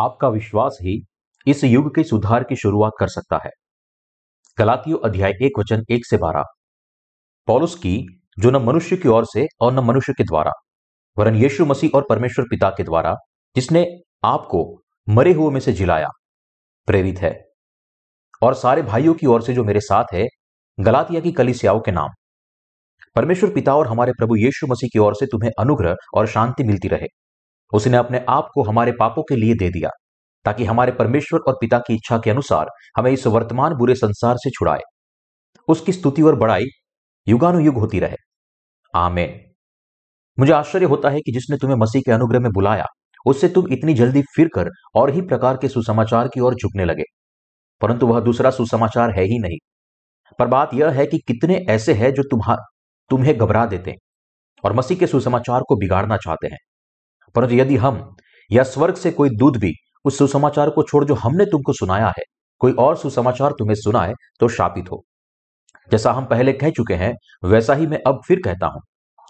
आपका विश्वास ही इस युग के सुधार की शुरुआत कर सकता है। गलातियों अध्याय एक वचन एक से बारह। पॉलुस की, जो न मनुष्य की ओर से और न मनुष्य के द्वारा, वरन यीशु मसीह और परमेश्वर पिता के द्वारा, जिसने आपको मरे हुए में से जिलाया, प्रेरित है। और सारे भाइयों की ओर से जो मेरे साथ है, गलातिया की कलिसियाओं के नाम। परमेश्वर पिता और हमारे प्रभु यीशु मसीह की ओर से तुम्हें अनुग्रह और शांति मिलती रहे। उसने अपने आप को हमारे पापों के लिए दे दिया, ताकि हमारे परमेश्वर और पिता की इच्छा के अनुसार हमें इस वर्तमान बुरे संसार से छुड़ाए। उसकी स्तुति और बड़ाई युगानुयुग होती रहे। आमेन। मुझे आश्चर्य होता है कि जिसने तुम्हें मसीह के अनुग्रह में बुलाया, उससे तुम इतनी जल्दी फिर कर और ही प्रकार के सुसमाचार की ओर झुकने लगे। परंतु वह दूसरा सुसमाचार है ही नहीं। पर बात यह है कि कितने ऐसे हैं जो तुम्हार, तुम्हें घबरा देते हैं और मसीह के सुसमाचार को बिगाड़ना चाहते हैं। परंतु यदि हम या स्वर्ग से कोई दूध भी उस सुसमाचार को छोड़ जो हमने तुमको सुनाया है, कोई और सुसमाचार तुम्हें सुनाए तो शापित हो। जैसा हम पहले कह चुके हैं, वैसा ही मैं अब फिर कहता हूँ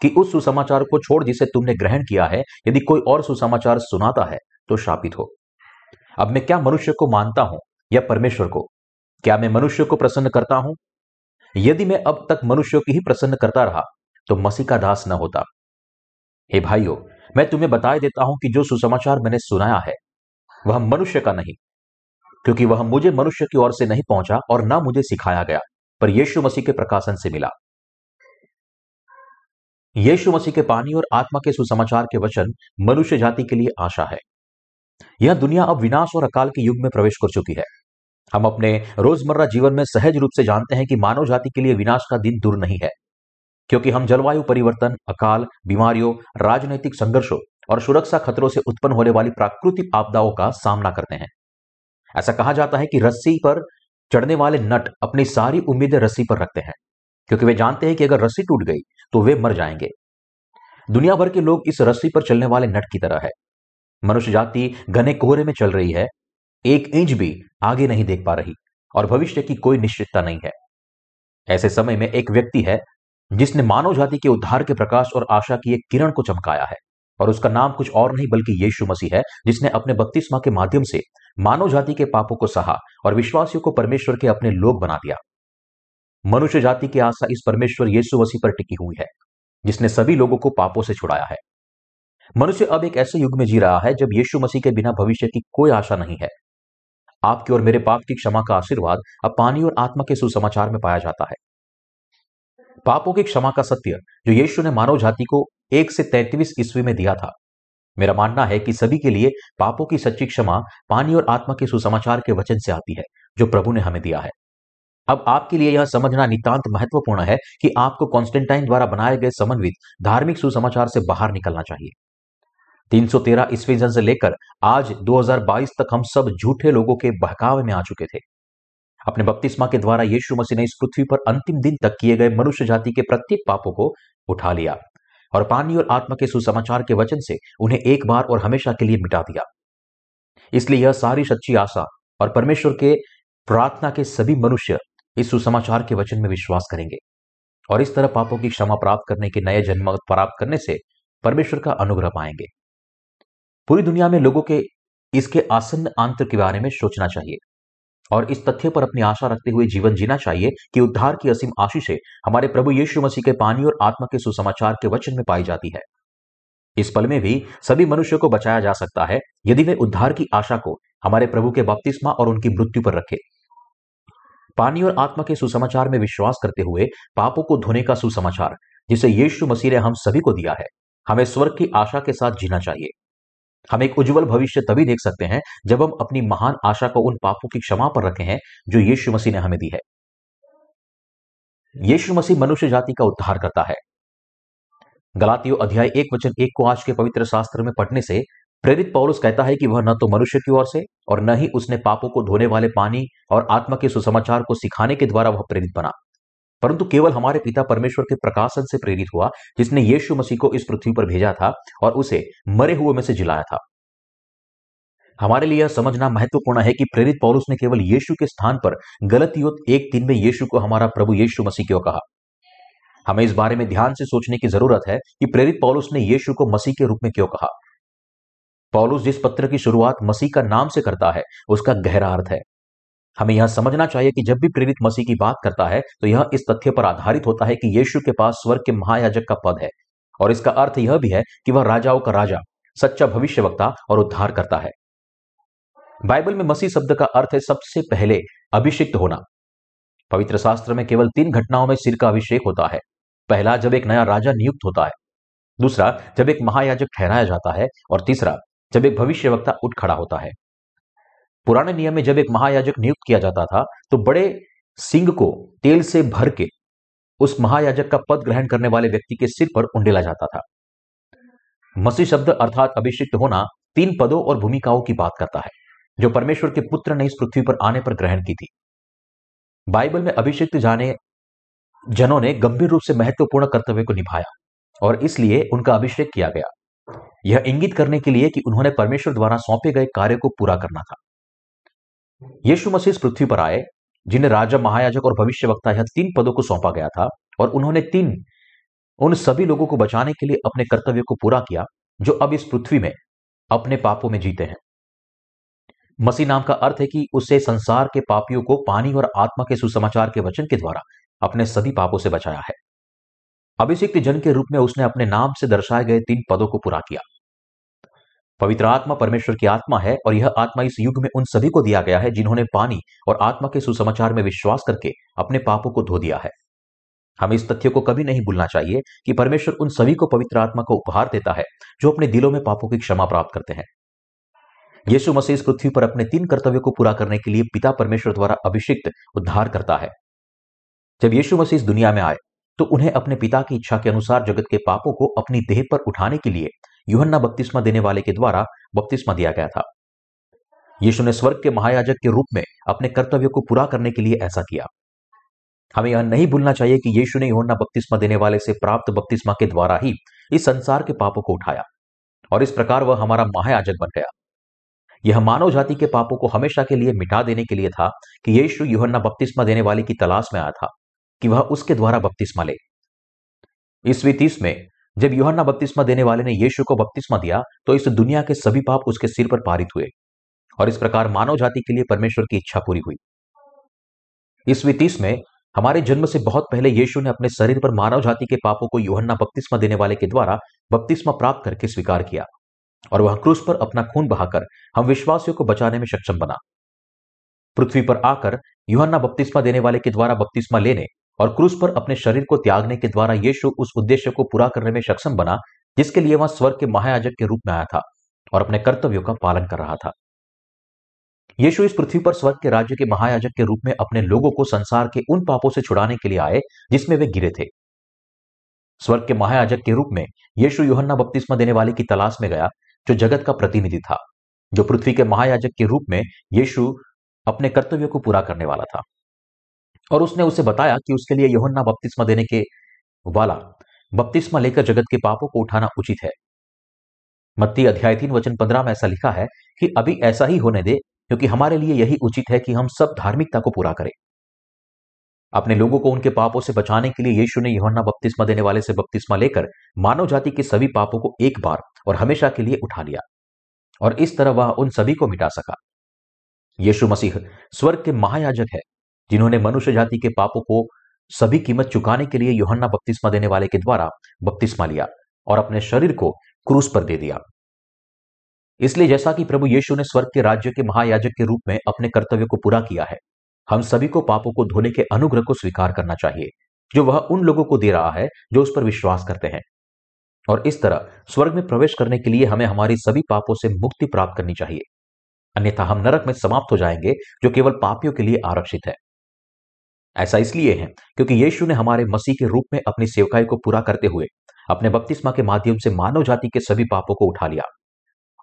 कि उस सुसमाचार को छोड़ जिसे तुमने ग्रहण किया है, यदि कोई और सुसमाचार सुनाता है तो शापित हो। अब मैं क्या मनुष्य को मानता हूँ या परमेश्वर को? क्या मैं मनुष्य को प्रसन्न करता हूँ? यदि मैं अब तक मनुष्य की ही प्रसन्न करता रहा तो मसीह का दास न होता। हे भाइयों मैं तुम्हें बताए देता हूँ कि जो सुसमाचार मैंने सुनाया है, वह मनुष्य का नहीं, क्योंकि वह मुझे मनुष्य की ओर से नहीं पहुँचा और ना मुझे सिखाया गया, पर यीशु मसीह के प्रकाशन से मिला। यीशु मसीह के पानी और आत्मा के सुसमाचार के वचन मनुष्य जाति के लिए आशा है। यह दुनिया अब विनाश और अकाल के युग में प्रवेश कर चुकी है। हम अपने रोज़मर्रा जीवन में सहज रूप से जानते हैं कि मानव जाति के लिए विनाश का दिन दूर नहीं है। क्योंकि हम जलवायु परिवर्तन, अकाल, बीमारियों, राजनीतिक संघर्षों और सुरक्षा खतरों से उत्पन्न होने वाली प्राकृतिक आपदाओं का सामना करते हैं। ऐसा कहा जाता है कि रस्सी पर चढ़ने वाले नट अपनी सारी उम्मीदें रस्सी पर रखते हैं, क्योंकि वे जानते हैं कि अगर रस्सी टूट गई तो वे मर जाएँगे। दुनिया भर के लोग इस रस्सी पर चलने वाले नट की तरह है। मनुष्य जाति घने कोहरे में चल रही है, एक इंच भी आगे नहीं देख पा रही और भविष्य की कोई निश्चितता नहीं है। ऐसे समय में एक व्यक्ति है जिसने मानव जाति के उद्धार के प्रकाश और आशा की एक किरण को चमकाया है, और उसका नाम कुछ और नहीं बल्कि यीशु मसीह है, जिसने अपने बत्तीसवा के माध्यम से मानव जाति के पापों को सहा और विश्वासियों को परमेश्वर के अपने लोग बना दिया। मनुष्य जाति की आशा इस परमेश्वर यीशु मसीह पर टिकी हुई है, जिसने सभी लोगों को पापों से छुड़ाया है। मनुष्य अब एक ऐसे युग में जी रहा है जब यीशु मसीह के बिना भविष्य की कोई आशा नहीं है। आपकी और मेरे पाप की क्षमा का आशीर्वाद अब पानी और आत्मा के सुसमाचार में पाया जाता है। पापों की क्षमा का सत्य जो यीशु ने मानव जाति को एक से तैतीस ईस्वी में दिया था। मेरा मानना है कि सभी के लिए पापों की सच्ची क्षमा पानी और आत्मा के सुसमाचार के वचन से आती है, जो प्रभु ने हमें दिया है। अब आपके लिए यह समझना नितांत महत्वपूर्ण है कि आपको कॉन्स्टेंटाइन द्वारा बनाए गए समन्वित, धार्मिक सुसमाचार से बाहर निकलना चाहिए। 313 ईस्वी से लेकर आज 2022 तक हम सब झूठे लोगों के बहकावे में आ चुके थे। अपने बपतिस्मा के द्वारा यीशु मसीह ने इस पृथ्वी पर अंतिम दिन तक किए गए मनुष्य जाति के प्रत्येक पापों को उठा लिया और पानी और आत्मा के सुसमाचार के वचन से उन्हें एक बार और हमेशा के लिए मिटा दिया। इसलिए यह सारी सच्ची आशा और परमेश्वर के प्रार्थना के सभी मनुष्य इस सुसमाचार के वचन में विश्वास करेंगे और इस तरह पापों की क्षमा प्राप्त करने के नए जन्म प्राप्त करने से परमेश्वर का अनुग्रह पाएँगे। पूरी दुनिया में लोगों के इसके आसन्न आंतर के बारे में सोचना चाहिए। और इस तथ्य पर अपनी आशा रखते हुए जीवन जीना चाहिए कि उद्धार की असीम आशीष हमारे प्रभु यीशु मसीह के पानी और आत्मा के सुसमाचार के वचन में पाई जाती है। इस पल में भी सभी मनुष्य को बचाया जा सकता है, यदि वे उद्धार की आशा को हमारे प्रभु के बपतिस्मा और उनकी मृत्यु पर रखे। पानी और आत्मा के सुसमाचार में विश्वास करते हुए पापों को धोने का सुसमाचार, जिसे यीशु मसीह ने हम सभी को दिया है, हमें स्वर्ग की आशा के साथ जीना चाहिए। हम एक उज्जवल भविष्य तभी देख सकते हैं जब हम अपनी महान आशा को उन पापों की क्षमा पर रखे हैं जो यीशु मसीह ने हमें दी है। यीशु मसीह मनुष्य जाति का उद्धार करता है। गलातियों अध्याय एक वचन एक को आज के पवित्र शास्त्र में पढ़ने से प्रेरित पौलुस कहता है कि वह न तो मनुष्य की ओर से और न ही उसने पापों को धोने वाले पानी और आत्मा के सुसमाचार को सिखाने के द्वारा वह प्रेरित बना। परंतु केवल हमारे पिता परमेश्वर के प्रकाशन से प्रेरित हुआ, जिसने यीशु मसीह को इस पृथ्वी पर भेजा था और उसे मरे हुए में से जिलाया था। हमारे लिए यह समझना महत्वपूर्ण है कि प्रेरित पौरुष ने केवल यीशु के स्थान पर गलत युद्ध, एक दिन में यीशु को हमारा प्रभु यीशु मसीह क्यों कहा। हमें इस बारे में ध्यान से सोचने की ज़रूरत है कि प्रेरित पौलुस ने यीशु को मसीह के रूप में क्यों कहा। पौलुस जिस पत्र की शुरुआत मसीह का नाम से करता है, उसका गहरा अर्थ है। हमें यह समझना चाहिए कि जब भी प्रेरित मसीह की बात करता है तो यह इस तथ्य पर आधारित होता है कि यीशु के पास स्वर्ग के महायाजक का पद है। और इसका अर्थ यह भी है कि वह राजाओं का राजा, सच्चा भविष्यवक्ता और उद्धार करता है। बाइबल में मसीह शब्द का अर्थ है सबसे पहले अभिषिक्त होना। पवित्र शास्त्र में केवल तीन घटनाओं में सिर का अभिषेक होता है। पहला, जब एक नया राजा नियुक्त होता है। दूसरा, जब एक महायाजक ठहराया जाता है। और तीसरा, जब एक भविष्यवक्ता उठ खड़ा होता है। पुराने नियम में जब एक महायाजक नियुक्त किया जाता था तो बड़े सिंह को तेल से भर के उस महायाजक का पद ग्रहण करने वाले व्यक्ति के सिर पर उंडेला जाता था। मसीह शब्द अर्थात अभिषिक्त होना तीन पदों और भूमिकाओं की बात करता है, जो परमेश्वर के पुत्र ने इस पृथ्वी पर आने पर ग्रहण की थी। बाइबल में अभिषिक्त जाने जनों ने गंभीर रूप से महत्वपूर्ण कर्तव्य को निभाया और इसलिए उनका अभिषेक किया गया। यह इंगित करने के लिए कि उन्होंने परमेश्वर द्वारा सौंपे गए कार्य को पूरा करना था। यीशु मसीह पृथ्वी पर आए, जिन्हें राजा, महायाजक और भविष्य वक्ता यह तीन पदों को सौंपा गया था, और उन्होंने तीन, उन सभी लोगों को बचाने के लिए अपने कर्तव्य को पूरा किया, जो अब इस पृथ्वी में, अपने पापों में जीते हैं। मसीह नाम का अर्थ है कि उसे संसार के पापियों को पानी और आत्मा के सुसमाचार के वचन के द्वारा अपने सभी पापों से बचाया है। अभिषिक्त जन के रूप में उसने अपने नाम से दर्शाए गए तीन पदों को पूरा किया। पवित्र आत्मा परमेश्वर की आत्मा है और यह आत्मा इस युग में उन सभी को दिया गया है जिन्होंने पानी और आत्मा के सुसमाचार में विश्वास करके अपने पापों को धो दिया है। हमें इस तथ्य को कभी नहीं भूलना चाहिए कि परमेश्वर उन सभी को पवित्र आत्मा को उपहार देता है जो अपने दिलों में पापों की क्षमा प्राप्त करते हैं। यीशु मसीह इस पृथ्वी पर अपने तीन कर्तव्य को पूरा करने के लिए पिता परमेश्वर द्वारा अभिषिक्त उद्धार करता है। जब यीशु मसीह इस दुनिया में आए तो उन्हें अपने पिता की इच्छा के अनुसार जगत के पापों को अपनी देह पर उठाने के लिए युहन्ना बपतिस्मा देने वाले के द्वारा बपतिस्मा दिया गया था। यीशु ने स्वर्ग के महायाजक के रूप में अपने कर्तव्य को पूरा करने के लिए ऐसा किया। हमें यह नहीं भूलना चाहिए कि यीशु ने युहन्ना बपतिस्मा देने वाले से प्राप्त बपतिस्मा के द्वारा ही इस संसार के पापों को उठाया और इस प्रकार वह हमारा महायाजक बन गया। यह मानव जाति के पापों को हमेशा के लिए मिटा देने के लिए था कि यीशु युहन्ना बपतिस्मा देने वाले की तलाश में आया था कि वह उसके द्वारा बपतिस्मा ले। ईस्वी तीस में जब युहन्ना बपतिस्मा देने वाले ने यीशु को बपतिस्मा दिया तो इस दुनिया के सभी पाप उसके सिर पर पारित हुए और इस प्रकार मानव जाति के लिए परमेश्वर की इच्छा पूरी हुई। ईस्वी तीस में हमारे जन्म से बहुत पहले यीशु ने अपने शरीर पर मानव जाति के पापों को युहन्ना बपतिस्मा देने वाले के द्वारा बपतिस्मा प्राप्त करके स्वीकार किया और वह क्रूस पर अपना खून बहाकर हम विश्वासियों को बचाने में सक्षम बना। पृथ्वी पर आकर युहन्ना बपतिस्मा देने वाले के द्वारा बपतिस्मा लेने और क्रूस पर अपने शरीर को त्यागने के द्वारा यीशु उस उद्देश्य को पूरा करने में सक्षम बना, जिसके लिए वह स्वर्ग के महायाजक के रूप में आया था और अपने कर्तव्यों का पालन कर रहा था। यीशु इस पृथ्वी पर स्वर्ग के राज्य के महायाजक के रूप में अपने लोगों को संसार के उन पापों से छुड़ाने के लिए आए, जिसमें वे गिरे थे। स्वर्ग के महायाजक के रूप में यीशु योहन्ना बपतिस्मा देने वाले की तलाश में गया, जो जगत का प्रतिनिधि था, जो पृथ्वी के महायाजक के रूप में यीशु अपने कर्तव्य को पूरा करने वाला था। और उसने उसे बताया कि उसके लिए योहन्ना बपतिस्मा देने के वाला, बपतिस्मा लेकर जगत के पापों को उठाना उचित है। मत्ती अध्याय तीन, वचन पंद्रह में ऐसा लिखा है कि अभी ऐसा ही होने दे, क्योंकि हमारे लिए यही उचित है कि हम सब धार्मिकता को पूरा करें। अपने लोगों को उनके पापों से बचाने के लिए यीशु ने योहन्ना बपतिस्मा देने वाले से बपतिस्मा लेकर मानव जाति के सभी पापों को एक बार और हमेशा के लिए उठा लिया और इस तरह वह उन सभी को मिटा सका। यीशु मसीह स्वर्ग के महायाजक है। जिन्होंने मनुष्य जाति के पापों को सभी कीमत चुकाने के लिए योहन्ना बपतिस्मा देने वाले के द्वारा बपतिस्मा लिया और अपने शरीर को क्रूस पर दे दिया। इसलिए जैसा कि प्रभु यीशु ने स्वर्ग के राज्य के महायाजक के रूप में अपने कर्तव्य को पूरा किया है, हम सभी को पापों को धोने के अनुग्रह को स्वीकार करना चाहिए, जो वह उन लोगों को दे रहा है जो उस पर विश्वास करते हैं। और इस तरह स्वर्ग में प्रवेश करने के लिए हमें हमारी सभी पापों से मुक्ति प्राप्त करनी चाहिए। अन्यथा हम नरक में समाप्त हो जाएँगे, जो केवल पापियों के लिए आरक्षित है। ऐसा इसलिए है क्योंकि यीशु ने हमारे मसीह के रूप में अपनी सेवकाई को पूरा करते हुए अपने बपतिस्मा के माध्यम से मानव जाति के सभी पापों को उठा लिया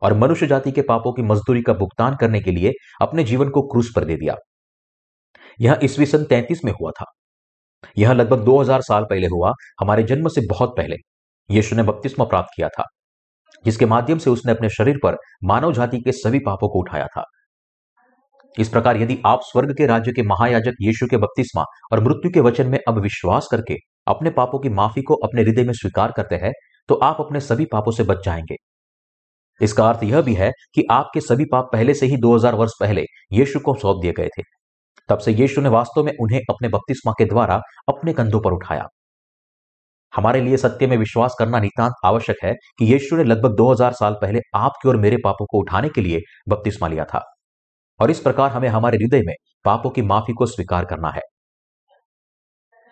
और मनुष्य जाति के पापों की मजदूरी का भुगतान करने के लिए अपने जीवन को क्रूस पर दे दिया। यह ईस्वी सन तैंतीस में हुआ था। यह लगभग 2000 साल पहले हुआ, हमारे जन्म से बहुत पहले यीशु ने बपतिस्मा प्राप्त किया था, जिसके माध्यम से उसने अपने शरीर पर मानव जाति के सभी पापों को उठाया था। इस प्रकार यदि आप स्वर्ग के राज्य के महायाजक यीशु के बपतिस्मा और मृत्यु के वचन में अब विश्वास करके अपने पापों की माफ़ी को अपने हृदय में स्वीकार करते हैं तो आप अपने सभी पापों से बच जाएँगे। इसका अर्थ यह भी है कि आपके सभी पाप पहले से ही 2000 वर्ष पहले यीशु को सौंप दिए गए थे। तब से यीशु ने वास्तव में उन्हें अपने बपतिस्मा के द्वारा अपने कंधों पर उठाया। हमारे लिए सत्य में विश्वास करना नितांत आवश्यक है कि यीशु ने लगभग 2000 साल पहले आपके और मेरे पापों को उठाने के लिए बपतिस्मा लिया था। और इस प्रकार हमें हमारे हृदय में पापों की माफ़ी को स्वीकार करना है।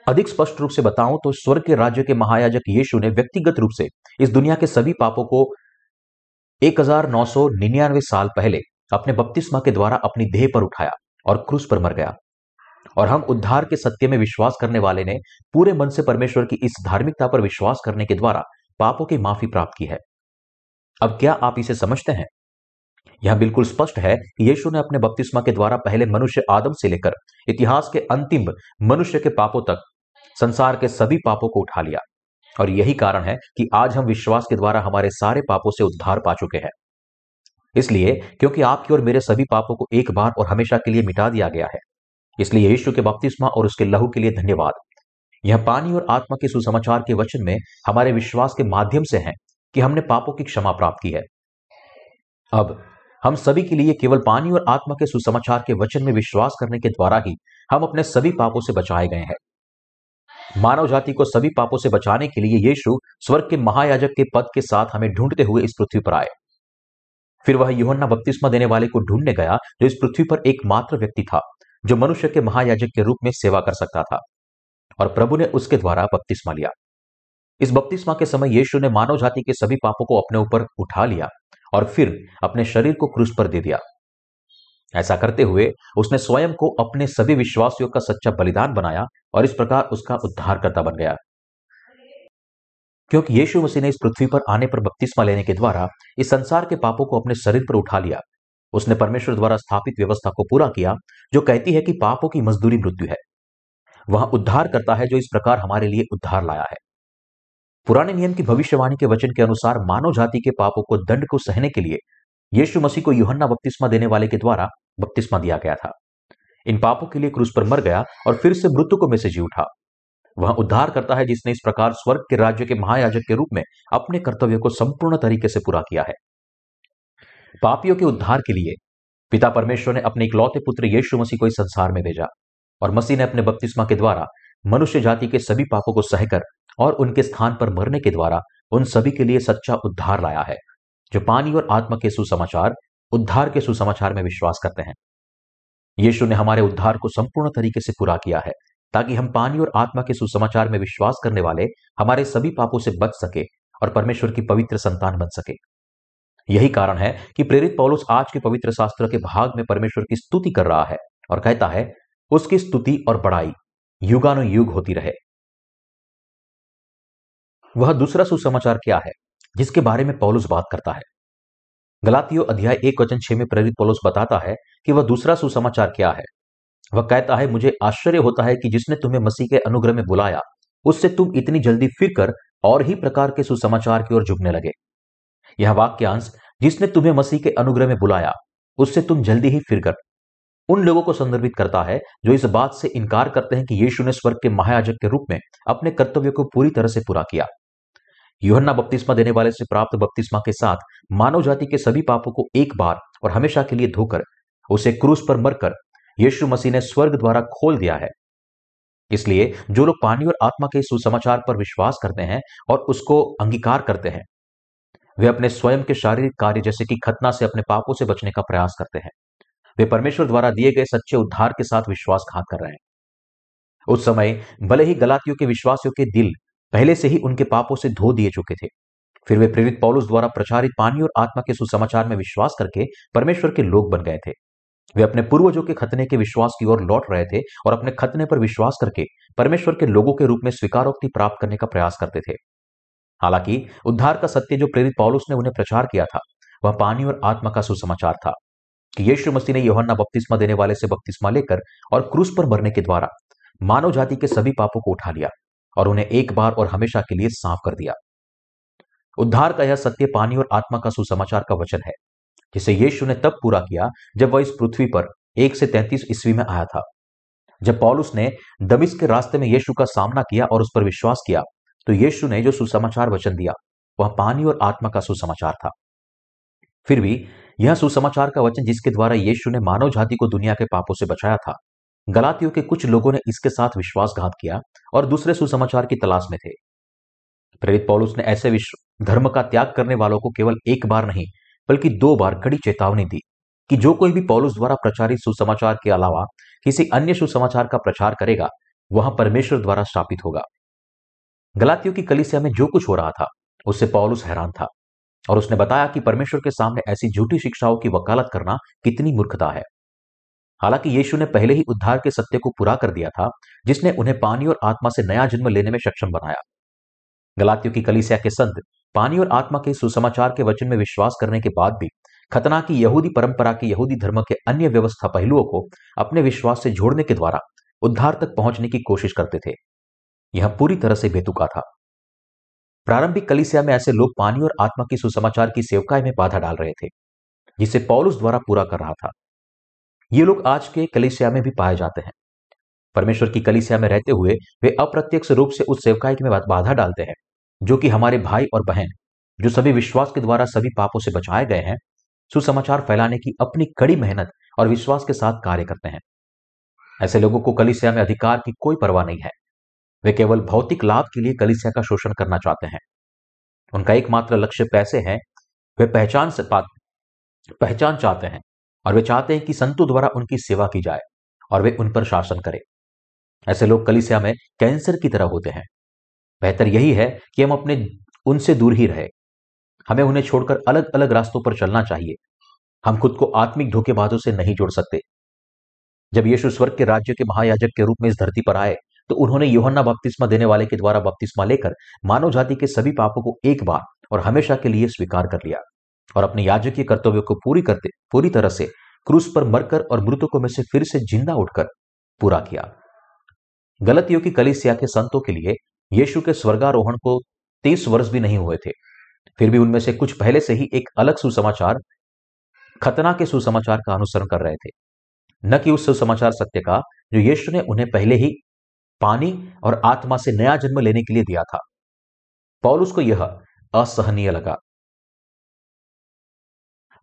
अधिक स्पष्ट रूप से बताऊँ तो स्वर्ग के राज्य के महायाजक यीशु ने व्यक्तिगत रूप से इस दुनिया के सभी पापों को एक हज़ार नौ सौ निन्यानवे साल पहले अपने बपतिस्मा के द्वारा अपनी देह पर उठाया और क्रूस पर मर गया। और हम उद्धार के सत्य में विश्वास करने वाले ने पूरे मन से परमेश्वर की इस धार्मिकता पर विश्वास करने के द्वारा पापों की माफ़ी प्राप्त की है। अब क्या आप इसे समझते हैं? यह बिल्कुल स्पष्ट है कि यीशु ने अपने बपतिस्मा के द्वारा पहले मनुष्य आदम से लेकर इतिहास के अंतिम मनुष्य के पापों तक, संसार के सभी पापों को उठा लिया। और यही कारण है कि आज हम विश्वास के द्वारा हमारे सारे पापों से उद्धार पा चुके हैं। इसलिए, क्योंकि आपकी और मेरे सभी पापों को एक बार और हमेशा के लिए मिटा दिया गया है, इसलिए यीशु के बपतिस्मा और उसके लहू के लिए धन्यवाद। यह पानी और आत्मा के सुसमाचार के वचन में हमारे विश्वास के माध्यम से है कि हमने पापों की क्षमा प्राप्त की है। अब हम सभी के लिए केवल पानी और आत्मा के सुसमाचार के वचन में विश्वास करने के द्वारा ही हम अपने सभी पापों से बचाए गए हैं। मानव जाति को सभी पापों से बचाने के लिए यीशु स्वर्ग के महायाजक के पद के साथ हमें ढूंढते हुए इस पृथ्वी पर आए। फिर वह युहन्ना बपतिस्मा देने वाले को ढूँढने गया जो इस पृथ्वी पर एकमात्र व्यक्ति था, जो मनुष्य के महायाजक के रूप में सेवा कर सकता था और प्रभु ने उसके द्वारा बपतिस्मा लिया। इस बपतिस्मा के समय यीशु ने मानव जाति के सभी पापों को अपने ऊपर उठा लिया। और फिर अपने शरीर को क्रूस पर दे दिया। ऐसा करते हुए उसने स्वयं को अपने सभी विश्वासियों का सच्चा बलिदान बनाया और इस प्रकार उसका उद्धारकर्ता बन गया। क्योंकि यीशु मसीह ने इस पृथ्वी पर आने पर बपतिस्मा लेने के द्वारा इस संसार के पापों को अपने शरीर पर उठा लिया। उसने परमेश्वर द्वारा स्थापित व्यवस्था को पूरा किया, जो कहती है कि पापों की मजदूरी मृत्यु है। वह उद्धार करता है जो इस प्रकार हमारे लिए उद्धार लाया है। पुराने नियम की भविष्यवाणी के वचन के अनुसार मानव जाति के पापों को दंड को सहने के लिए यीशु मसीह को युहन्ना बपतिस्मा देने वाले के द्वारा बपतिस्मा दिया गया था। इन पापों के लिए क्रूस पर मर गया और फिर से मृत्यु में से जी उठा। वह उद्धार करता है जिसने इस प्रकार स्वर्ग के राज्य के महायाजक के रूप में अपने कर्तव्य को संपूर्ण तरीके से पूरा किया है। पापियों के उद्धार के लिए पिता परमेश्वर ने अपने इकलौते पुत्र यीशु मसीह को इस संसार में भेजा और मसीह ने अपने बपतिस्मा के द्वारा मनुष्य जाति के सभी पापों को सहकर और उनके स्थान पर मरने के द्वारा उन सभी के लिए सच्चा उद्धार लाया है, जो पानी और आत्मा के सुसमाचार, उद्धार के सुसमाचार में विश्वास करते हैं। यीशु ने हमारे उद्धार को संपूर्ण तरीके से पूरा किया है, ताकि हम पानी और आत्मा के सुसमाचार में विश्वास करने वाले हमारे सभी पापों से बच सके और परमेश्वर की पवित्र संतान बन सके। यही कारण है कि प्रेरित पौलुस आज के पवित्र शास्त्र के भाग में परमेश्वर की स्तुति कर रहा है और कहता है, उसकी स्तुति और बड़ाई युगानुयुग होती रहे। वह दूसरा सुसमाचार क्या है, जिसके बारे में पौलुस बात करता है? गलातियो अध्याय एक वचन छह में प्रेरित पौलुस बताता है कि वह दूसरा सुसमाचार क्या है। वह कहता है, मुझे आश्चर्य होता है कि जिसने तुम्हें मसीह के अनुग्रह में बुलाया, उससे तुम इतनी जल्दी फिर कर और ही प्रकार के सुसमाचार की ओर झुकने लगे। यह वाक्यांश, जिसने तुम्हें मसीह के अनुग्रह में बुलाया, उससे तुम जल्दी ही फिर कर। उन लोगों को संदर्भित करता है, जो इस बात से इनकार करते हैं कि यीशु ने स्वर्ग के महायाजक के रूप में अपने कर्तव्य को पूरी तरह से पूरा किया। योहन्ना बपतिस्मा देने वाले से प्राप्त बपतिस्मा के साथ मानव जाति के सभी पापों को एक बार और हमेशा के लिए धोकर, उसे क्रूस पर मरकर यीशु मसीह ने स्वर्ग द्वारा खोल दिया है। इसलिए जो लोग पानी और आत्मा के सुसमाचार पर विश्वास करते हैं और उसको अंगीकार करते हैं, वे अपने स्वयं के शारीरिक कार्य जैसे कि खतना से अपने पापों से बचने का प्रयास करते हैं। वे परमेश्वर द्वारा दिए गए सच्चे उद्धार के साथ विश्वासघात कर रहे हैं। उस समय भले ही गलातियों के विश्वासियों के दिल पहले से ही उनके पापों से धो दिए चुके थे। फिर वे प्रेरित पौलुस द्वारा प्रचारित पानी और आत्मा के सुसमाचार में विश्वास करके परमेश्वर के लोग बन गए थे। वे अपने पूर्वजों के खतने के विश्वास की ओर लौट रहे थे और अपने खतने पर विश्वास करके परमेश्वर के लोगों के रूप में स्वीकारोक्ति प्राप्त करने का प्रयास करते थे। हालाँकि उद्धार का सत्य जो प्रेरित पौलुस ने उन्हें प्रचार किया था, वह पानी और आत्मा का सुसमाचार था कि यीशु मसीह ने योहन्ना बपतिस्मा देने वाले से बपतिस्मा लेकर और क्रूस पर मरने के द्वारा मानव जाति के सभी पापों को उठा लिया। और उन्हें एक बार और हमेशा के लिए साफ़ कर दिया। उद्धार का यह सत्य पानी और आत्मा का सुसमाचार का वचन है, जिसे यीशु ने तब पूरा किया जब वह इस पृथ्वी पर एक से तैंतीस ईस्वी में आया था। जब पॉलुस ने दमिश के रास्ते में यीशु का सामना किया और उस पर विश्वास किया तो यीशु ने जो सुसमाचार वचन दिया, वह पानी और आत्मा का सुसमाचार था। फिर भी यह सुसमाचार का वचन जिसके द्वारा यीशु ने मानव जाति को दुनिया के पापों से बचाया था गलातियों के कुछ लोगों ने इसके साथ विश्वासघात किया और दूसरे सुसमाचार की तलाश में थे। प्रेरित पौलुस ने ऐसे विश्व धर्म का त्याग करने वालों को केवल एक बार नहीं, बल्कि दो बार कड़ी चेतावनी दी कि जो कोई भी पौलुस द्वारा प्रचारित सुसमाचार के अलावा किसी अन्य सुसमाचार का प्रचार करेगा, वह परमेश्वर द्वारा स्थापित होगा। गलातियों की कलिसिया में जो कुछ हो रहा था, उससे पौलुस हैरान था और उसने बताया कि परमेश्वर के सामने ऐसी झूठी शिक्षाओं की वकालत करना कितनी मूर्खता है। हालाँकि यीशु ने पहले ही उद्धार के सत्य को पूरा कर दिया था, जिसने उन्हें पानी और आत्मा से नया जन्म लेने में सक्षम बनाया। गलातियों की कलिसिया के संत, पानी और आत्मा के सुसमाचार के वचन में विश्वास करने के बाद भी, खतना की यहूदी परंपरा के यहूदी धर्म के अन्य व्यवस्था पहलुओं को अपने विश्वास से जोड़ने के द्वारा उद्धार तक पहुँचने की कोशिश करते थे। यह पूरी तरह से बेतुका था। प्रारंभिक कलिसिया में ऐसे लोग पानी और आत्मा की सुसमाचार की सेवकाई में बाधा डाल रहे थे, जिसे पौलुस द्वारा पूरा कर रहा था। ये लोग आज के कलिसिया में भी पाए जाते हैं। परमेश्वर की कलिसिया में रहते हुए वे अप्रत्यक्ष रूप से उस सेवकाई में बाधा डालते हैं, जो कि हमारे भाई और बहन, जो सभी विश्वास के द्वारा सभी पापों से बचाए गए हैं, सुसमाचार फैलाने की अपनी कड़ी मेहनत और विश्वास के साथ कार्य करते हैं। ऐसे लोगों को कलिसिया में अधिकार की कोई परवाह नहीं है। वे केवल भौतिक लाभ के लिए कलिसिया का शोषण करना चाहते हैं। उनका एकमात्र लक्ष्य पैसे है, वे पहचान से पहचान चाहते हैं। और वे चाहते हैं कि संतों द्वारा उनकी सेवा की जाए और वे उन पर शासन करें। ऐसे लोग कलिसिया में कैंसर की तरह होते हैं। बेहतर यही है कि हम अपने, उनसे दूर ही रहे। हमें उन्हें छोड़कर अलग अलग रास्तों पर चलना चाहिए। हम खुद को आत्मिक धोखेबाजों से नहीं जोड़ सकते। जब यीशु स्वर्ग के राज्य के महायाजक के रूप में इस धरती पर आए तो उन्होंने योहन्ना बपतिस्मा देने वाले के द्वारा बपतिस्मा लेकर मानव जाति के सभी पापों को एक बार और हमेशा के लिए स्वीकार कर लिया और अपने याजकीय कर्तव्य को पूरी करते, पूरी तरह से क्रूस पर मरकर और मृतकों में से फिर से ज़िंदा उठकर पूरा किया। गलतियों की कलिसिया के संतों के लिए यीशु के स्वर्गारोहण को तीस वर्ष भी नहीं हुए थे। फिर भी उनमें से कुछ पहले से ही एक अलग सुसमाचार, खतना के सुसमाचार का अनुसरण कर रहे थे। न कि उस सुसमाचार सत्य का, जो यीशु ने उन्हें पहले ही पानी और आत्मा से नया जन्म लेने के लिए दिया था। पौलुस को यह असहनीय लगा।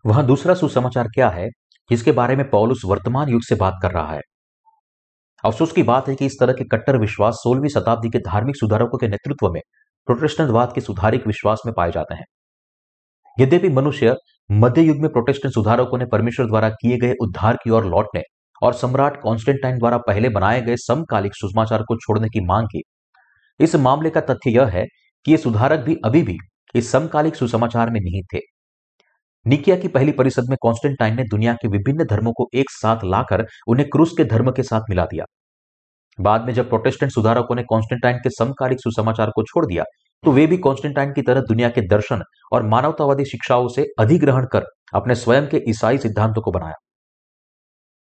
वहाँ दूसरा सुसमाचार क्या है? जिसके बारे में पॉलुस वर्तमान युग से बात कर रहा है। अफसोस की बात है कि इस तरह के कट्टर विश्वास सोलहवीं शताब्दी के धार्मिक सुधारकों के नेतृत्व में प्रोटेस्टेंटवाद के सुधारिक विश्वास में पाए जाते हैं। यद्यपि मनुष्य मध्य युग में प्रोटेस्टेंट सुधारकों ने परमेश्वर द्वारा किए गए उद्धार की ओर लौटने और सम्राट कॉन्स्टेंटाइन द्वारा पहले बनाए गए समकालिक सुषमाचार को छोड़ने की मांग की, इस मामले का तथ्य यह है कि ये सुधारक भी अभी भी इस समकालिक सुसमाचार में नहीं थे। निकिया की पहली परिषद में कॉन्स्टेंटाइन ने दुनिया के विभिन्न धर्मों को एक साथ लाकर उन्हें क्रूस के धर्म के साथ मिला दिया। बाद में जब प्रोटेस्टेंट सुधारकों ने कॉन्स्टेंटाइन के समकालिक सुसमाचार को छोड़ दिया तो वे भी कॉन्स्टेंटाइन की तरह दुनिया के दर्शन और मानवतावादी शिक्षाओं से अधिग्रहण कर अपने स्वयं के ईसाई सिद्धांतों को बनाया।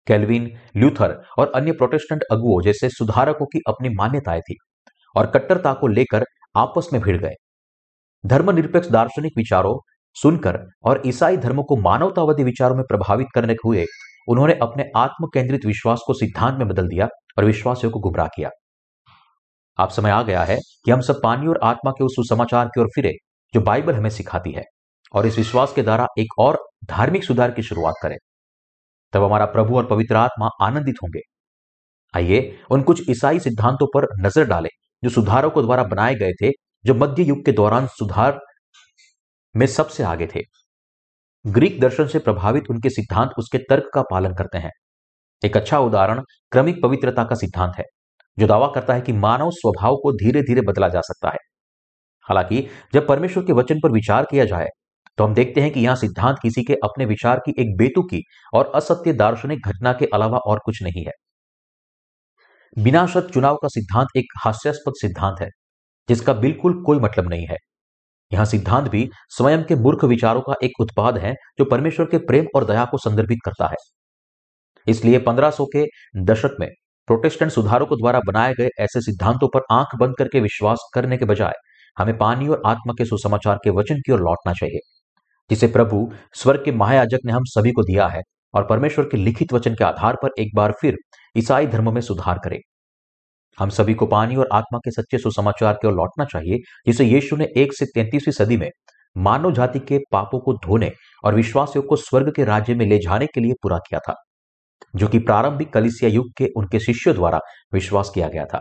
कैलविन, ल्यूथर और अन्य प्रोटेस्टेंट अगुओं जैसे सुधारकों की अपनी मान्यताएँ थी और कट्टरता को लेकर आपस में भिड़ गए। धर्मनिरपेक्ष दार्शनिक विचारों सुनकर और ईसाई धर्म को मानवतावादी विचारों में प्रभावित करने के हुए उन्होंने अपने आत्म केंद्रित विश्वास को सिद्धांत में बदल दिया और विश्वासियों को गुमराह किया। आप समय आ गया है कि हम सब पानी और आत्मा के उस सुसमाचार की ओर फिरे, जो बाइबल हमें सिखाती है, और इस विश्वास के द्वारा एक और धार्मिक सुधार की शुरुआत करें। तब हमारा प्रभु और पवित्र आत्मा आनंदित होंगे। आइए उन कुछ ईसाई सिद्धांतों पर नज़र डालें, जो सुधारकों द्वारा बनाए गए थे, जो मध्य युग के दौरान सुधार में सबसे आगे थे। ग्रीक दर्शन से प्रभावित उनके सिद्धांत उसके तर्क का पालन करते हैं। एक अच्छा उदाहरण क्रमिक पवित्रता का सिद्धांत है, जो दावा करता है कि मानव स्वभाव को धीरे धीरे बदला जा सकता है। हालाँकि, जब परमेश्वर के वचन पर विचार किया जाए तो हम देखते हैं कि यहाँ सिद्धांत किसी के अपने विचार की एक बेतुकी और असत्य दार्शनिक घटना के अलावा और कुछ नहीं है। बिना शर्त चुनाव का सिद्धांत एक हास्यास्पद सिद्धांत है, जिसका बिल्कुल कोई मतलब नहीं है। यहाँ सिद्धांत भी स्वयं के मूर्ख विचारों का एक उत्पाद है, जो परमेश्वर के प्रेम और दया को संदर्भित करता है। इसलिए 1500 के दशक में प्रोटेस्टेंट सुधारकों द्वारा बनाए गए ऐसे सिद्धांतों पर आँख बंद करके विश्वास करने के बजाय हमें पानी और आत्मा के सुसमाचार के वचन की ओर लौटना चाहिए, जिसे प्रभु स्वर्ग के महायाजक ने हम सभी को दिया है और परमेश्वर के लिखित वचन के आधार पर एक बार फिर ईसाई धर्म में सुधार करें। हम सभी को पानी और आत्मा के सच्चे सुसमाचार की ओर लौटना चाहिए, जिसे यीशु ने एक से तैंतीसवीं सदी में मानव जाति के पापों को धोने और विश्वासियों को स्वर्ग के राज्य में ले जाने के लिए पूरा किया था, जो कि प्रारंभिक कलिसिया युग के उनके शिष्यों द्वारा विश्वास किया गया था।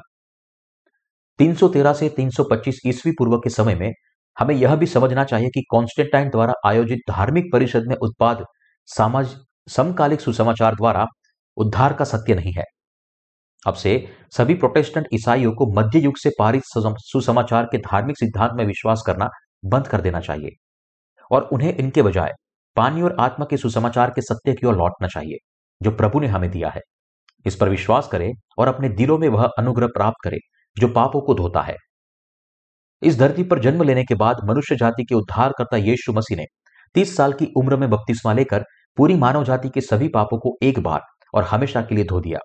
313 से 325 ईस्वी पूर्व के समय में हमें यह भी समझना चाहिए कि कॉन्स्टेंटाइन द्वारा आयोजित धार्मिक परिषद में उत्पाद समाज समकालिक सुसमाचार द्वारा उद्धार का सत्य नहीं है। अब से सभी प्रोटेस्टेंट ईसाइयों को मध्य युग से पारित सुसमाचार के धार्मिक सिद्धांत में विश्वास करना बंद कर देना चाहिए और उन्हें इनके बजाय पानी और आत्मा के सुसमाचार के सत्य की ओर लौटना चाहिए, जो प्रभु ने हमें दिया है। इस पर विश्वास करें और अपने दिलों में वह अनुग्रह प्राप्त करें, जो पापों को धोता है। इस धरती पर जन्म लेने के बाद मनुष्य जाति के उद्धारकर्ता यीशु मसीह ने तीस साल की उम्र में बपतिस्मा लेकर पूरी मानव जाति के सभी पापों को एक बार और हमेशा के लिए धो दिया।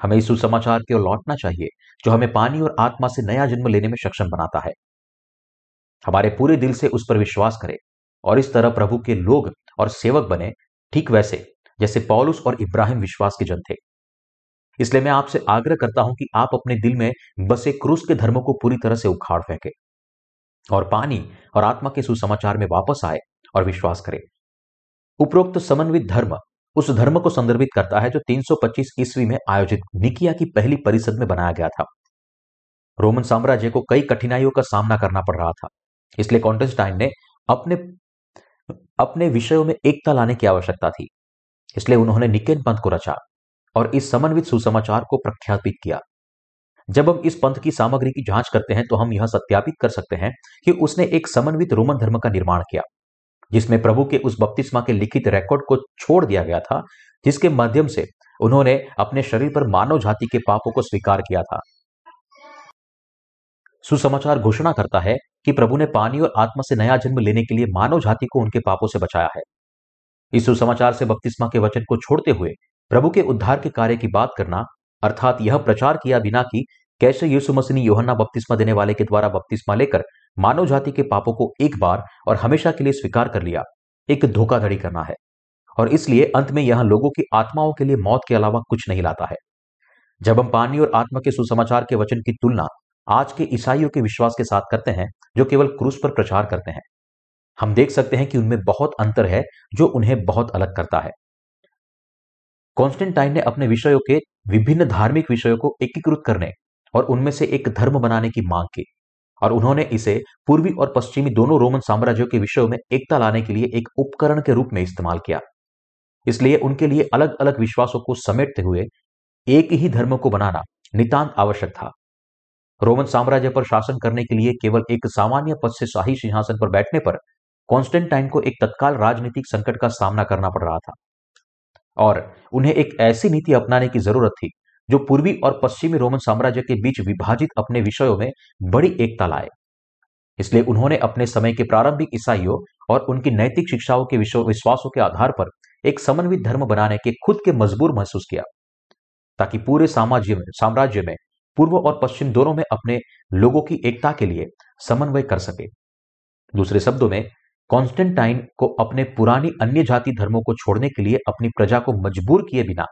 हमें इस सुसमाचार की ओर लौटना चाहिए, जो हमें पानी और आत्मा से नया जन्म लेने में सक्षम बनाता है। हमारे पूरे दिल से उस पर विश्वास करें और इस तरह प्रभु के लोग और सेवक बने, ठीक वैसे, जैसे पौलुस और इब्राहिम विश्वास के जन थे। इसलिए मैं आपसे आग्रह करता हूँ कि आप अपने दिल में बसे क्रूस के धर्मों को पूरी तरह से उखाड़ फेंके और पानी और आत्मा के सुसमाचार में वापस आए और विश्वास करें। उपरोक्त समन्वित धर्म उस धर्म को संदर्भित करता है जो 325 ईस्वी में आयोजित निकिया की पहली परिषद में बनाया गया था। रोमन साम्राज्य को कई कठिनाइयों का सामना करना पड़ रहा था। इसलिए कॉन्टेस्टाइन ने अपने अपने विषयों में एकता लाने की आवश्यकता थी। इसलिए उन्होंने निकेन पंथ को रचा और इस समन्वित सुसमाचार को प्रख्यापित किया। जब हम इस पंथ की सामग्री की जाँच करते हैं तो हम यह सत्यापित कर सकते हैं कि उसने एक समन्वित रोमन धर्म का निर्माण किया। जिसमें प्रभु के उस बपतिस्मा के लिखित रिकॉर्ड को छोड़ दिया गया था, जिसके माध्यम से उन्होंने अपने शरीर पर मानव जाति के पापों को स्वीकार किया था। सुसमाचार घोषणा करता है कि प्रभु ने पानी और आत्मा से नया जन्म लेने के लिए मानव जाति को उनके पापों से बचाया है। इस सुसमाचार से बपतिस्मा के वचन को छोड़ते हुए प्रभु के उद्धार के कार्य की बात करना, अर्थात यह प्रचार किया बिना कि कैसे यीशु मसीह ने योहन्ना बपतिस्मा देने वाले के द्वारा बपतिस्मा लेकर मानव जाति के पापों को एक बार और हमेशा के लिए स्वीकार कर लिया। एक धोखाधड़ी करना है। और इसलिए अंत में यह लोगों की आत्माओं के लिए मौत के अलावा कुछ नहीं लाता है। जब हम पानी और आत्मा के सुसमाचार के वचन की तुलना आज के ईसाइयों के विश्वास के साथ करते हैं, जो केवल क्रूस पर प्रचार करते हैं, हम देख सकते हैं कि उनमें बहुत अंतर है, जो उन्हें बहुत अलग करता है। कॉन्स्टेंटाइन ने अपने विषयों के विभिन्न धार्मिक विषयों को एकीकृत करने और उनमें से एक धर्म बनाने की मांग की। और उन्होंने इसे पूर्वी और पश्चिमी दोनों रोमन साम्राज्यों के विषयों में एकता लाने के लिए एक उपकरण के रूप में इस्तेमाल किया। इसलिए उनके लिए अलग अलग विश्वासों को समेटते हुए एक ही धर्म को बनाना नितांत आवश्यक था। रोमन साम्राज्य पर शासन करने के लिए केवल एक सामान्य पद से शाही सिंहासन पर बैठने पर कॉन्स्टेंटाइन को एक तत्काल राजनीतिक संकट का सामना करना पड़ रहा था। और उन्हें एक ऐसी नीति अपनाने की ज़रूरत थी जो पूर्वी और पश्चिमी रोमन साम्राज्य के बीच विभाजित अपने विषयों में बड़ी एकता लाए। इसलिए उन्होंने अपने समय के प्रारंभिक ईसाइयों और उनकी नैतिक शिक्षाओं के विश्वासों के आधार पर एक समन्वित धर्म बनाने के खुद के मजबूर महसूस किया, ताकि पूरे साम्राज्य में साम्राज्य में पूर्व और पश्चिम दोनों में अपने लोगों की एकता के लिए समन्वय कर सके। दूसरे शब्दों में, कॉन्स्टेंटाइन को अपने पुरानी अन्य जाति धर्मों को छोड़ने के लिए अपनी प्रजा को मजबूर किए बिना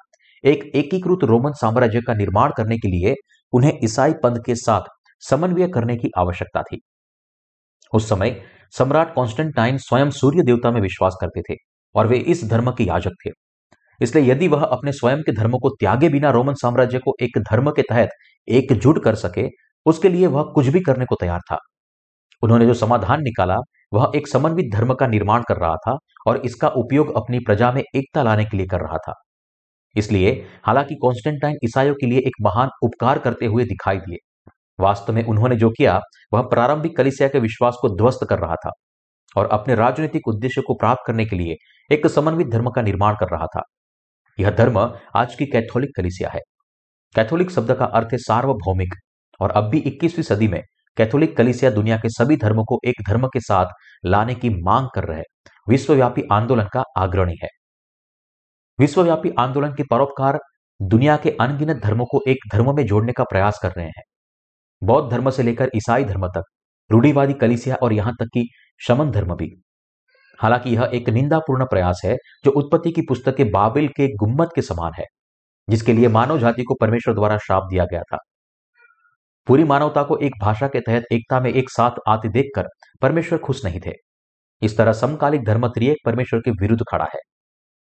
एक एकीकृत रोमन साम्राज्य का निर्माण करने के लिए उन्हें ईसाई पंथ के साथ समन्वय करने की आवश्यकता थी। उस समय सम्राट कॉन्स्टेंटाइन स्वयं सूर्य देवता में विश्वास करते थे और वे इस धर्म के याजक थे। इसलिए यदि वह अपने स्वयं के धर्म को त्यागे बिना रोमन साम्राज्य को एक धर्म के तहत एकजुट कर सके, उसके लिए वह कुछ भी करने को तैयार था। उन्होंने जो समाधान निकाला, वह एक समन्वित धर्म का निर्माण कर रहा था और इसका उपयोग अपनी प्रजा में एकता लाने के लिए कर रहा था। इसलिए हालाँकि कॉन्स्टेंटाइन ईसाइयों के लिए एक महान उपकार करते हुए दिखाई दिए। वास्तव में उन्होंने जो किया, वह प्रारंभिक कलिसिया के विश्वास को ध्वस्त कर रहा था और अपने राजनीतिक उद्देश्य को प्राप्त करने के लिए एक समन्वित धर्म का निर्माण कर रहा था। यह धर्म आज की कैथोलिक कलिसिया है। कैथोलिक शब्द का अर्थ है सार्वभौमिक और अब भी 21वीं सदी में कैथोलिक कलिसिया दुनिया के सभी धर्मों को एक धर्म के साथ लाने की मांग कर रहे विश्वव्यापी आंदोलन का अग्रणी है। विश्वव्यापी आंदोलन के परोपकार दुनिया के अनगिनत धर्मों को एक धर्म में जोड़ने का प्रयास कर रहे हैं। बौद्ध धर्म से लेकर ईसाई धर्म तक, रूढ़ीवादी कलिसिया और यहाँ तक कि शमन धर्म भी। हालाँकि यह एक निंदापूर्ण प्रयास है जो उत्पत्ति की पुस्तक के बाबिल के गुम्मत के समान है, जिसके लिए मानव जाति को परमेश्वर द्वारा श्राप दिया गया था। पूरी मानवता को एक भाषा के तहत एकता में एक साथ आते देखकर परमेश्वर खुश नहीं थे। इस तरह समकालिक धर्म त्रिएक परमेश्वर के विरुद्ध खड़ा है।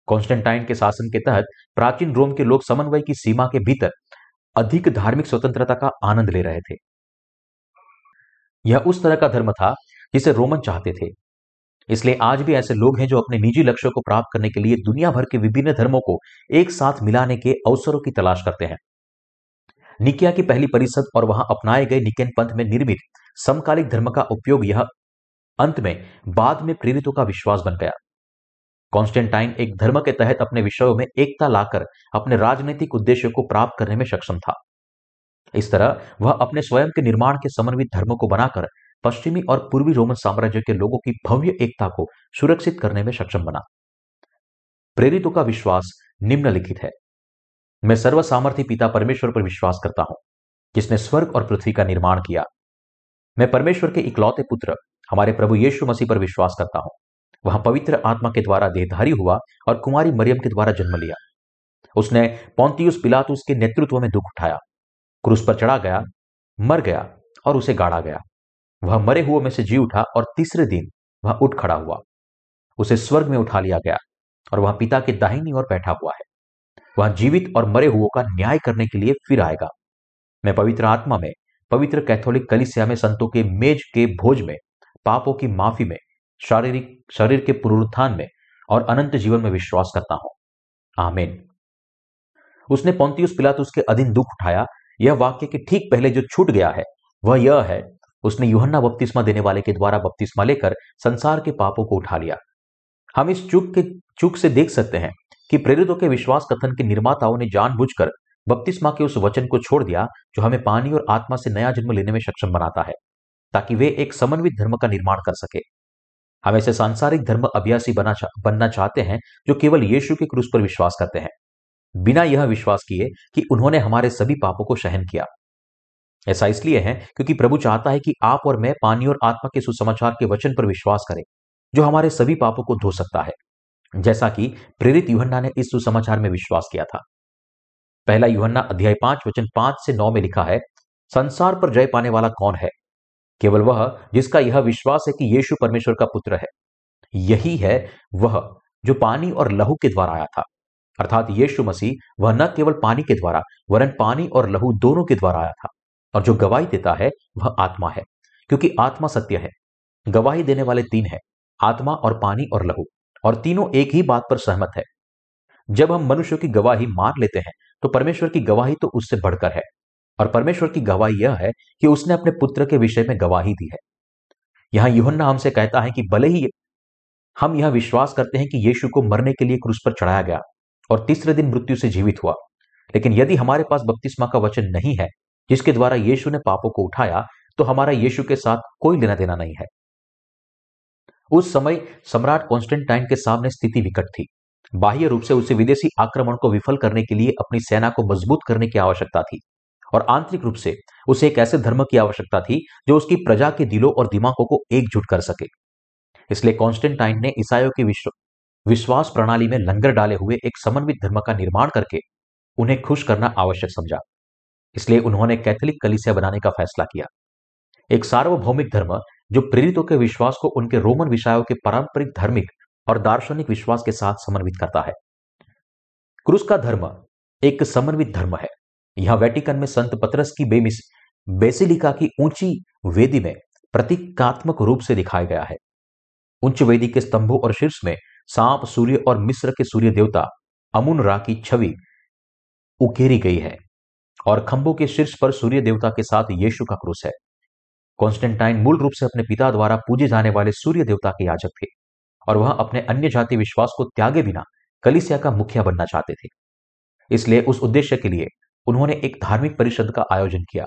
कॉन्स्टेंटाइन के शासन के तहत प्राचीन रोम के लोग समन्वय की सीमा के भीतर अधिक धार्मिक स्वतंत्रता का आनंद ले रहे थे। यह उस तरह का धर्म था जिसे रोमन चाहते थे। इसलिए आज भी ऐसे लोग हैं जो अपने निजी लक्ष्यों को प्राप्त करने के लिए दुनिया भर के विभिन्न धर्मों को एक साथ मिलाने के अवसरों की तलाश करते हैं। निकिया की पहली परिषद और वहाँ अपनाए गए निकेन पंथ में निर्मित समकालिक धर्म का उपयोग यह अंत में बाद में प्रेरितों का विश्वास बन गया। कॉन्स्टेंटाइन एक धर्म के तहत अपने विषयों में एकता लाकर अपने राजनीतिक उद्देश्यों को प्राप्त करने में सक्षम था। इस तरह वह अपने स्वयं के निर्माण के समन्वित धर्मों को बनाकर पश्चिमी और पूर्वी रोमन साम्राज्य के लोगों की भव्य एकता को सुरक्षित करने में सक्षम बना। प्रेरितों का विश्वास निम्नलिखित है। मैं सर्व सामर्थ्य पिता परमेश्वर पर विश्वास करता हूँ, जिसने स्वर्ग और पृथ्वी का निर्माण किया। मैं परमेश्वर के इकलौते पुत्र, हमारे प्रभु यीशु मसीह पर विश्वास करता हूँ। वह पवित्र आत्मा के द्वारा देहधारी हुआ और कुमारी मरियम के द्वारा जन्म लिया। उसने पौंतियुस पिलातुस के नेतृत्व में दुख उठाया। क्रूस पर चढ़ा गया, मर गया और उसे गाड़ा गया। वह मरे हुए में से जी उठा और तीसरे दिन वह उठ खड़ा हुआ। उसे स्वर्ग में उठा लिया गया और वह पिता के दाहिनी ओर बैठा हुआ है। वह जीवित और मरे हुओं का न्याय करने के लिए फिर आएगा। मैं पवित्र आत्मा में, पवित्र कैथोलिक कलिसिया में संतों के मेज के भोज में, पापों की माफ़ी में शारीरिक, शरीर के पुनरुत्थान में और अनंत जीवन में विश्वास करता हूँ। आमेन। उसने पोंतियुस पिलातुस के अधीन दुख उठाया। यह वाक्य के ठीक पहले जो छूट गया है, वह यह है, उसने युहन्ना बपतिस्मा देने वाले के द्वारा बपतिस्मा लेकर संसार के पापों को उठा लिया। हम इस चुक के, चुक से देख सकते हैं कि प्रेरितों के विश्वास कथन के निर्माताओं ने जानबूझकर बपतिस्मा के उस वचन को छोड़ दिया, जो हमें पानी और आत्मा से नया जन्म लेने में सक्षम बनाता है, ताकि वे एक समन्वित धर्म का निर्माण कर सके। हम ऐसे सांसारिक धर्म अभ्यासी बना चा, बनना चाहते हैं जो केवल यीशु के क्रूस पर विश्वास करते हैं। बिना यह विश्वास किए कि उन्होंने हमारे सभी पापों को सहन किया। ऐसा इसलिए है क्योंकि प्रभु चाहता है कि आप और मैं पानी और आत्मा के सुसमाचार के वचन पर विश्वास करें जो हमारे सभी पापों को धो सकता है। जैसा कि प्रेरित युहन्ना ने इस सुसमाचार में विश्वास किया था। पहला युहन्ना अध्याय पाँच वचन पाँच से नौ में लिखा है संसार पर जय पाने वाला कौन है? केवल वह जिसका यह विश्वास है कि यीशु परमेश्वर का पुत्र है। यही है वह जो पानी और लहू के द्वारा आया था। अर्थात यीशु मसीह वह न केवल पानी के द्वारा, वरन पानी और लहू दोनों के द्वारा आया था और जो गवाही देता है वह आत्मा है, क्योंकि आत्मा सत्य है। गवाही देने वाले तीन है, आत्मा और पानी और लहू, और तीनों एक ही बात पर सहमत है। जब हम मनुष्य की गवाही मान लेते हैं तो परमेश्वर की गवाही तो उससे बढ़कर है। और परमेश्वर की गवाही यह है कि उसने अपने पुत्र के विषय में गवाही दी है। यहाँ युहन्ना हमसे कहता है कि भले ही हम यह विश्वास करते हैं कि यीशु को मरने के लिए क्रूस पर चढ़ाया गया और तीसरे दिन मृत्यु से जीवित हुआ, लेकिन यदि हमारे पास बपतिस्मा का वचन नहीं है, जिसके द्वारा यीशु ने पापों को उठाया तो हमारा यीशु के साथ कोई लेना देना नहीं है। उस समय सम्राट कॉन्स्टेंटाइन के सामने स्थिति विकट थी। बाह्य रूप से उसे विदेशी आक्रमण को विफल करने के लिए अपनी सेना को मज़बूत करने की आवश्यकता थी। और आंतरिक रूप से उसे एक ऐसे धर्म की आवश्यकता थी जो उसकी प्रजा के दिलों और दिमागों को एकजुट कर सके। इसलिए कॉन्स्टेंटाइन ने ईसाइयों की विश्व, विश्वास प्रणाली में लंगर डाले हुए एक समन्वित धर्म का निर्माण करके उन्हें खुश करना आवश्यक समझा। इसलिए उन्होंने कैथोलिक कलिसिया बनाने का फैसला किया। एक सार्वभौमिक धर्म जो प्रेरितों के विश्वास को उनके रोमन विषयों के पारंपरिक धार्मिक और दार्शनिक विश्वास के साथ समन्वित करता है। क्रूस का धर्म एक समन्वित धर्म है। यहाँ वेटिकन में संत पत्रस की बेमिस, बेसिलिका की ऊँची वेदी में प्रतीकात्मक रूप से दिखाया गया है। उच्च वेदी के स्तंभों और शीर्ष में सांप, सूर्य और मिस्र के सूर्य देवता अमुन रा की छवि उकेरी गई है और खंभों के शीर्ष पर सूर्य देवता के साथ यीशु का क्रूस है। कॉन्स्टेंटाइन मूल रूप से अपने पिता द्वारा पूजे जाने वाले सूर्य देवता के याजक थे और वह अपने अन्य जाति विश्वास को त्यागे बिना कलिसिया का मुखिया बनना चाहते थे। इसलिए उस उद्देश्य के लिए उन्होंने एक धार्मिक परिषद का आयोजन किया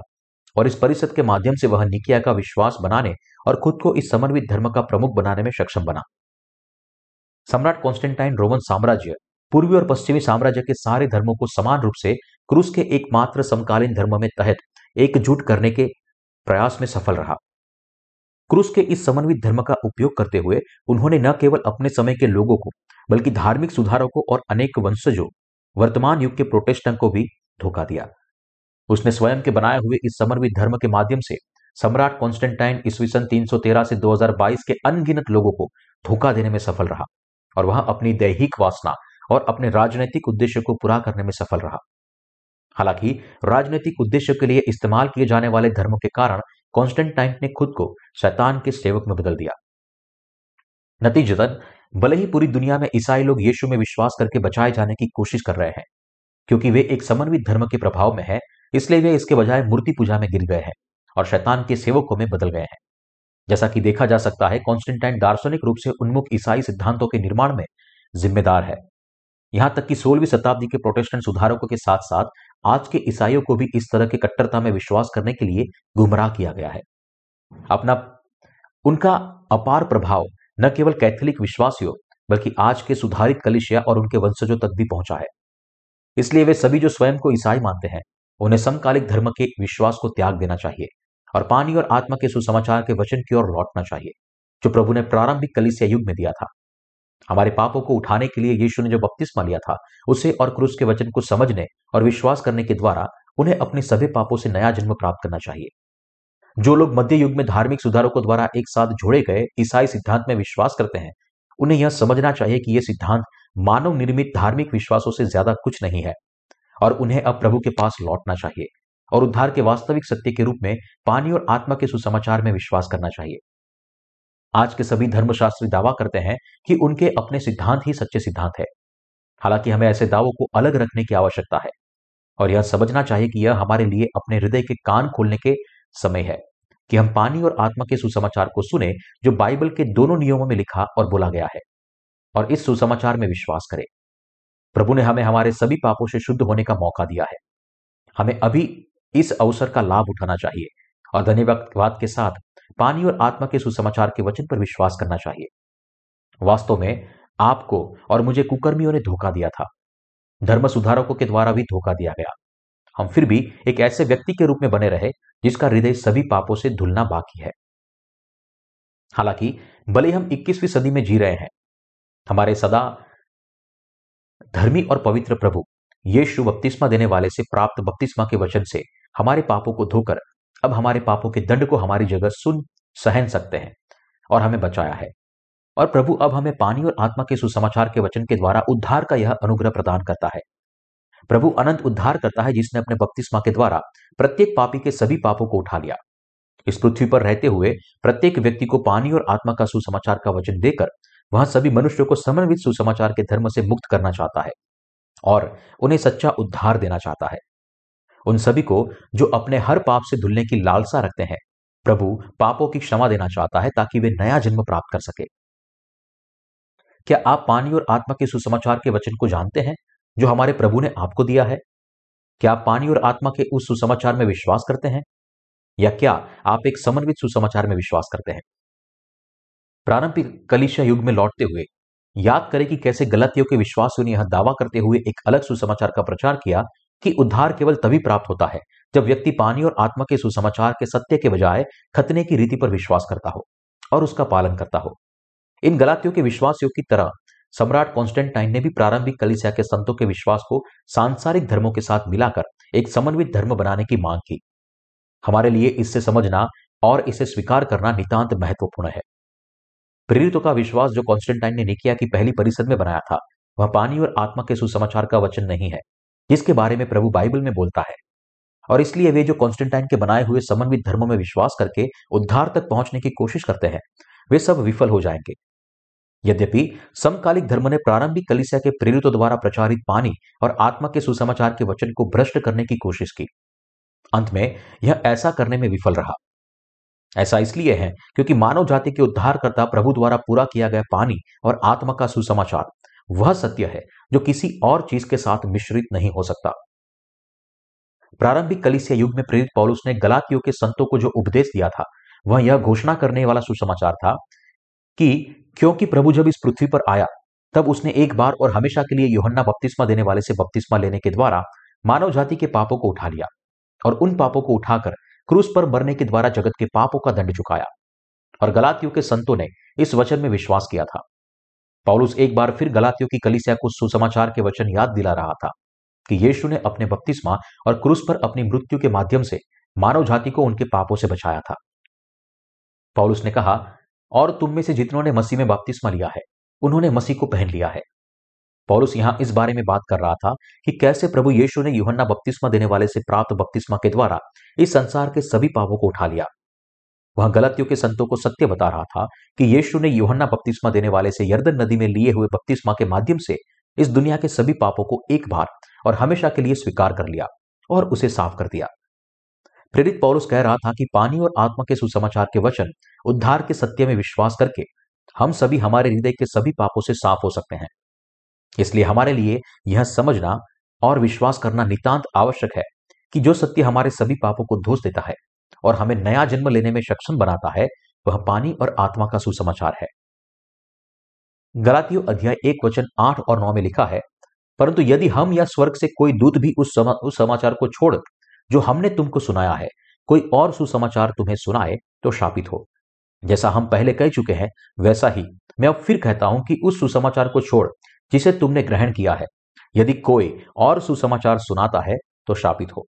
और इस परिषद के माध्यम से वह निकिया का विश्वास बनाने और खुद को इस समन्वित धर्म का प्रमुख बनाने में सक्षम बना। सम्राट कॉन्स्टेंटाइन रोमन साम्राज्य पूर्वी और पश्चिमी साम्राज्य के सारे धर्मों को समान रूप से क्रूस के एकमात्र समकालीन धर्म में तहत एकजुट करने के प्रयास में सफल रहा। क्रूस के इस समन्वित धर्म का उपयोग करते हुए उन्होंने न केवल अपने समय के लोगों को, बल्कि धार्मिक सुधारों को और अनेक वंशजों, वर्तमान युग के प्रोटेस्टेंट को भी धोखा दिया। उसने स्वयं के बनाए हुए इस समर्पित धर्म के माध्यम से सम्राट कॉन्स्टेंटाइन ईस्वी सन 313 से 2022 के अनगिनत लोगों को धोखा देने में सफल रहा और वह अपनी दैहिक वासना और अपने राजनीतिक उद्देश्य को पूरा करने में सफल रहा। हालाँकि राजनीतिक उद्देश्य के लिए इस्तेमाल किए जाने वाले धर्मों के कारण कॉन्स्टेंटाइन ने खुद को शैतान के सेवक में बदल दिया। नतीजतन, भले ही पूरी दुनिया में ईसाई लोग यीशु में विश्वास करके बचाए जाने की कोशिश कर रहे हैं क्योंकि वे एक समन्वित धर्म के प्रभाव में है, इसलिए वे इसके बजाय मूर्ति पूजा में गिर गए हैं और शैतान के सेवकों में बदल गए हैं। जैसा कि देखा जा सकता है, कॉन्स्टेंटाइन दार्शनिक रूप से उन्मुख ईसाई सिद्धांतों के निर्माण में जिम्मेदार है। यहाँ तक कि सोलहवीं शताब्दी के प्रोटेस्टेंट सुधारकों के साथ साथ आज के ईसाइयों को भी इस तरह की कट्टरता में विश्वास करने के लिए गुमराह किया गया है। अपना, उनका अपार प्रभाव न केवल कैथोलिक विश्वासियों, बल्कि आज के सुधारित कलिशिया और उनके वंशजों तक भी पहुँचा है। इसलिए वे सभी जो स्वयं को ईसाई मानते हैं, उन्हें समकालिक धर्म के विश्वास को त्याग देना चाहिए और पानी और आत्मा के सुसमाचार के वचन की ओर लौटना चाहिए, जो प्रभु ने प्रारंभिक कलिसिया युग में दिया था। हमारे पापों को उठाने के लिए यीशु ने जो बपतिस्मा लिया था, उसे और क्रूस के वचन को समझने और विश्वास करने के द्वारा उन्हें अपने सभी पापों से नया जन्म प्राप्त करना चाहिए। जो लोग मध्य युग में धार्मिक सुधारकों द्वारा एक साथ जोड़े गए, ईसाई सिद्धांत में विश्वास करते हैं, उन्हें यह समझना चाहिए कि यह सिद्धांत मानव निर्मित धार्मिक विश्वासों से ज़्यादा कुछ नहीं है। और उन्हें अब प्रभु के पास लौटना चाहिए और उद्धार के वास्तविक सत्य के रूप में पानी और आत्मा के सुसमाचार में विश्वास करना चाहिए। आज के सभी धर्मशास्त्री दावा करते हैं कि उनके अपने सिद्धांत ही सच्चे सिद्धांत है। हालाँकि हमें ऐसे दावों को अलग रखने की आवश्यकता है और यह समझना चाहिए कि यह हमारे लिए अपने हृदय के कान खोलने के समय है कि हम पानी और आत्मा के सुसमाचार को सुने जो बाइबल के दोनों नियमों में लिखा और बोला गया है। और इस सुसमाचार में विश्वास करें। प्रभु ने हमें हमारे सभी पापों से शुद्ध होने का मौका दिया है। हमें अभी इस अवसर का लाभ उठाना चाहिए और धन्यवाद के साथ पानी और आत्मा के सुसमाचार के वचन पर विश्वास करना चाहिए। वास्तव में आपको और मुझे कुकर्मियों ने धोखा दिया था। धर्म सुधारकों के द्वारा भी धोखा दिया गया। हम फिर भी एक ऐसे व्यक्ति के रूप में बने रहे जिसका हृदय सभी पापों से धुलना बाकी है। हालाँकि, भले हम 21वीं सदी में जी रहे हैं हमारे सदा धर्मी और पवित्र प्रभु, यीशु बपतिस्मा देने वाले से प्राप्त बपतिस्मा के वचन से हमारे पापों को धोकर, अब हमारे पापों के दंड को हमारी जगह सुन, सहन सकते हैं और हमें बचाया है। और प्रभु, अब हमें पानी और आत्मा के सुसमाचार के वचन के द्वारा उद्धार का यह अनुग्रह प्रदान करता है। प्रभु, अनंत उद्धार करता है जिसने अपने बपतिस्मा के द्वारा प्रत्येक पापी के सभी पापों को उठा लिया। इस पृथ्वी पर रहते हुए प्रत्येक व्यक्ति को पानी और आत्मा का सुसमाचार का वचन देकर वह सभी मनुष्यों को समन्वित सुसमाचार के धर्म से मुक्त करना चाहता है और उन्हें सच्चा उद्धार देना चाहता है। उन सभी को जो अपने हर पाप से धुलने की लालसा रखते हैं, प्रभु पापों की क्षमा देना चाहता है ताकि वे नया जन्म प्राप्त कर सके। क्या आप पानी और आत्मा के सुसमाचार के वचन को जानते हैं, जो हमारे प्रभु ने आपको दिया है? क्या आप पानी और आत्मा के उस सुसमाचार में विश्वास करते हैं? या क्या आप एक समन्वित सुसमाचार में विश्वास करते हैं? प्रारंभिक कलिशा युग में लौटते हुए याद करें कि कैसे गलतियों के विश्वासियों ने यह दावा करते हुए एक अलग सुसमाचार का प्रचार किया कि उद्धार केवल तभी प्राप्त होता है जब व्यक्ति पानी और आत्मा के सुसमाचार के सत्य के बजाय खतने की रीति पर विश्वास करता हो और उसका पालन करता हो। इन गलातियों के विश्वासियों की तरह सम्राट कॉन्स्टेंटाइन ने भी प्रारंभिक कलिसिया के संतों के विश्वास को सांसारिक धर्मों के साथ मिलाकर एक समन्वित धर्म बनाने की मांग की। हमारे लिए इससे समझना और इसे स्वीकार करना नितांत महत्वपूर्ण है। प्रेरितों का विश्वास जो कॉन्स्टेंटाइन ने निकिया की पहली परिषद में बनाया था, वह पानी और आत्मा के सुसमाचार का वचन नहीं है, जिसके बारे में प्रभु बाइबल में बोलता है। और इसलिए वे जो कॉन्स्टेंटाइन के बनाए हुए समन्वित धर्मों में विश्वास करके उद्धार तक पहुँचने की कोशिश करते हैं, वे सब विफल हो जाएँगे। यद्यपि, समकालिक धर्म ने प्रारंभिक कलिसिया के प्रेरितों द्वारा प्रचारित पानी और आत्मा के सुसमाचार के वचन को भ्रष्ट करने की कोशिश की। अंत में, यह ऐसा करने में विफल रहा। ऐसा इसलिए है क्योंकि मानव जाति के उद्धारकर्ता प्रभु द्वारा पूरा किया गया पानी और आत्मा का सुसमाचार, वह सत्य है जो किसी और चीज़ के साथ मिश्रित नहीं हो सकता। प्रारंभिक कलिसिया युग में प्रेरित पौलुस ने गलातियों के संतों को जो उपदेश दिया था, वह यह घोषणा करने वाला सुसमाचार था कि क्योंकि प्रभु जब इस पृथ्वी पर आया, तब उसने एक बार और हमेशा के लिए योहन्ना बपतिस्मा देने वाले से बपतिस्मा लेने के द्वारा मानव जाति के पापों को उठा लिया और उन पापों को उठाकर क्रूस पर मरने के द्वारा जगत के पापों का दंड चुकाया। और गलातियों के संतों ने इस वचन में विश्वास किया था। पौलुस एक बार फिर गलातियों की कलिसिया को सुसमाचार के वचन याद दिला रहा था कि यीशु ने अपने बपतिस्मा और क्रूस पर अपनी मृत्यु के माध्यम से मानव जाति को उनके पापों से बचाया था। पौलुस ने कहा, और तुम में से जितनों ने मसीह में बपतिस्मा लिया है, उन्होंने मसीह को पहन लिया है। पौलुस यहाँ इस बारे में बात कर रहा था कि कैसे प्रभु यीशु ने यूहन्ना बपतिस्मा देने वाले से प्राप्त बपतिस्मा के द्वारा इस संसार के सभी पापों को उठा लिया। वह गलतियों के संतों को सत्य बता रहा था कि यीशु ने यूहन्ना बपतिस्मा देने वाले से यर्दन नदी में लिए हुए बपतिस्मा के माध्यम से इस दुनिया के सभी पापों को एक बार और हमेशा के लिए स्वीकार कर लिया और उसे साफ़ कर दिया। प्रेरित पौलुस कह रहा था कि पानी और आत्मा के सुसमाचार के वचन, उद्धार के सत्य में विश्वास करके, हम सभी हमारे हृदय के सभी पापों से साफ़ हो सकते हैं। इसलिए हमारे लिए यह समझना और विश्वास करना नितांत आवश्यक है कि जो सत्य हमारे सभी पापों को धोस देता है और हमें नया जन्म लेने में सक्षम बनाता है वह पानी और आत्मा का सुसमाचार है। गलातियों अध्याय एक वचन आठ और नौ में लिखा है परंतु यदि हम या स्वर्ग से कोई दूत भी उस, समा, उस समाचार को छोड़ जो हमने तुमको सुनाया है कोई और सुसमाचार तुम्हें सुनाए तो शापित हो। जैसा हम पहले कह चुके हैं वैसा ही मैं अब फिर कहता हूँ कि उस सुसमाचार को छोड़ जिसे तुमने ग्रहण किया है। यदि कोई और सुसमाचार सुनाता है तो शापित हो।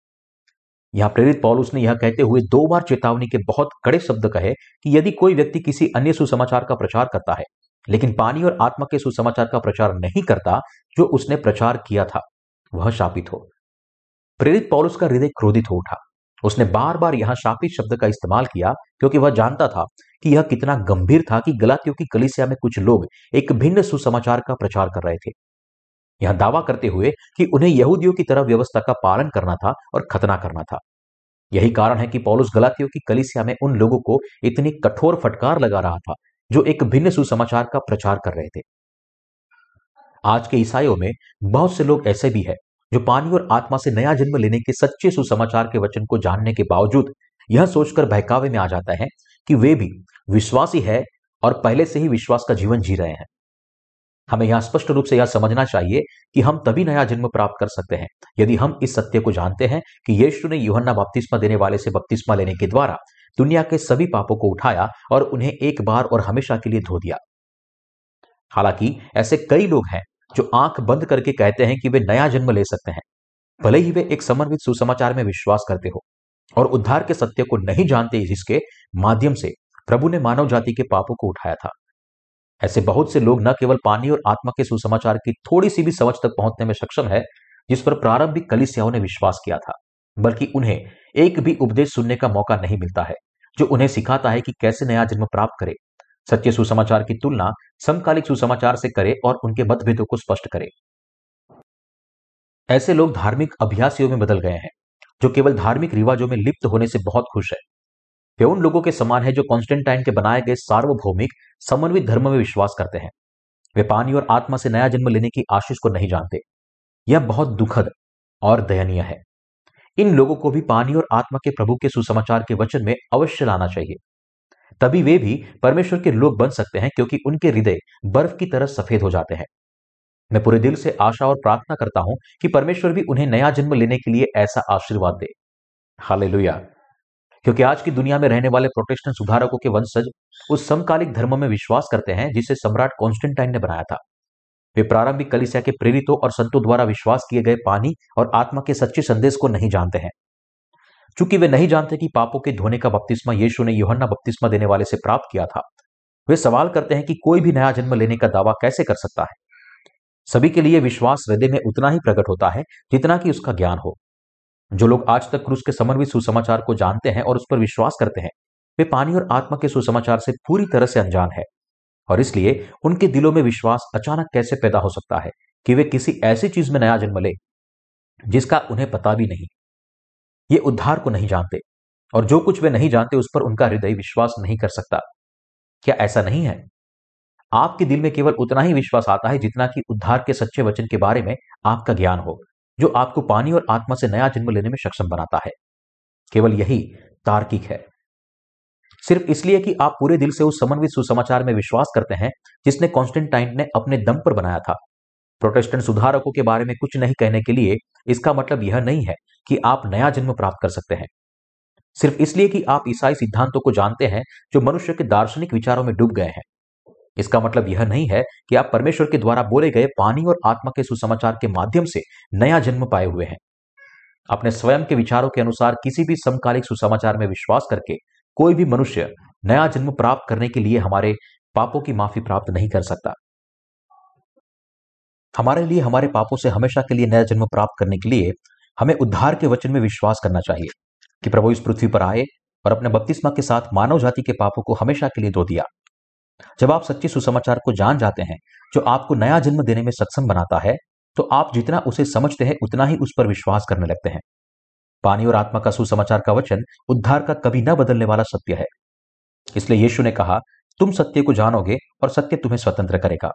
यहाँ प्रेरित पौलुस ने यह कहते हुए दो बार चेतावनी के बहुत कड़े शब्द कहे कि यदि कोई व्यक्ति किसी अन्य सुसमाचार का प्रचार करता है, लेकिन पानी और आत्मा के सुसमाचार का प्रचार नहीं करता जो उसने प्रचार किया था, वह शापित हो। प्रेरित पौलुस का हृदय क्रोधित हो उठा। उसने बार बार यहाँ शापित शब्द का इस्तेमाल किया, क्योंकि वह जानता था कि यह कितना गंभीर था कि गलातियों की कलिसिया में कुछ लोग एक भिन्न सुसमाचार का प्रचार कर रहे थे। यह दावा करते हुए कि उन्हें यहूदियों की तरह व्यवस्था का पालन करना था और खतना करना था। यही कारण है कि पॉलुस गलातियों की कलिसिया में उन लोगों को इतनी कठोर फटकार लगा रहा था, जो एक भिन्न सुसमाचार का प्रचार कर रहे थे। आज के ईसाइयों में बहुत से लोग ऐसे भी हैं, जो पानी और आत्मा से नया जन्म लेने के सच्चे सुसमाचार के वचन को जानने के बावजूद यह सोचकर बहकावे में आ जाता है कि वे भी विश्वासी है और पहले से ही विश्वास का जीवन जी रहे हैं। हमें यहाँ स्पष्ट रूप से यह समझना चाहिए कि हम तभी नया जन्म प्राप्त कर सकते हैं, यदि हम इस सत्य को जानते हैं कि यीशु ने यूहन्ना बपतिस्मा देने वाले से बपतिस्मा लेने के द्वारा दुनिया के सभी पापों को उठाया और उन्हें एक बार और हमेशा के लिए धो दिया। हालाँकि ऐसे कई लोग हैं जो आँख बंद करके कहते हैं कि वे नया जन्म ले सकते हैं। भले ही वे एक समर्पित सुसमाचार में विश्वास करते हो और उद्धार के सत्य को नहीं जानते जिसके माध्यम से प्रभु ने मानव जाति के पापों को उठाया था। ऐसे बहुत से लोग न केवल पानी और आत्मा के सुसमाचार की थोड़ी सी भी समझ तक पहुँचने में सक्षम है, जिस पर प्रारंभिक कलिसियाओं ने विश्वास किया था, बल्कि उन्हें एक भी उपदेश सुनने का मौका नहीं मिलता है, जो उन्हें सिखाता है कि कैसे नया जन्म प्राप्त करे। सच्चे सुसमाचार की तुलना समकालिक सुसमाचार से करे और उनके मतभेदों को स्पष्ट करे। ऐसे लोग धार्मिक अभ्यासियों में बदल गए हैं, जो केवल धार्मिक रिवाजों में लिप्त होने से बहुत खुश है। वे उन लोगों के समान है जो कॉन्स्टेंटाइन के बनाए गए सार्वभौमिक, समन्वित धर्म में विश्वास करते हैं। वे पानी और आत्मा से नया जन्म लेने की आशीष को नहीं जानते। यह बहुत दुखद और दयनीय है। इन लोगों को भी पानी और आत्मा के प्रभु के सुसमाचार के वचन में अवश्य लाना चाहिए। तभी वे भी परमेश्वर के लोग बन सकते हैं क्योंकि उनके हृदय बर्फ़ की तरह सफ़ेद हो जाते हैं। मैं पूरे दिल से आशा और प्रार्थना करता हूँ कि परमेश्वर भी उन्हें नया जन्म लेने के लिए ऐसा आशीर्वाद दे। हाले क्योंकि आज की दुनिया में रहने वाले प्रोटेस्टेंट सुधारकों के वंशज उस समकालिक धर्म में विश्वास करते हैं जिसे सम्राट कॉन्स्टेंटाइन ने बनाया था। वे प्रारंभिक कलिसिया के प्रेरितों और संतों द्वारा विश्वास किए गए पानी और आत्मा के सच्चे संदेश को नहीं जानते हैं। चूँकि वे नहीं जानते कि पापों के धोने का बपतिस्मा यीशु ने योहन्ना बपतिस्मा देने वाले से प्राप्त किया था, वे सवाल करते हैं कि कोई भी नया जन्म लेने का दावा कैसे कर सकता है? सभी के लिए विश्वास हृदय में उतना ही प्रकट होता है जितना कि उसका ज्ञान हो। जो लोग आज तक क्रूस के समन्वित सुसमाचार को जानते हैं और उस पर विश्वास करते हैं, वे पानी और आत्मा के सुसमाचार से पूरी तरह से अनजान है। और इसलिए उनके दिलों में विश्वास अचानक कैसे पैदा हो सकता है कि वे किसी ऐसी चीज़ में नया जन्म ले, जिसका उन्हें पता भी नहीं? ये उद्धार को नहीं जानते, और जो कुछ वे नहीं जानते उस पर उनका हृदय विश्वास नहीं कर सकता। क्या ऐसा नहीं है? आपके दिल में केवल उतना ही विश्वास आता है जितना कि उद्धार के सच्चे वचन के बारे में आपका ज्ञान हो। जो आपको पानी और आत्मा से नया जन्म लेने में सक्षम बनाता है। केवल यही तार्किक है। सिर्फ़ इसलिए कि आप पूरे दिल से उस समन्वित सुसमाचार में विश्वास करते हैं, जिसने कॉन्स्टेंटाइन ने अपने दम पर बनाया था। प्रोटेस्टेंट सुधारकों के बारे में कुछ नहीं कहने के लिए इसका मतलब यह नहीं है कि आप नया जन्म प्राप्त कर सकते हैं। सिर्फ़ इसलिए कि आप ईसाई सिद्धांतों को जानते हैं जो मनुष्य के दार्शनिक विचारों में डूब गए हैं। इसका मतलब यह नहीं है कि आप परमेश्वर के द्वारा बोले गए पानी और आत्मा के सुसमाचार के माध्यम से नया जन्म पाए हुए हैं। अपने स्वयं के विचारों के अनुसार किसी भी समकालिक सुसमाचार में विश्वास करके कोई भी मनुष्य नया जन्म प्राप्त करने के लिए हमारे पापों की माफ़ी प्राप्त नहीं कर सकता। हमारे लिए, हमारे पापों से हमेशा के लिए नया जन्म प्राप्त करने के लिए हमें उद्धार के वचन में विश्वास करना चाहिए कि प्रभु इस पृथ्वी पर आए और अपने बपतिस्मा के साथ मानव जाति के पापों को हमेशा के लिए धो दिया। जब आप सच्चे सुसमाचार को जान जाते हैं, जो आपको नया जन्म देने में सक्षम बनाता है तो आप जितना उसे समझते हैं, उतना ही उस पर विश्वास करने लगते हैं। पानी और आत्मा का सुसमाचार का वचन, उद्धार का कभी न बदलने वाला सत्य है। इसलिए यीशु ने कहा, तुम सत्य को जानोगे और सत्य तुम्हें स्वतंत्र करेगा।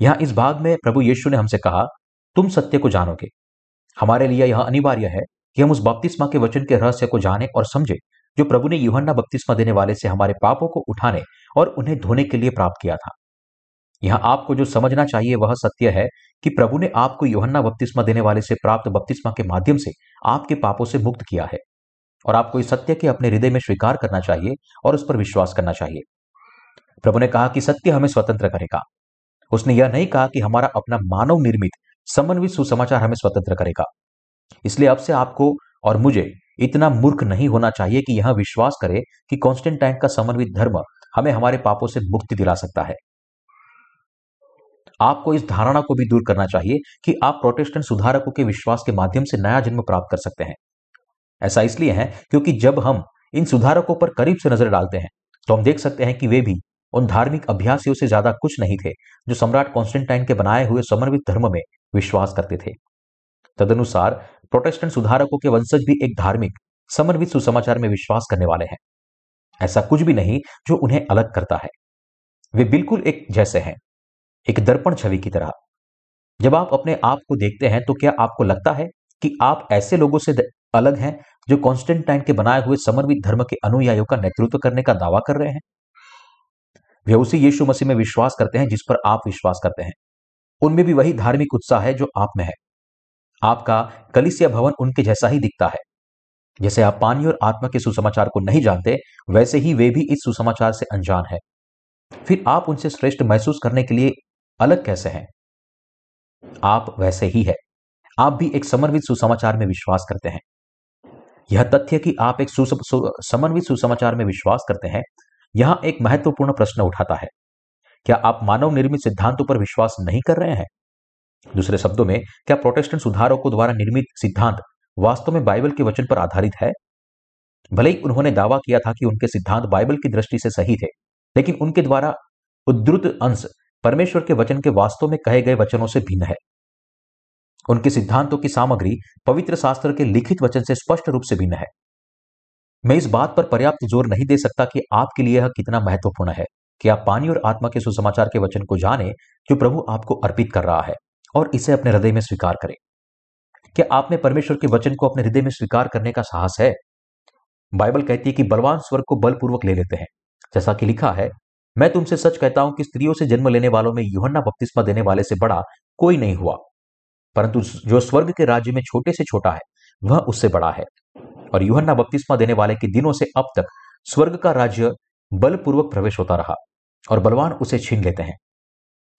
यहाँ इस भाग में प्रभु यीशु ने हमसे कहा, तुम सत्य को जानोगे। हमारे लिए यह अनिवार्य है कि हम उस बपतिस्मा के वचन के रहस्य को जाने और समझे, जो प्रभु ने युहन्ना बपतिस्मा देने वाले से हमारे पापों को उठाने और उन्हें धोने के लिए प्राप्त किया था। यहाँ आपको जो समझना चाहिए वह सत्य है कि प्रभु ने आपको योहन्ना बपतिस्मा देने वाले से प्राप्त बपतिस्मा के माध्यम से आपके पापों से मुक्त किया है। और आपको इस सत्य के अपने हृदय में स्वीकार करना चाहिए और उस पर विश्वास करना चाहिए। प्रभु ने कहा कि सत्य हमें स्वतंत्र करेगा। उसने यह नहीं कहा कि हमारा अपना मानव निर्मित, समन्वित सुसमाचार हमें स्वतंत्र करेगा। इसलिए अब से आपको और मुझे इतना मूर्ख नहीं होना चाहिए कि यह विश्वास करे कि कॉन्स्टेंटाइन का समन्वित धर्म हमें हमारे पापों से मुक्ति दिला सकता है। आपको इस धारणा को भी दूर करना चाहिए कि आप प्रोटेस्टेंट सुधारकों के विश्वास के माध्यम से नया जन्म प्राप्त कर सकते हैं। ऐसा इसलिए है क्योंकि जब हम इन सुधारकों पर करीब से नज़र डालते हैं तो हम देख सकते हैं कि वे भी उन धार्मिक अभ्यासियों से ज़्यादा कुछ नहीं थे, जो सम्राट कॉन्स्टेंटाइन के बनाए हुए समन्वित धर्म में विश्वास करते थे। तदनुसार, प्रोटेस्टेंट सुधारकों के वंशज भी एक धार्मिक, समन्वित सुसमाचार में विश्वास करने वाले हैं। ऐसा कुछ भी नहीं जो उन्हें अलग करता है। वे बिल्कुल एक जैसे हैं, एक दर्पण छवि की तरह। जब आप अपने आप को देखते हैं तो क्या आपको लगता है कि आप ऐसे लोगों से अलग हैं जो कॉन्स्टेंटाइन के बनाए हुए समन्वित धर्म के अनुयायियों का नेतृत्व करने का दावा कर रहे हैं? वे उसी यीशु मसीह में विश्वास करते हैं जिस पर आप विश्वास करते हैं। उनमें भी वही धार्मिक उत्साह है जो आप में है। आपका कलिसिया भवन उनके जैसा ही दिखता है। जैसे आप पानी और आत्मा के सुसमाचार को नहीं जानते, वैसे ही वे भी इस सुसमाचार से अनजान है। फिर आप उनसे श्रेष्ठ महसूस करने के लिए अलग कैसे हैं? आप वैसे ही है। आप भी एक समन्वित सुसमाचार में विश्वास करते हैं। यह तथ्य कि आप एक समन्वित सुसमाचार में विश्वास करते हैं, यहाँ एक महत्वपूर्ण प्रश्न उठाता है। क्या आप मानव निर्मित सिद्धांतों पर विश्वास नहीं कर रहे हैं? दूसरे शब्दों में, क्या प्रोटेस्टेंट सुधारकों द्वारा निर्मित सिद्धांत वास्तव में बाइबल के वचन पर आधारित है। भले ही उन्होंने दावा किया था कि उनके सिद्धांत बाइबल की दृष्टि से सही थे, लेकिन उनके द्वारा उद्धृत अंश परमेश्वर के वचन के वास्तव में कहे गए वचनों से भिन्न है। उनके सिद्धांतों की सामग्री पवित्र शास्त्र के लिखित वचन से स्पष्ट रूप से भिन्न है। मैं इस बात पर पर्याप्त ज़ोर नहीं दे सकता कि आपके लिए यह कितना महत्वपूर्ण है। कि आप पानी और आत्मा के सुसमाचार के वचन को जाने जो प्रभु आपको अर्पित कर रहा है और इसे अपने हृदय में स्वीकार करें। क्या आप में परमेश्वर के वचन को अपने हृदय में स्वीकार करने का साहस है। बाइबल कहती है कि बलवान स्वर्ग को बलपूर्वक ले लेते हैं। जैसा कि लिखा है, मैं तुमसे सच कहता हूँ कि स्त्रियों से जन्म लेने वालों में युहन्ना बपतिस्मा देने वाले से बड़ा कोई नहीं हुआ। परंतु जो स्वर्ग के राज्य में छोटे से छोटा है, वह उससे बड़ा है। और युहन्ना बपतिस्मा देने वाले के दिनों से अब तक स्वर्ग का राज्य बलपूर्वक प्रवेश होता रहा और बलवान उसे छीन लेते हैं।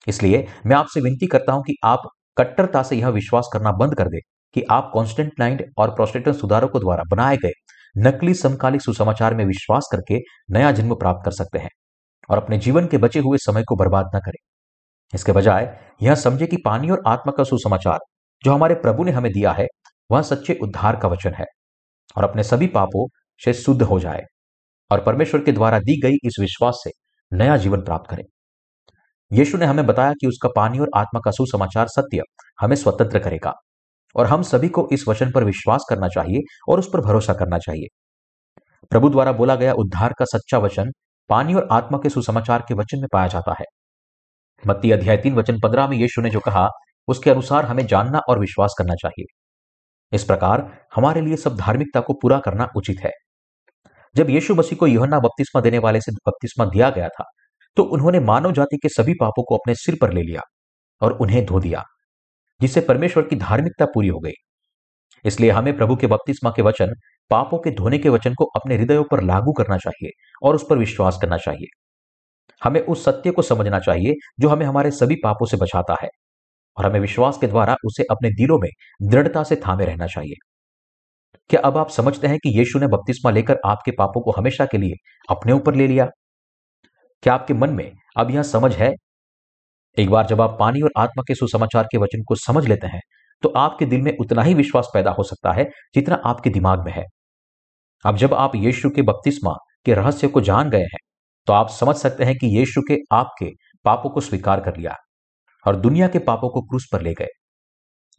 इसलिए मैं आपसे विनती करता हूँ कि आप कट्टरता से यह विश्वास करना बंद कर दे। कि आप कॉन्स्टेंटाइन और प्रोस्टेटन सुधारकों द्वारा बनाए गए नकली समकालिक सुसमाचार में विश्वास करके नया जन्म प्राप्त कर सकते हैं और अपने जीवन के बचे हुए समय को बर्बाद न करें। इसके बजाय, यह समझे कि पानी और आत्मा का सुसमाचार जो हमारे प्रभु ने हमें दिया है, वह सच्चे उद्धार का वचन है और अपने सभी पापों से शुद्ध हो जाए और परमेश्वर के द्वारा दी गई इस विश्वास से नया जीवन प्राप्त करें। यीशु ने हमें बताया कि उसका पानी और आत्मा का सुसमाचार सत्य हमें स्वतंत्र करेगा। और हम सभी को इस वचन पर विश्वास करना चाहिए और उस पर भरोसा करना चाहिए। प्रभु द्वारा बोला गया उद्धार का सच्चा वचन पानी और आत्मा के सुसमाचार के वचन में पाया जाता है। मत्ती अध्याय तीन, वचन पंद्रह में यीशु ने जो कहा, उसके अनुसार हमें जानना और विश्वास करना चाहिए। इस प्रकार हमारे लिए सब धार्मिकता को पूरा करना उचित है। जब यीशु मसीह को यहन्ना बपतिस्मा देने वाले से बपतिस्मा दिया गया था तो उन्होंने मानव जाति के सभी पापों को अपने सिर पर ले लिया और उन्हें धो दिया। जिससे परमेश्वर की धार्मिकता पूरी हो गई। इसलिए हमें प्रभु के बपतिस्मा के वचन, पापों के धोने के वचन को अपने हृदयों पर लागू करना चाहिए और उस पर विश्वास करना चाहिए। हमें उस सत्य को समझना चाहिए जो हमें हमारे सभी पापों से बचाता है और हमें विश्वास के द्वारा उसे अपने दिलों में दृढ़ता से थामे रहना चाहिए। क्या अब आप समझते हैं कि यीशु ने बपतिस्मा लेकर आपके पापों को हमेशा के लिए अपने ऊपर ले लिया? क्या आपके मन में अब यह समझ है एक बार जब आप पानी और आत्मा के सुसमाचार के वचन को समझ लेते हैं तो आपके दिल में उतना ही विश्वास पैदा हो सकता है जितना आपके दिमाग में है। अब जब आप यीशु के बपतिस्मा के रहस्य को जान गए हैं तो आप समझ सकते हैं कि यीशु के आपके पापों को स्वीकार कर लिया और दुनिया के पापों को क्रूस पर ले गए।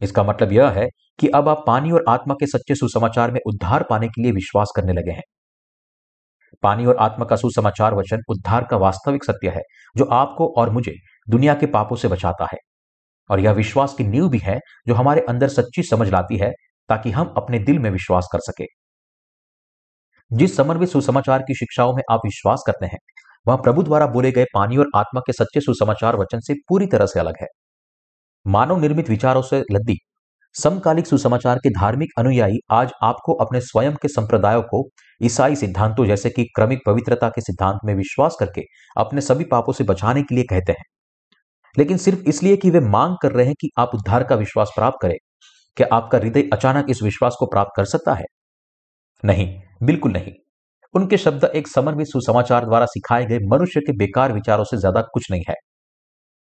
इसका मतलब यह है कि अब आप पानी और आत्मा के सच्चे सुसमाचार में उद्धार पाने के लिए विश्वास करने लगे हैं। पानी और आत्मा का सुसमाचार वचन उद्धार का वास्तविक सत्य है, जो आपको और मुझे दुनिया के पापों से बचाता है। और यह विश्वास की नींव भी है जो हमारे अंदर सच्ची समझ लाती है ताकि हम अपने दिल में विश्वास कर सके। जिस समन्वित सुसमाचार की शिक्षाओं में आप विश्वास करते हैं, वह प्रभु द्वारा बोले गए पानी और आत्मा के सच्चे सुसमाचार वचन से पूरी तरह से अलग है। मानव निर्मित विचारों से लद्दी, समकालिक सुसमाचार के धार्मिक अनुयायी आज आपको अपने स्वयं के संप्रदायों को ईसाई सिद्धांतों जैसे कि क्रमिक पवित्रता के सिद्धांत में विश्वास करके अपने सभी पापों से बचाने के लिए कहते हैं। लेकिन सिर्फ़ इसलिए कि वे मांग कर रहे हैं कि आप उद्धार का विश्वास प्राप्त करें। क्या आपका हृदय अचानक इस विश्वास को प्राप्त कर सकता है? नहीं, बिल्कुल नहीं। उनके शब्द एक समन्वित सुसमाचार द्वारा सिखाए गए मनुष्य के बेकार विचारों से ज़्यादा कुछ नहीं है।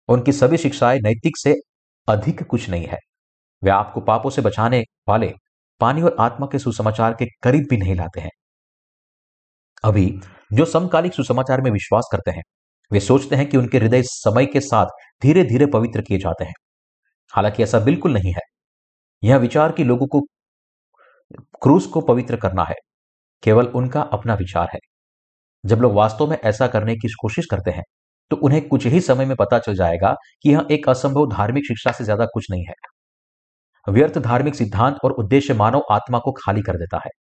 उनकी सभी शिक्षाएँ नैतिक से अधिक कुछ नहीं है। वे आपको पापों से बचाने वाले पानी और आत्मा के सुसमाचार के करीब भी नहीं लाते हैं। अभी, जो समकालिक सुसमाचार में विश्वास करते हैं वे सोचते हैं कि उनके हृदय समय के साथ धीरे धीरे पवित्र किए जाते हैं। हालाँकि ऐसा बिल्कुल नहीं है। यह विचार कि लोगों को क्रूस को पवित्र करना है, केवल उनका अपना विचार है। जब लोग वास्तव में ऐसा करने की कोशिश करते हैं तो उन्हें कुछ ही समय में पता चल जाएगा कि यह एक असंभव धार्मिक शिक्षा से ज़्यादा कुछ नहीं है। व्यर्थ धार्मिक सिद्धांत और उद्देश्य मानव आत्मा को खाली कर देता है।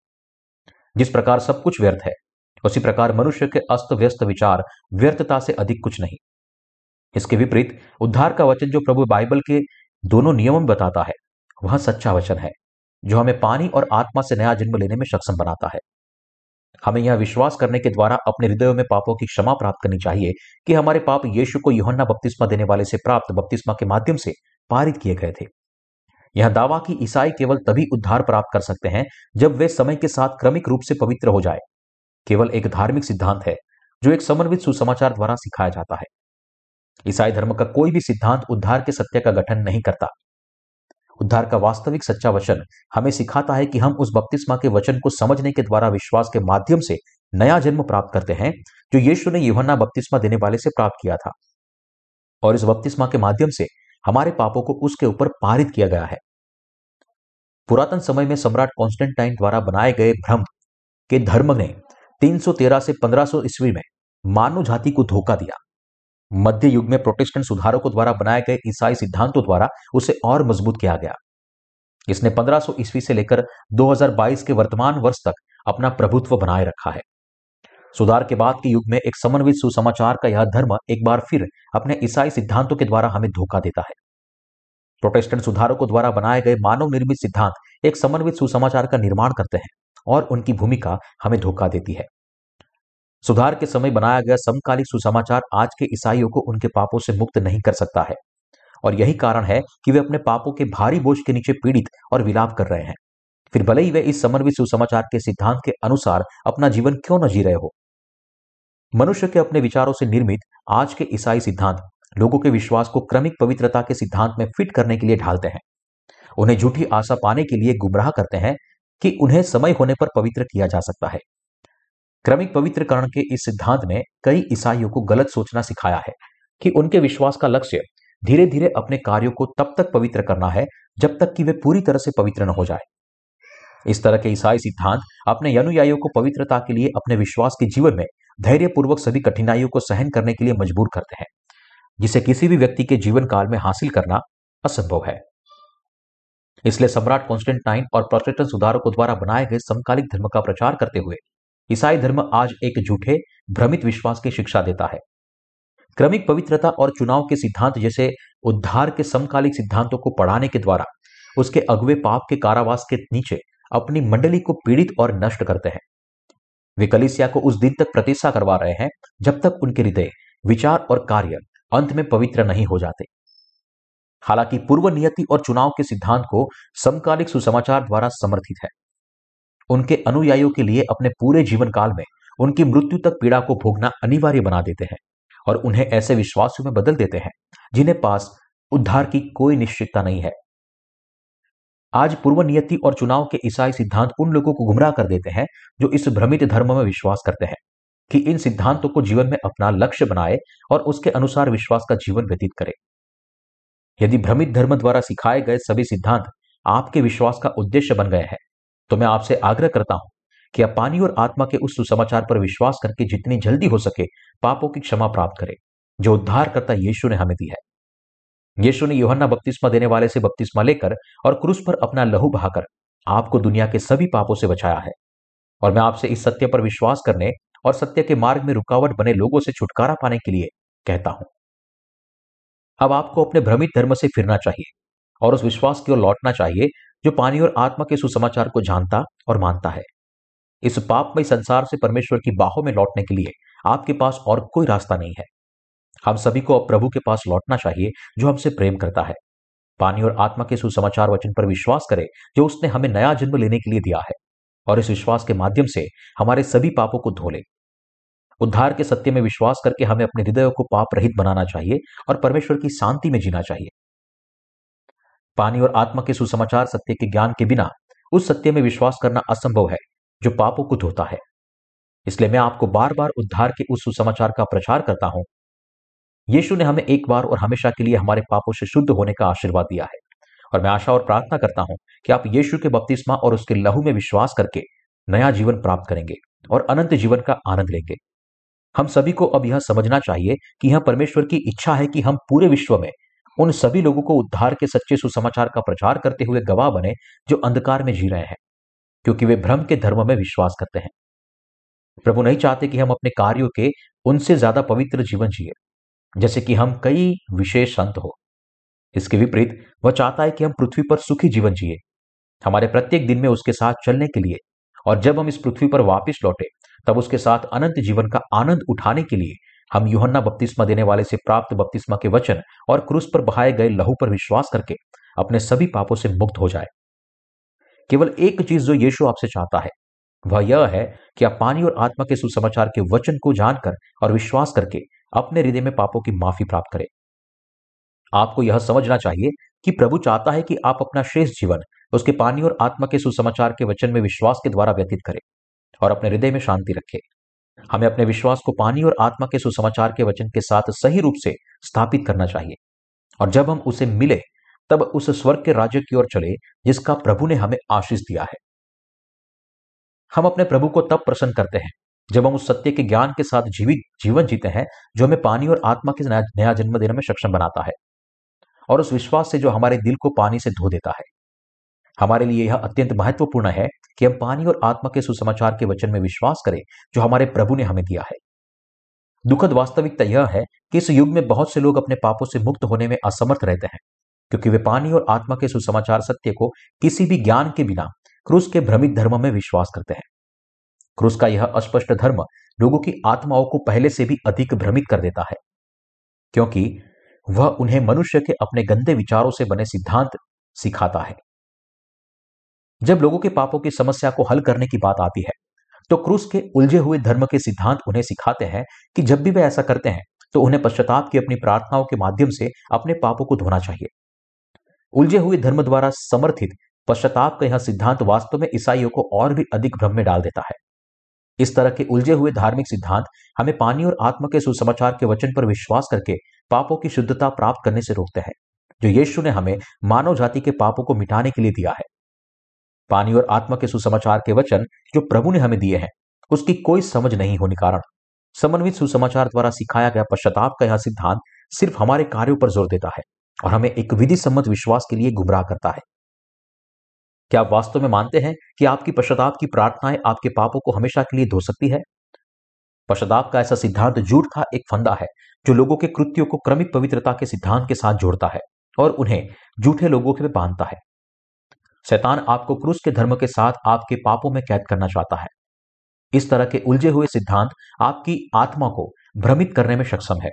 जिस प्रकार सब कुछ व्यर्थ है उसी प्रकार मनुष्य के अस्त व्यस्त विचार व्यर्थता से अधिक कुछ नहीं। इसके विपरीत, उद्धार का वचन जो प्रभु बाइबल के दोनों नियमों में बताता है, वह सच्चा वचन है, जो हमें पानी और आत्मा से नया जन्म लेने में सक्षम बनाता है। हमें यह विश्वास करने के द्वारा अपने हृदयों में पापों की क्षमा प्राप्त करनी चाहिए कि हमारे पाप यीशु को योहन्ना बपतिस्मा देने वाले से प्राप्त बपतिस्मा के माध्यम से पारित किए गए थे। यह दावा कि ईसाई केवल तभी उद्धार प्राप्त कर सकते हैं जब वे समय के साथ क्रमिक रूप से पवित्र हो जाए। केवल एक धार्मिक सिद्धांत है, जो एक समन्वित सुसमाचार द्वारा सिखाया जाता है। ईसाई धर्म का कोई भी सिद्धांत उद्धार के सत्य का गठन नहीं करता। उद्धार का वास्तविक सच्चा वचन हमें सिखाता है कि हम उस बपतिस्मा के वचन को समझने के द्वारा विश्वास के माध्यम से नया जन्म प्राप्त करते हैं, जो यीशु ने युहन्ना बपतिस्मा देने वाले से प्राप्त किया था। और इस बपतिस्मा के माध्यम से हमारे पापों को उसके ऊपर पारित किया गया है। पुरातन समय में सम्राट कॉन्स्टेंटाइन द्वारा बनाए गए भ्रम के धर्म ने 313 से 1500 ईस्वी में मानव जाति को धोखा दिया। मध्य युग में प्रोटेस्टेंट सुधारकों द्वारा बनाए गए ईसाई सिद्धांतों द्वारा उसे और मज़बूत किया गया। इसने 1500 ईस्वी से लेकर 2022 के वर्तमान वर्ष तक अपना प्रभुत्व बनाए रखा है। सुधार के बाद के युग में एक समन्वित सुसमाचार का यह धर्म एक बार फिर अपने ईसाई सिद्धांतों के द्वारा हमें धोखा देता है। प्रोटेस्टेंट सुधारकों द्वारा बनाए गए मानव निर्मित सिद्धांत एक समन्वित सुसमाचार का निर्माण करते हैं। और उनकी भूमिका हमें धोखा देती है। सुधार के समय बनाया गया समकालिक सुसमाचार आज के ईसाइयों को उनके पापों से मुक्त नहीं कर सकता है। और यही कारण है कि वे अपने पापों के भारी बोझ के नीचे पीड़ित और विलाप कर रहे हैं। फिर भले ही वे इस समन्वित सुसमाचार के सिद्धांत के अनुसार अपना जीवन क्यों न जी रहे हो। मनुष्य के अपने विचारों से निर्मित आज के ईसाई सिद्धांत लोगों के विश्वास को क्रमिक पवित्रता के सिद्धांत में फिट करने के लिए ढालते हैं। उन्हें झूठी आशा पाने के लिए गुमराह करते हैं कि उन्हें समय होने पर पवित्र किया जा सकता है। क्रमिक पवित्रकरण के इस सिद्धांत ने कई ईसाइयों को गलत सोचना सिखाया है कि उनके विश्वास का लक्ष्य धीरे धीरे अपने कार्यों को तब तक पवित्र करना है जब तक कि वे पूरी तरह से पवित्र न हो जाए। इस तरह के ईसाई सिद्धांत अपने अनुयायियों को पवित्रता के लिए अपने विश्वास के जीवन में धैर्यपूर्वक सभी कठिनाइयों को सहन करने के लिए मजबूर करते हैं, जिसे किसी भी व्यक्ति के जीवन काल में हासिल करना असंभव है। इसलिए सम्राट कॉन्स्टेंटाइन और प्रोटेस्टेंट सुधारकों द्वारा बनाए गए समकालिक धर्म का प्रचार करते हुए, ईसाई धर्म आज एक झूठे, भ्रमित विश्वास की शिक्षा देता है। क्रमिक पवित्रता और चुनाव के सिद्धांत जैसे उद्धार के समकालिक सिद्धांतों को पढ़ाने के द्वारा, उसके अगवे पाप के कारावास के नीचे अपनी मंडली को पीड़ित और नष्ट करते हैं। वे कलिसिया को उस दिन तक प्रतिष्ठा करवा रहे हैं, जब तक उनके हृदय, विचार और कार्य अंत में पवित्र नहीं हो जाते। हालाँकि पूर्व नियति और चुनाव के सिद्धांत को समकालिक सुसमाचार द्वारा समर्थित है। उनके अनुयायियों के लिए अपने पूरे जीवन काल में उनकी मृत्यु तक पीड़ा को भोगना अनिवार्य बना देते हैं और उन्हें ऐसे विश्वासों में बदल देते हैं जिन्हें पास उद्धार की कोई निश्चितता नहीं है। आज पूर्व नियति और चुनाव के ईसाई सिद्धांत उन लोगों को गुमराह कर देते हैं जो इस भ्रमित धर्म में विश्वास करते हैं कि इन सिद्धांतों को जीवन में अपना लक्ष्य बनाए और उसके अनुसार विश्वास का जीवन व्यतीत करे। यदि भ्रमित धर्म द्वारा सिखाए गए सभी सिद्धांत आपके विश्वास का उद्देश्य बन गए हैं तो मैं आपसे आग्रह करता हूँ कि आप पानी और आत्मा के उस सुसमाचार पर विश्वास करके जितनी जल्दी हो सके पापों की क्षमा प्राप्त करें, जो उद्धार करता यीशु ने हमें दी है। यीशु ने योहन्ना बपतिस्मा देने वाले से बपतिस्मा लेकर और क्रूस पर अपना लहू बहाकर आपको दुनिया के सभी पापों से बचाया है। और मैं आपसे इस सत्य पर विश्वास करने और सत्य के मार्ग में रुकावट बने लोगों से छुटकारा पाने के लिए कहता हूँ। अब आपको अपने भ्रमित धर्म से फिरना चाहिए और उस विश्वास की ओर लौटना चाहिए, जो पानी और आत्मा के सुसमाचार को जानता और मानता है। इस पापमय संसार से परमेश्वर की बाहों में लौटने के लिए आपके पास और कोई रास्ता नहीं है। हम सभी को अब प्रभु के पास लौटना चाहिए, जो हमसे प्रेम करता है। पानी और आत्मा के सुसमाचार वचन पर विश्वास करें, जो उसने हमें नया जन्म लेने के लिए दिया है और इस विश्वास के माध्यम से हमारे सभी पापों को धो ले। उद्धार के सत्य में विश्वास करके हमें अपने हृदय को पाप रहित बनाना चाहिए और परमेश्वर की शांति में जीना चाहिए। पानी और आत्मा के सुसमाचार सत्य के ज्ञान के बिना उस सत्य में विश्वास करना असंभव है, जो पापों को धोता है। इसलिए मैं आपको बार बार उद्धार के उस सुसमाचार का प्रचार करता हूँ। यीशु ने हमें एक बार और हमेशा के लिए हमारे पापों से शुद्ध होने का आशीर्वाद दिया है। और मैं आशा और प्रार्थना करता हूँ कि आप यीशु के बपतिस्मा और उसके लहू में विश्वास करके नया जीवन प्राप्त करेंगे और अनंत जीवन का आनंद लेंगे। हम सभी को अब यह समझना चाहिए कि यह परमेश्वर की इच्छा है कि हम पूरे विश्व में उन सभी लोगों को उद्धार के सच्चे सुसमाचार का प्रचार करते हुए गवाह बने जो अंधकार में जी रहे हैं, क्योंकि वे भ्रम के धर्म में विश्वास करते हैं। प्रभु नहीं चाहते कि हम अपने कार्यों के उनसे ज़्यादा पवित्र जीवन जिए, जैसे कि हम कई विशेष संत हो। इसके विपरीत, वह चाहता है कि हम पृथ्वी पर सुखी जीवन जिए, हमारे प्रत्येक दिन में उसके साथ चलने के लिए, और जब हम इस पृथ्वी पर वापस लौटे तब उसके साथ अनंत जीवन का आनंद उठाने के लिए हम युहन्ना बपतिस्मा देने वाले से प्राप्त बपतिस्मा के वचन और क्रूस पर बहाए गए लहू पर विश्वास करके अपने सभी पापों से मुक्त हो जाए। केवल एक चीज़ जो यीशु आपसे चाहता है, वह यह है कि आप पानी और आत्मा के सुसमाचार के वचन को जानकर और विश्वास करके अपने हृदय में पापों की माफ़ी प्राप्त करें। आपको यह समझना चाहिए कि प्रभु चाहता है कि आप अपना शेष जीवन उसके पानी और आत्मा के सुसमाचार के वचन में विश्वास के द्वारा व्यतीत करें। और अपने हृदय में शांति रखे। हमें अपने विश्वास को पानी और आत्मा के सुसमाचार के वचन के साथ सही रूप से स्थापित करना चाहिए। और जब हम उसे मिले, तब उस स्वर्ग के राज्य की ओर चले, जिसका प्रभु ने हमें आशीष दिया है। हम अपने प्रभु को तब प्रसन्न करते हैं, जब हम उस सत्य के ज्ञान के साथ जीवित, जीवन जीते हैं, जो हमें पानी और आत्मा के नया जन्म देने में सक्षम बनाता है। और उस विश्वास से जो हमारे दिल को पानी से धो देता है। हमारे लिए यह अत्यंत महत्वपूर्ण है कि हम पानी और आत्मा के सुसमाचार के वचन में विश्वास करें, जो हमारे प्रभु ने हमें दिया है। दुखद वास्तविकता यह है कि इस युग में बहुत से लोग अपने पापों से मुक्त होने में असमर्थ रहते हैं, क्योंकि वे पानी और आत्मा के सुसमाचार सत्य को किसी भी ज्ञान के बिना, क्रूस के भ्रमित धर्म में विश्वास करते हैं। क्रूस का यह अस्पष्ट धर्म लोगों की आत्माओं को पहले से भी अधिक भ्रमित कर देता है, क्योंकि वह उन्हें मनुष्य के अपने गंदे विचारों से बने सिद्धांत सिखाता है। जब लोगों के पापों की समस्या को हल करने की बात आती है तो क्रूस के उलझे हुए धर्म के सिद्धांत उन्हें सिखाते हैं कि जब भी वे ऐसा करते हैं तो उन्हें पश्चाताप की अपनी प्रार्थनाओं के माध्यम से अपने पापों को धोना चाहिए। उलझे हुए धर्म द्वारा समर्थित पश्चाताप का यह सिद्धांत वास्तव में ईसाइयों को और भी अधिक भ्रम में डाल देता है। इस तरह के उलझे हुए धार्मिक सिद्धांत हमें पानी और आत्मा के सुसमाचार के वचन पर विश्वास करके पापों की शुद्धता प्राप्त करने से रोकते हैं, जो यीशु ने हमें मानव जाति के पापों को मिटाने के लिए दिया है। पानी और आत्मा के सुसमाचार के वचन जो प्रभु ने हमें दिए हैं, उसकी कोई समझ नहीं होने कारण। समन्वित सुसमाचार द्वारा सिखाया गया पश्चाताप का यह सिद्धांत सिर्फ़ हमारे कार्यों पर ज़ोर देता है और हमें एक विधि सम्मत विश्वास के लिए गुमराह करता है। क्या आप वास्तव में मानते हैं कि आपकी पश्चाताप की प्रार्थनाएँ आपके पापों को हमेशा के लिए धो सकती है? पश्चाताप का ऐसा सिद्धांत झूठ का एक फंदा है, जो लोगों के कृत्यों को क्रमिक पवित्रता के सिद्धांत के साथ जोड़ता है और उन्हें झूठे लोगों के बांधता है। शैतान आपको क्रूस के धर्म के साथ आपके पापों में कैद करना चाहता है। इस तरह के उलझे हुए सिद्धांत आपकी आत्मा को भ्रमित करने में सक्षम है।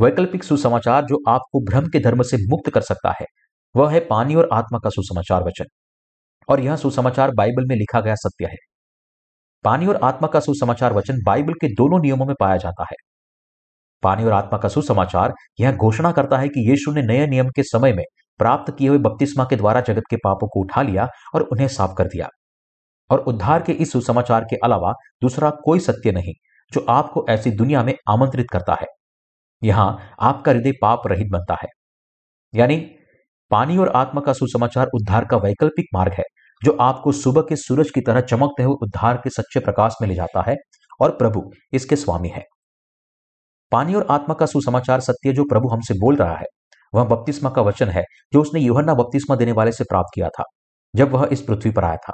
वैकल्पिक सुसमाचार जो आपको भ्रम के धर्म से मुक्त कर सकता है, वह है पानी और आत्मा का सुसमाचार वचन। और यह सुसमाचार बाइबल में लिखा गया सत्य है। पानी और आत्मा का सुसमाचार वचन बाइबल के दोनों नियमों में पाया जाता है। पानी और आत्मा का सुसमाचार यह घोषणा करता है कि यीशु ने नए नियम के समय में प्राप्त किए हुए बपतिस्मा के द्वारा जगत के पापों को उठा लिया और उन्हें साफ़ कर दिया। और उद्धार के इस सुसमाचार के अलावा दूसरा कोई सत्य नहीं, जो आपको ऐसी दुनिया में आमंत्रित करता है। यहाँ आपका हृदय पाप रहित बनता है। यानी, पानी और आत्मा का सुसमाचार उद्धार का वैकल्पिक मार्ग है, जो आपको सुबह के सूरज की तरह चमकते हुए उद्धार के सच्चे प्रकाश में ले जाता है और प्रभु इसके स्वामी है। पानी और आत्मा का सुसमाचार सत्य जो प्रभु हमसे बोल रहा है। वह बपतिस्मा का वचन है, जो उसने युहन्ना बपतिस्मा देने वाले से प्राप्त किया था, जब वह इस पृथ्वी पर आया था।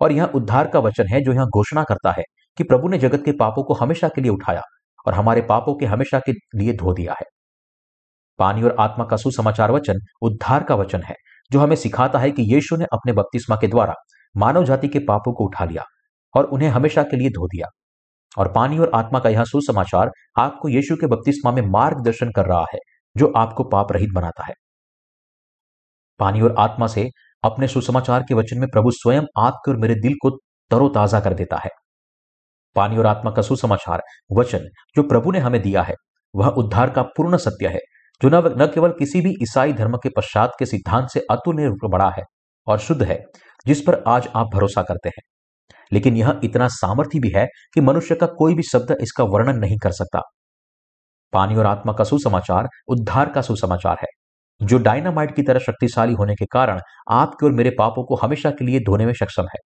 और यह उद्धार का वचन है, जो यह घोषणा करता है कि प्रभु ने जगत के पापों को हमेशा के लिए उठाया और हमारे पापों के हमेशा के लिए धो दिया है। पानी और आत्मा का सुसमाचार वचन, उद्धार का वचन है, जो हमें सिखाता है कि यीशु ने अपने बपतिस्मा के द्वारा मानव जाति के पापों को उठा लिया और उन्हें हमेशा के लिए धो दिया। और पानी और आत्मा का यह सुसमाचार आपको यीशु के बपतिस्मा में मार्गदर्शन कर रहा है। जो आपको पाप रहित बनाता है। पानी और आत्मा से अपने सुसमाचार के वचन में प्रभु स्वयं आपके और मेरे दिल को तरोताजा कर देता है। पानी और आत्मा का सुसमाचार, वचन जो प्रभु ने हमें दिया है, वह उद्धार का पूर्ण सत्य है, जो न केवल किसी भी ईसाई धर्म के पश्चात के सिद्धांत से अतुल्य बड़ा है और शुद्ध है, जिस पर आज आप भरोसा करते हैं। लेकिन यह इतना सामर्थ्य भी है कि मनुष्य का कोई भी शब्द इसका वर्णन नहीं कर सकता। पानी और आत्मा का सुसमाचार, उद्धार का सुसमाचार है। जो डायनामाइट की तरह शक्तिशाली होने के कारण आपके और मेरे पापों को हमेशा के लिए धोने में सक्षम है।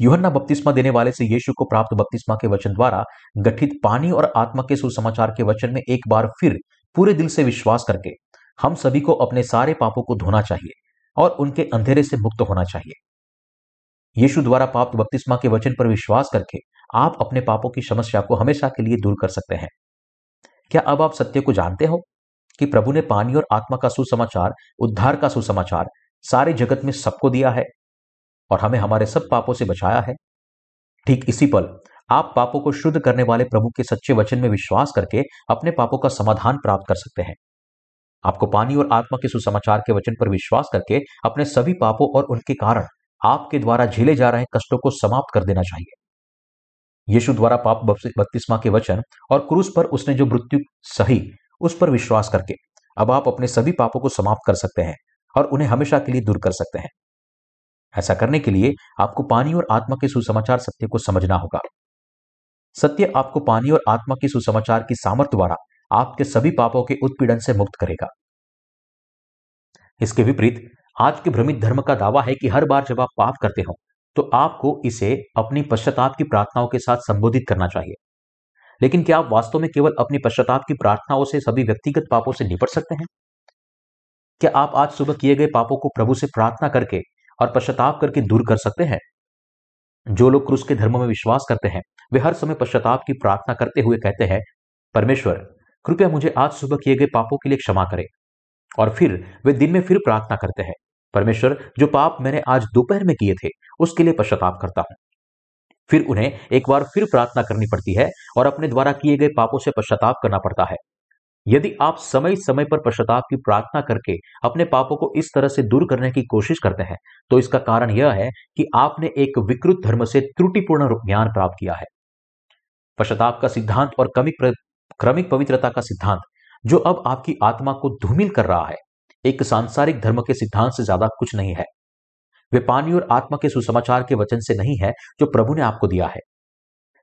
युहन्ना बपतिस्मा देने वाले से यीशु को प्राप्त बपतिस्मा के वचन द्वारा गठित पानी और आत्मा के सुसमाचार के वचन में एक बार फिर पूरे दिल से विश्वास करके हम सभी को अपने सारे पापों को धोना चाहिए और उनके अंधेरे से मुक्त होना चाहिए। यीशु द्वारा प्राप्त बपतिस्मा के वचन पर विश्वास करके आप अपने पापों की समस्या को हमेशा के लिए दूर कर सकते हैं। क्या अब आप सत्य को जानते हो कि प्रभु ने पानी और आत्मा का सुसमाचार, उद्धार का सुसमाचार सारे जगत में सबको दिया है और हमें हमारे सब पापों से बचाया है? ठीक इसी पल आप पापों को शुद्ध करने वाले प्रभु के सच्चे वचन में विश्वास करके अपने पापों का समाधान प्राप्त कर सकते हैं। आपको पानी और आत्मा के सुसमाचार के वचन पर विश्वास करके अपने सभी पापों और उनके कारण आपके द्वारा झेले जा रहे कष्टों को समाप्त कर देना चाहिए। यीशु द्वारा पाप बत्तीसवा के वचन और क्रूस पर उसने जो मृत्यु सही, उस पर विश्वास करके अब आप अपने सभी पापों को समाप्त कर सकते हैं और उन्हें हमेशा के लिए दूर कर सकते हैं। ऐसा करने के लिए आपको पानी और आत्मा के सुसमाचार सत्य को समझना होगा। सत्य आपको पानी और आत्मा के सुसमाचार की सामर्थ्य द्वारा आपके सभी पापों के उत्पीड़न से मुक्त करेगा। इसके विपरीत, आज के भ्रमित धर्म का दावा है कि हर बार जब आप पाप करते हो तो आपको इसे अपनी पश्चाताप की प्रार्थनाओं के साथ संबोधित करना चाहिए। लेकिन क्या आप वास्तव में केवल अपनी पश्चाताप की प्रार्थनाओं से सभी व्यक्तिगत पापों से निपट सकते हैं? क्या आप आज सुबह किए गए पापों को प्रभु से प्रार्थना करके और पश्चाताप करके दूर कर सकते हैं? जो लोग क्रूस के धर्म में विश्वास करते हैं, वे हर समय पश्चाताप की प्रार्थना करते हुए कहते हैं, परमेश्वर, कृपया मुझे आज सुबह किए गए पापों के लिए क्षमा करें। और फिर वे दिन में फिर प्रार्थना करते हैं। परमेश्वर, जो पाप मैंने आज दोपहर में किए थे, उसके लिए पश्चाताप करता हूँ। फिर उन्हें एक बार फिर प्रार्थना करनी पड़ती है और अपने द्वारा किए गए पापों से पश्चाताप करना पड़ता है। यदि आप समय समय पर पश्चाताप की प्रार्थना करके अपने पापों को इस तरह से दूर करने की कोशिश करते हैं तो इसका कारण यह है कि आपने एक विकृत धर्म से त्रुटिपूर्ण ज्ञान प्राप्त किया है। पश्चाताप का सिद्धांत और क्रमिक क्रमिक पवित्रता का सिद्धांत, जो अब आपकी आत्मा को धूमिल कर रहा है। एक सांसारिक धर्म के सिद्धांत से ज़्यादा कुछ नहीं है। वे पानी और आत्मा के सुसमाचार के वचन से नहीं है जो प्रभु ने आपको दिया है।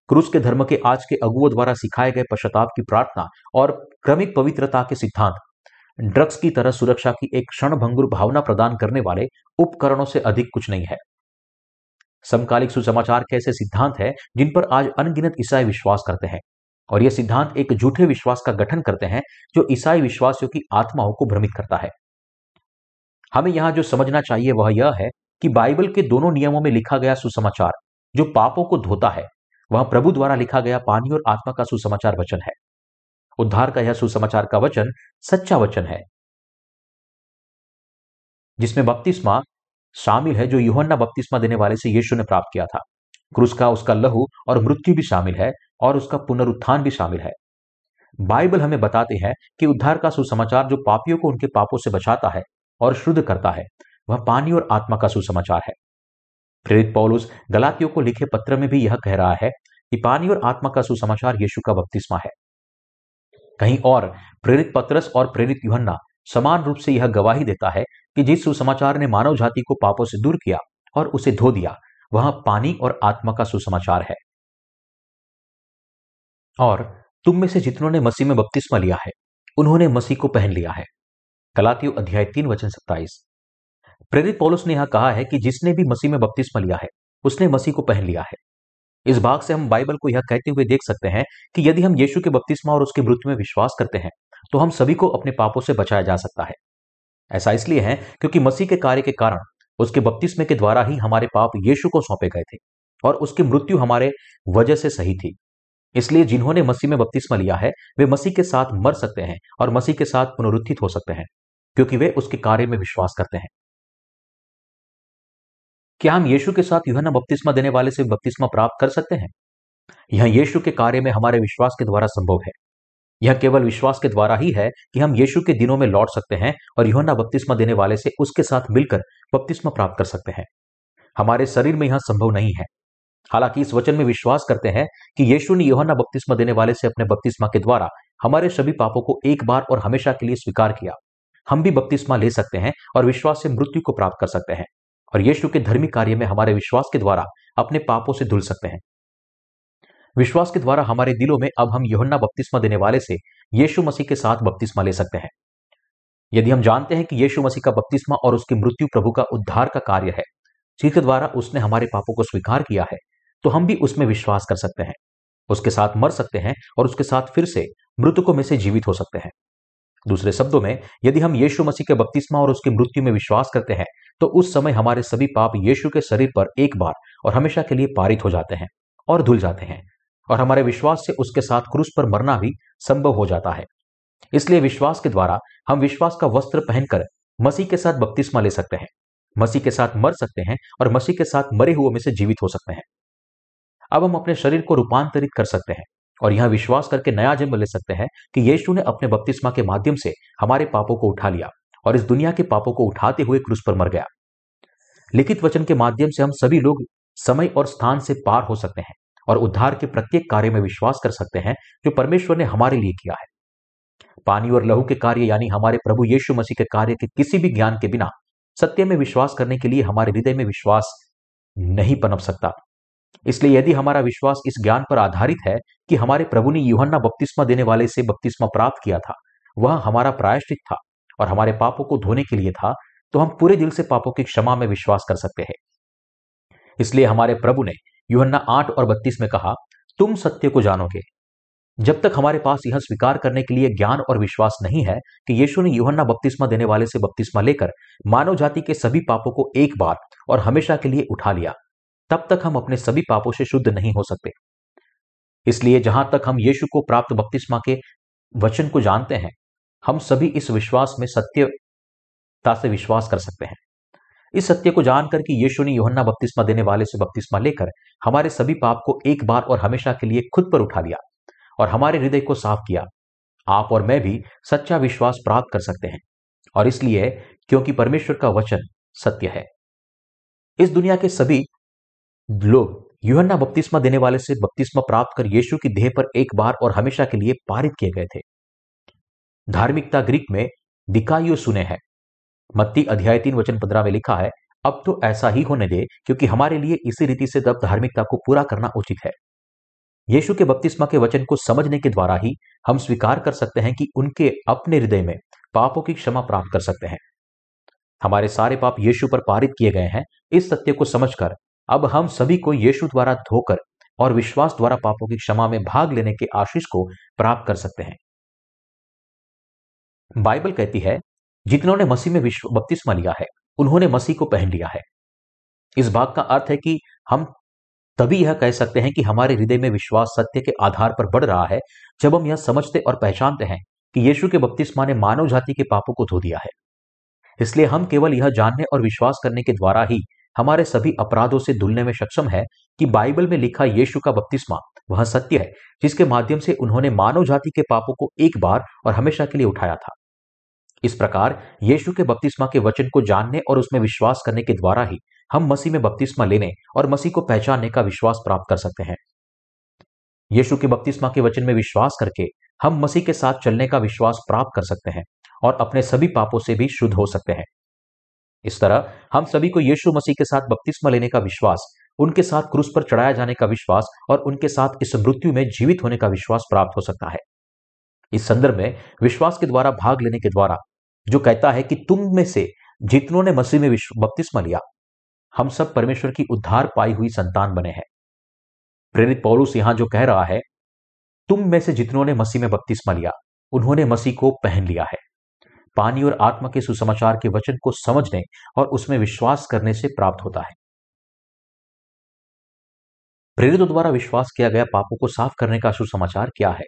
क्रूस के धर्म के आज के अगुओं द्वारा सिखाए गए पश्चाताप की प्रार्थना और क्रमिक पवित्रता के सिद्धांत, ड्रग्स की तरह सुरक्षा की एक क्षण भंगुर भावना प्रदान करने वाले उपकरणों से अधिक कुछ नहीं है। समकालिक सुसमाचार के ऐसे सिद्धांत है जिन पर आज अनगिनत ईसाई विश्वास करते हैं और यह सिद्धांत एक झूठे विश्वास का गठन करते हैं जो ईसाई विश्वासियों की आत्माओं को भ्रमित करता है। हमें यहाँ जो समझना चाहिए वह यह है कि बाइबल के दोनों नियमों में लिखा गया सुसमाचार, जो पापों को धोता है, वह प्रभु द्वारा लिखा गया पानी और आत्मा का सुसमाचार वचन है। उद्धार का यह सुसमाचार का वचन सच्चा वचन है। जिसमें बपतिस्मा शामिल है, जो युहन्ना बपतिस्मा देने वाले से यीशु ने प्राप्त किया था। क्रूस का उसका लहू और मृत्यु भी शामिल है और उसका पुनरुत्थान भी शामिल है। बाइबल हमें बताते हैं कि उद्धार का सुसमाचार जो पापियों को उनके पापों से बचाता है और शुद्ध करता है। वह पानी और आत्मा का सुसमाचार है। प्रेरित पौलुस गलातियों को लिखे पत्र में भी यह कह रहा है कि पानी और आत्मा का सुसमाचार यीशु का बपतिस्मा है। कहीं और प्रेरित पत्रस और प्रेरित युहन्ना समान रूप से यह गवाही देता है कि जिस सुसमाचार ने मानव जाति को पापों से दूर किया और उसे धो दिया, वह पानी और आत्मा का सुसमाचार है। और तुम में से जितनों ने मसीह में बपतिस्मा लिया है, उन्होंने मसीह को पहन लिया है। कलातियो अध्याय तीन, वचन सत्ताईस। प्रेरित पौलुस ने यह कहा है कि जिसने भी मसीह में बपतिस्मा लिया है, उसने मसीह को पहन लिया है। इस भाग से हम बाइबल को यह कहते हुए देख सकते हैं कि यदि हम यीशु के बपतिस्मा और उसके मृत्यु में विश्वास करते हैं तो हम सभी को अपने पापों से बचाया जा सकता है। ऐसा इसलिए है क्योंकि मसीह के कार्य के कारण उसके बपतिस्मे के द्वारा ही हमारे पाप यीशु को सौंपे गए थे और उसकी मृत्यु हमारे वजह से सही थी। इसलिए जिन्होंने मसीह में बपतिस्मा लिया है, वे मसीह के साथ मर सकते हैं और मसीह के साथ पुनरुत्थित हो सकते हैं। क्योंकि वे उसके कार्य में विश्वास करते हैं। क्या हम यीशु के साथ यूहन्ना बपतिस्मा देने वाले से बपतिस्मा प्राप्त कर सकते हैं? यह यीशु के कार्य में हमारे विश्वास के द्वारा संभव है। यह केवल विश्वास के द्वारा ही है कि हम यीशु के दिनों में लौट सकते हैं और यूहन्ना बपतिस्मा देने वाले से उसके साथ मिलकर बपतिस्मा प्राप्त कर सकते हैं। हमारे शरीर में यह संभव नहीं है। हालाँकि इस वचन में विश्वास करते हैं कि यीशु ने योहन्ना बपतिस्मा देने वाले से अपने बपतिस्मा के द्वारा हमारे सभी पापों को एक बार और हमेशा के लिए स्वीकार किया। हम भी बपतिस्मा ले सकते हैं और विश्वास से मृत्यु को प्राप्त कर सकते हैं। और यीशु के धर्मी कार्य में हमारे विश्वास के द्वारा अपने पापों से धुल सकते हैं। विश्वास के द्वारा हमारे दिलों में अब हम योहन्ना बपतिस्मा देने वाले से यीशु मसीह के साथ बपतिस्मा ले सकते हैं। यदि हम जानते हैं कि यीशु मसीह का बपतिस्मा और उसकी मृत्यु प्रभु का उद्धार का कार्य है, जिसके द्वारा उसने हमारे पापों को स्वीकार किया है तो हम भी उसमें विश्वास कर सकते हैं। उसके साथ मर सकते हैं और उसके साथ फिर से मृतकों में से जीवित हो सकते हैं। दूसरे शब्दों में, यदि हम यीशु मसीह के बपतिस्मा और उसकी मृत्यु में विश्वास करते हैं तो उस समय हमारे सभी पाप यीशु के शरीर पर एक बार और हमेशा के लिए पारित हो जाते हैं और धुल जाते हैं और हमारे विश्वास से उसके साथ क्रूस पर मरना भी संभव हो जाता है। इसलिए विश्वास के द्वारा हम विश्वास का वस्त्र पहनकर मसीह के साथ बपतिस्मा ले सकते हैं, मसीह के साथ मर सकते हैं और मसीह के साथ मरे हुए में से जीवित हो सकते हैं। अब हम अपने शरीर को रूपांतरित कर सकते हैं। और यह विश्वास करके नया जन्म ले सकते हैं कि यीशु ने अपने बपतिस्मा के माध्यम से हमारे पापों को उठा लिया और इस दुनिया के पापों को उठाते हुए क्रूस पर मर गया। लिखित वचन के माध्यम से हम सभी लोग समय और स्थान से पार हो सकते हैं और उद्धार के प्रत्येक कार्य में विश्वास कर सकते हैं जो परमेश्वर ने हमारे लिए किया है। पानी और लहू के कार्य यानी हमारे प्रभु यीशु मसीह के कार्य के किसी भी ज्ञान के बिना सत्य में विश्वास करने के लिए हमारे हृदय में विश्वास नहीं पनप सकता। इसलिए यदि हमारा विश्वास इस ज्ञान पर आधारित है कि हमारे प्रभु ने यूहन्ना बपतिस्मा देने वाले से बपतिस्मा प्राप्त किया था। वह हमारा प्रायश्चित था और हमारे पापों को धोने के लिए था तो हम पूरे दिल से पापों की क्षमा में विश्वास कर सकते हैं। इसलिए हमारे प्रभु ने यूहन्ना आठ और बत्तीस में कहा, तुम सत्य को जानोगे। जब तक हमारे पास यह स्वीकार करने के लिए ज्ञान और विश्वास नहीं है कि यीशु ने यूहन्ना बपतिस्मा देने वाले से बपतिस्मा लेकर मानव जाति के सभी पापों को एक बार और हमेशा के लिए उठा लिया, तब तक हम अपने सभी पापों से शुद्ध नहीं हो सकते। इसलिए जहाँ तक हम यीशु को प्राप्त बपतिस्मा के वचन को जानते हैं, हम सभी इस विश्वास में सत्यता से विश्वास कर सकते हैं। इस सत्य को जानकर कि यीशु ने योहन्ना बपतिस्मा देने वाले से बपतिस्मा लेकर हमारे सभी पाप को एक बार और हमेशा के लिए खुद पर उठा लिया और हमारे हृदय को साफ़ किया। आप और मैं भी सच्चा विश्वास प्राप्त कर सकते हैं और इसलिए क्योंकि परमेश्वर का वचन सत्य है। इस दुनिया के सभी लोग युहन्ना बपतिस्मा देने वाले से बपतिस्मा प्राप्त कर यीशु की देह पर एक बार और हमेशा के लिए पारित किए गए थे। धार्मिकता ग्रीक में दिकाइयो सुने हैं। मत्ती अध्याय तीन वचन पंद्रह में लिखा है, अब तो ऐसा ही होने दे, क्योंकि हमारे लिए इसी रीति से तब धार्मिकता को पूरा करना उचित है। यीशु के बपतिस्मा के वचन को समझने के द्वारा ही हम स्वीकार कर सकते हैं कि उनके अपने हृदय में पापों की क्षमा प्राप्त कर सकते हैं। हमारे सारे पाप यीशु पर पारित किए गए हैं, इस सत्य को समझकर अब हम सभी को यीशु द्वारा धोकर और विश्वास द्वारा पापों की क्षमा में भाग लेने के आशीष को प्राप्त कर सकते हैं। बाइबल कहती है, जितनों मसीह में विश्व बपतिस्मा लिया है, उन्होंने मसीह को पहन लिया है। इस बात का अर्थ है कि हम तभी यह कह सकते हैं कि हमारे हृदय में विश्वास सत्य के आधार पर बढ़ रहा है, जब हम यह समझते और पहचानते हैं कि यीशु के बपतिस्मा ने मानव जाति के पापों को धो दिया है। इसलिए हम केवल यह जानने और विश्वास करने के द्वारा ही हमारे सभी अपराधों से धुलने में सक्षम है कि बाइबल में लिखा यीशु का बपतिस्मा वह सत्य है, जिसके माध्यम से उन्होंने मानव जाति के पापों को एक बार और हमेशा के लिए उठाया था। इस प्रकार यीशु के बपतिस्मा के वचन को जानने और उसमें विश्वास करने के द्वारा ही हम मसीह में बपतिस्मा लेने और मसीह को पहचानने का विश्वास प्राप्त कर सकते हैं। यीशु के बपतिस्मा के वचन में विश्वास करके हम मसीह के साथ चलने का विश्वास प्राप्त कर सकते हैं और अपने सभी पापों से भी शुद्ध हो सकते हैं। इस तरह हम सभी को यीशु मसीह के साथ बपतिस्मा लेने का विश्वास, उनके साथ क्रूस पर चढ़ाया जाने का विश्वास और उनके साथ इस मृत्यु में जीवित होने का विश्वास प्राप्त हो सकता है। इस संदर्भ में विश्वास के द्वारा भाग लेने के द्वारा, जो कहता है कि तुम में से जितनों ने मसीह में बपतिस्मा लिया, हम सब परमेश्वर की उद्धार पाई हुई संतान बने हैं। प्रेरित पौलुस यहाँ जो कह रहा है, तुम में से जितनों ने मसीह में बपतिस्मा लिया, उन्होंने मसीह को पहन लिया है। पानी और आत्मा के सुसमाचार के वचन को समझने और उसमें विश्वास करने से प्राप्त होता है। प्रेरितों द्वारा विश्वास किया गया पापों को साफ़ करने का सुसमाचार क्या है?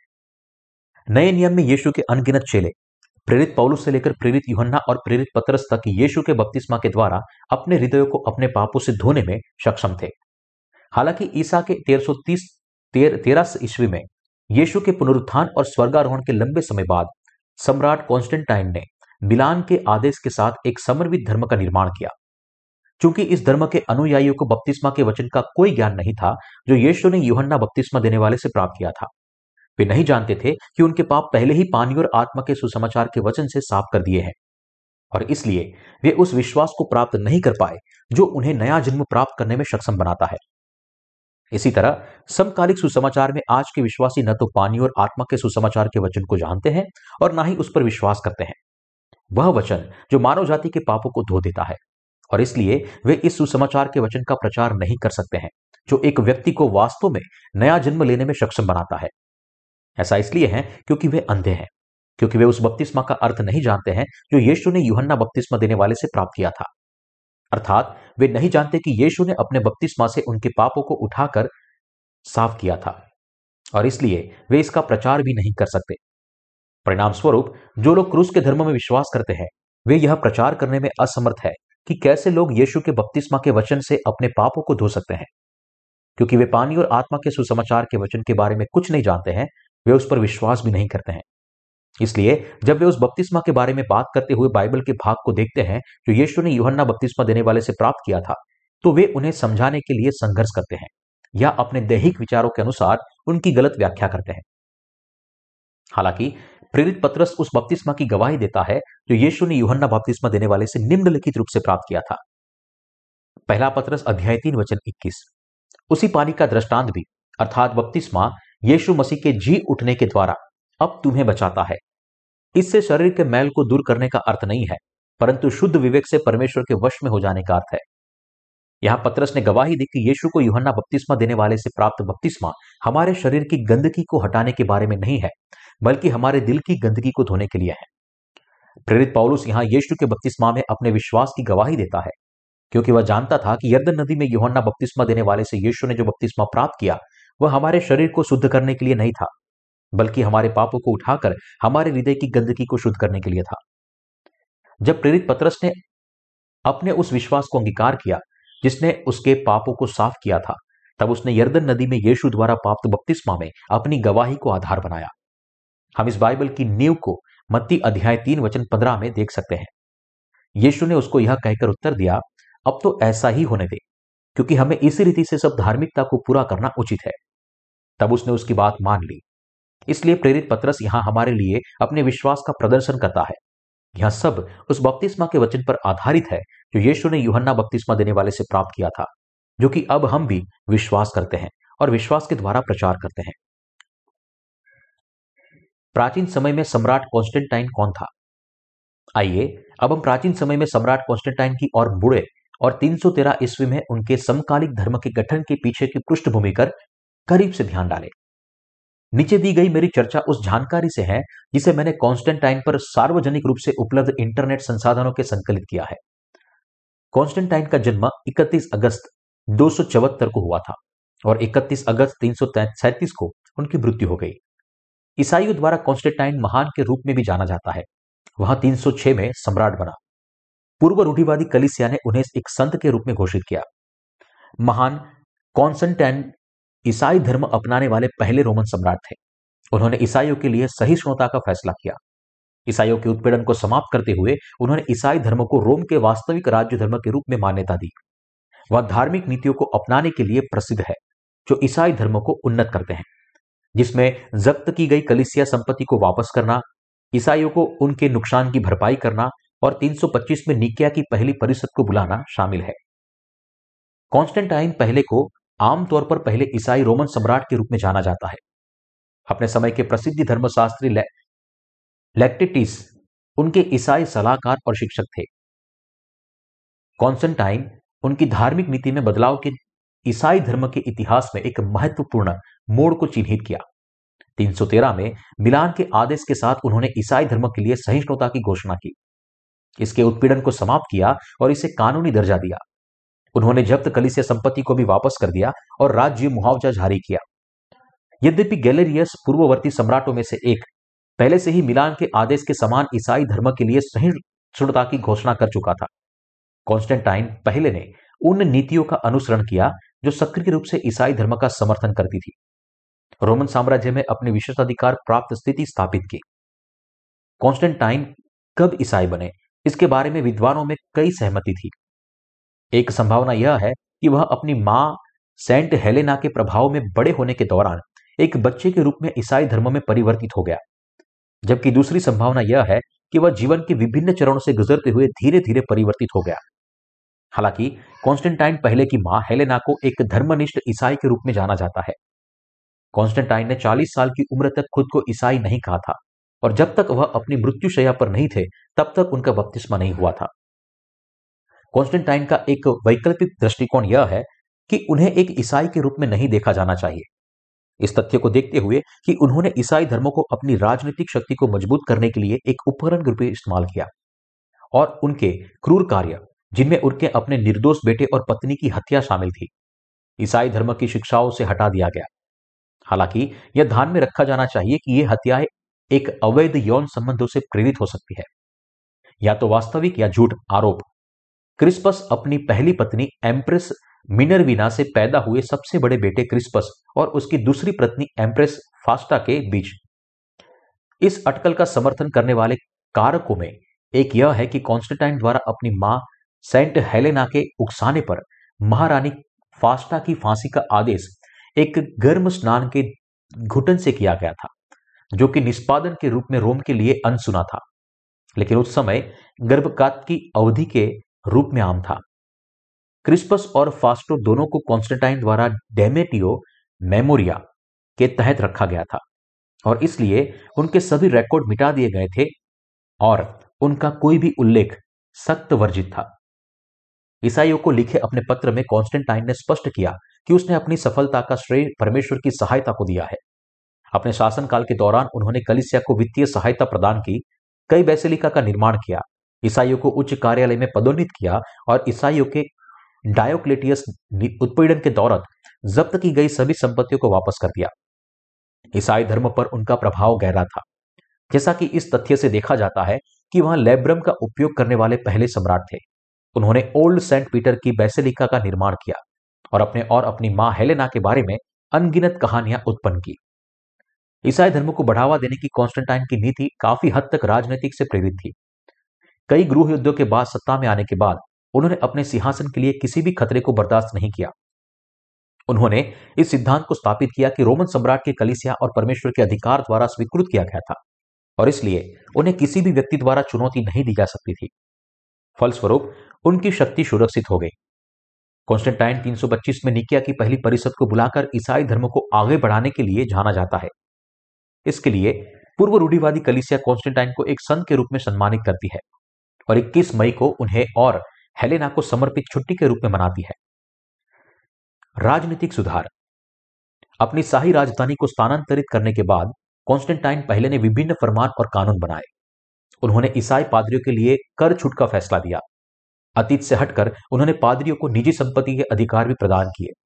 नए नियम में यीशु के अनगिनत चेले, प्रेरित पौलुस से लेकर प्रेरित युहन्ना और प्रेरित पत्रस तक यीशु के बपतिस्मा के द्वारा अपने हृदयों को अपने पापों से धोने में सक्षम थे। हालाँकि ईसा के तेरह सौ तीस तेरह ईस्वी में यीशु के पुनरुत्थान और स्वर्गारोहण के लंबे समय बाद सम्राट कॉन्स्टेंटाइन ने मिलान के आदेश के साथ एक समर्वित धर्म का निर्माण किया। चूँकि इस धर्म के अनुयायियों को बपतिस्मा के वचन का कोई ज्ञान नहीं था, जो यीशु ने युहन्ना बपतिस्मा देने वाले से प्राप्त किया था। वे नहीं जानते थे कि उनके पाप पहले ही पानी और आत्मा के सुसमाचार के वचन से साफ़ कर दिए हैं। और इसलिए वे उस विश्वास को प्राप्त नहीं कर पाए, जो उन्हें नया जन्म प्राप्त करने में सक्षम बनाता है। इसी तरह, समकालिक सुसमाचार में आज के विश्वासी न तो पानी और आत्मा के सुसमाचार के वचन को जानते हैं और ना ही उस पर विश्वास करते हैं। वह वचन जो मानव जाति के पापों को धो देता है। और इसलिए वे इस सुसमाचार के वचन का प्रचार नहीं कर सकते हैं, जो एक व्यक्ति को वास्तव में नया जन्म लेने में सक्षम बनाता है। ऐसा इसलिए है क्योंकि वे अंधे हैं, क्योंकि वे उस बपतिस्मा का अर्थ नहीं जानते हैं जो यीशु ने यूहन्ना बपतिस्मा देने वाले से प्राप्त किया था। अर्थात वे नहीं जानते कि यीशु ने अपने बपतिस्मा से उनके पापों को उठाकर साफ़ किया था। और इसलिए वे इसका प्रचार भी नहीं कर सकते। परिणाम स्वरूप जो लोग क्रूस के धर्म में विश्वास करते हैं, वे यह प्रचार करने में असमर्थ है कि कैसे लोग यीशु के बपतिस्मा के वचन से अपने पापों को धो सकते हैं। क्योंकि वे पानी और आत्मा के सुसमाचार के वचन के बारे में कुछ नहीं जानते हैं, वे उस पर विश्वास भी नहीं करते हैं। इसलिए जब वे उस बपतिस्मा के बारे में बात करते हुए बाइबल के भाग को देखते हैं, जो यीशु ने युहन्ना बपतिस्मा देने वाले से प्राप्त किया था तो वे उन्हें समझाने के लिए संघर्ष करते हैं, या अपने दैहिक विचारों के अनुसार उनकी गलत व्याख्या करते हैं। हालाँकि प्रेरित पत्रस उस बपतिस्मा की गवाही देता है, जो यीशु ने युहन्ना बपतिस्मा देने वाले से निम्नलिखित रूप से प्राप्त किया था। पहला पत्रस अध्याय तीन वचन इक्कीस। उसी पानी का दृष्टांत भी, अर्थात बपतिस्मा, यीशु मसीह के जी उठने के द्वारा, अब तुम्हें बचाता है। इससे शरीर के मैल को दूर करने का अर्थ नहीं है, परंतु शुद्ध विवेक से परमेश्वर के वश में हो जाने का अर्थ है। यहाँ पत्रस ने गवाही दी कि यीशु को युहन्ना बपतिस्मा देने वाले से प्राप्त बपतिस्मा हमारे शरीर की गंदगी को हटाने के बारे में नहीं है, बल्कि हमारे दिल की गंदगी को धोने के लिए है। प्रेरित पौलुस यहाँ यीशु के बपतिस्मा में अपने विश्वास की गवाही देता है, क्योंकि वह जानता था कि यर्दन नदी में युहन्ना बपतिस्मा देने वाले से यीशु ने जो बपतिस्मा प्राप्त किया, वह हमारे शरीर को शुद्ध करने के लिए नहीं था, बल्कि हमारे पापों को उठाकर हमारे हृदय की गंदगी को शुद्ध करने के लिए था। जब प्रेरित पत्रस ने अपने उस विश्वास को अंगीकार किया जिसने उसके पापों को साफ़ किया था। तब उसने यर्दन नदी में यीशु द्वारा प्राप्त बपतिस्मा में अपनी गवाही को आधार बनाया। हम इस बाइबल की नींव को मत्ती अध्याय तीन वचन पंद्रह में देख सकते हैं। यीशु ने उसको यह कहकर उत्तर दिया, अब तो ऐसा ही होने दे, क्योंकि हमें इसी रीति से सब धार्मिकता को पूरा करना उचित है। तब उसने उसकी बात मान ली। इसलिए प्रेरित पत्रस यहाँ हमारे लिए अपने विश्वास का प्रदर्शन करता है। यह सब उस बपतिस्मा के वचन पर आधारित है जो यीशु ने युहन्ना बपतिस्मा देने वाले से प्राप्त किया था, जो कि अब हम भी विश्वास करते हैं और विश्वास के द्वारा प्रचार करते हैं। प्राचीन समय में सम्राट कॉन्स्टेंटाइन कौन था? आइए, अब हम प्राचीन समय में सम्राट कॉन्स्टेंटाइन की और बुढ़े और 313 ईस्वी में उनके समकालिक धर्म के गठन के पीछे की पृष्ठभूमि कर करीब से ध्यान डालें। नीचे दी गई मेरी चर्चा उस जानकारी से है, जिसे मैंने कॉन्स्टेंटाइन पर सार्वजनिक रूप से उपलब्ध इंटरनेट संसाधनों के संकलित किया है। कॉन्स्टेंटाइन का जन्म 31 अगस्त दो को हुआ था और 31 अगस्त तीन को उनकी मृत्यु हो गई। ईसाइयों द्वारा कॉन्स्टेंटाइन महान के रूप में भी जाना जाता है। वहाँ 306 में सम्राट बना। पूर्व रूढ़िवादी कलिसिया ने उन्हें एक संत के रूप में घोषित किया। महान कॉन्सेंटैन ईसाई धर्म अपनाने वाले पहले रोमन सम्राट थे। उन्होंने ईसाइयों के लिए सहिष्णुता का फैसला किया। ईसाइयों के उत्पीड़न को समाप्त करते हुए उन्होंने ईसाई धर्म को रोम के वास्तविक राज्य धर्म के रूप में मान्यता दी। वह धार्मिक नीतियों को अपनाने के लिए प्रसिद्ध है, जो ईसाई धर्म को उन्नत करते हैं। जिसमें जब्त की गई कलिसिया संपत्ति को वापस करना, ईसाइयों को उनके नुकसान की भरपाई करना और 325 में निकिया की पहली परिषद को बुलाना शामिल है। कॉन्स्टेंटाइन पहले को आमतौर पर पहले ईसाई रोमन सम्राट के रूप में जाना जाता है। अपने समय के प्रसिद्ध धर्मशास्त्री ले, लेक्टिटिस उनके ईसाई सलाहकार और शिक्षक थे। कॉन्स्टेंटाइन उनकी धार्मिक नीति में बदलाव के ईसाई धर्म के इतिहास में एक महत्वपूर्ण मोड़ को चिन्हित किया। 313 में मिलान के आदेश के साथ उन्होंने ईसाई धर्म के लिए सहिष्णुता की घोषणा की। इसके उत्पीड़न को समाप्त किया और इसे कानूनी दर्जा दिया। उन्होंने जब्त कलिसिया संपत्ति को भी वापस कर दिया और राज्य मुआवजा जारी किया। यद्यपि गैलेरियस पूर्ववर्ती सम्राटों में से एक पहले से ही मिलान के आदेश के समान ईसाई धर्म के लिए सहिष्णुता की घोषणा कर चुका था। कॉन्स्टेंटाइन पहले ने उन नीतियों का अनुसरण किया जो सक्रिय रूप से ईसाई धर्म का समर्थन करती थी। रोमन साम्राज्य में अपने विशेषाधिकार प्राप्त स्थिति स्थापित की। कॉन्स्टेंटाइन कब ईसाई बने, इसके बारे में विद्वानों में कई सहमति थी। एक संभावना यह है कि वह अपनी माँ सेंट हेलेना के प्रभाव में बड़े होने के दौरान एक बच्चे के रूप में ईसाई धर्म में परिवर्तित हो गया। जबकि दूसरी संभावना यह है कि वह जीवन के विभिन्न चरणों से गुजरते हुए धीरे धीरे परिवर्तित हो गया। हालाँकि कॉन्स्टेंटाइन पहले की माँ हेलेना को एक धर्मनिष्ठ ईसाई के रूप में जाना जाता है। कॉन्स्टेंटाइन ने 40 साल की उम्र तक खुद को ईसाई नहीं कहा था, और जब तक वह अपनी मृत्युशया पर नहीं थे, तब तक उनका बपतिस्मा नहीं हुआ था। कॉन्स्टेंटाइन का एक वैकल्पिक दृष्टिकोण यह है कि उन्हें एक ईसाई के रूप में नहीं देखा जाना चाहिए। इस तथ्य को देखते हुए कि उन्होंने ईसाई धर्म को अपनी राजनीतिक शक्ति को मज़बूत करने के लिए एक उपकरण के रूप में इस्तेमाल किया और उनके क्रूर कार्य, जिनमें उनके अपने निर्दोष बेटे और पत्नी की हत्या शामिल थी, ईसाई धर्म की शिक्षाओं से हटा दिया गया। हालाँकि यह ध्यान में रखा जाना चाहिए कि यह हत्याएँ एक अवैध यौन संबंधों से प्रेरित हो सकती है। या तो वास्तविक या झूठ आरोप। क्रिस्पस अपनी पहली पत्नी एम्प्रेस मिनरविना से पैदा हुए सबसे बड़े बेटे क्रिस्पस और उसकी दूसरी पत्नी एम्प्रेस फास्टा के बीच। इस अटकल का समर्थन करने वाले कारकों में एक यह है कि कॉन्स्टेंटाइन द्वारा अपनी माँ सेंट हेलेना के उकसाने पर महारानी फास्टा की फांसी का आदेश एक गर्म स्नान के घुटन से किया गया था, जो कि निष्पादन के रूप में रोम के लिए अनसुना था। लेकिन उस समय गर्भकात की अवधि के रूप में आम था। क्रिस्पस और फास्टो दोनों को कॉन्स्टेंटाइन द्वारा डेमेटियो मेमोरिया के तहत रखा गया था और इसलिए उनके सभी रिकॉर्ड मिटा दिए गए थे और उनका कोई भी उल्लेख सख्त वर्जित था। ईसाइयों को लिखे अपने पत्र में कॉन्स्टेंटाइन ने स्पष्ट किया कि उसने अपनी सफलता का श्रेय परमेश्वर की सहायता को दिया है। अपने शासनकाल के दौरान उन्होंने कलिसिया को वित्तीय सहायता प्रदान की, कई बैसिलिका का निर्माण किया ईसाइयों को उच्च कार्यालय में पदोन्नत किया और ईसाइयों के डायोक्लेटियस उत्पीड़न के दौरान जब्त की गई सभी संपत्तियों को वापस कर दिया। ईसाई धर्म पर उनका प्रभाव गहरा था। जैसा कि इस तथ्य से देखा जाता है कि वहाँ लेब्रम का उपयोग करने वाले पहले सम्राट थे। उन्होंने ओल्ड सेंट पीटर की बैसेलिका का निर्माण किया और अपने और अपनी माँ हेलेना के बारे में अनगिनत कहानियाँ उत्पन्न की। ईसाई धर्म को बढ़ावा देने की कॉन्स्टेंटाइन की नीति काफ़ी हद तक राजनीतिक से प्रेरित थी। कई गृह युद्धों के बाद सत्ता में आने के बाद उन्होंने अपने सिंहासन के लिए किसी भी खतरे को बर्दाश्त नहीं किया। उन्होंने इस सिद्धांत को स्थापित किया कि रोमन सम्राट के कलिसिया और परमेश्वर के अधिकार द्वारा स्वीकृत किया गया था, और इसलिए उन्हें किसी भी व्यक्ति द्वारा चुनौती नहीं दी जा सकती थी। फलस्वरूप, उनकी शक्ति सुरक्षित हो गई। कॉन्स्टेंटाइन 325 में निकिया की पहली परिषद को बुलाकर ईसाई धर्म को आगे बढ़ाने के लिए जाना जाता है। इसके लिए पूर्व रूढ़िवादी कलिसिया कॉन्स्टेंटाइन को एक संत के रूप में सम्मानित करती है। और 21 मई को उन्हें और हेलेना को समर्पित छुट्टी के रूप में मनाती है। राजनीतिक सुधार। अपनी शाही राजधानी को स्थानांतरित करने के बाद कॉन्स्टेंटाइन पहले ने विभिन्न फरमान और कानून बनाए। उन्होंने ईसाई पादरियों के लिए कर छूट का फैसला दिया। अतीत से हटकर उन्होंने पादरियों को निजी संपत्ति के अधिकार भी प्रदान किए।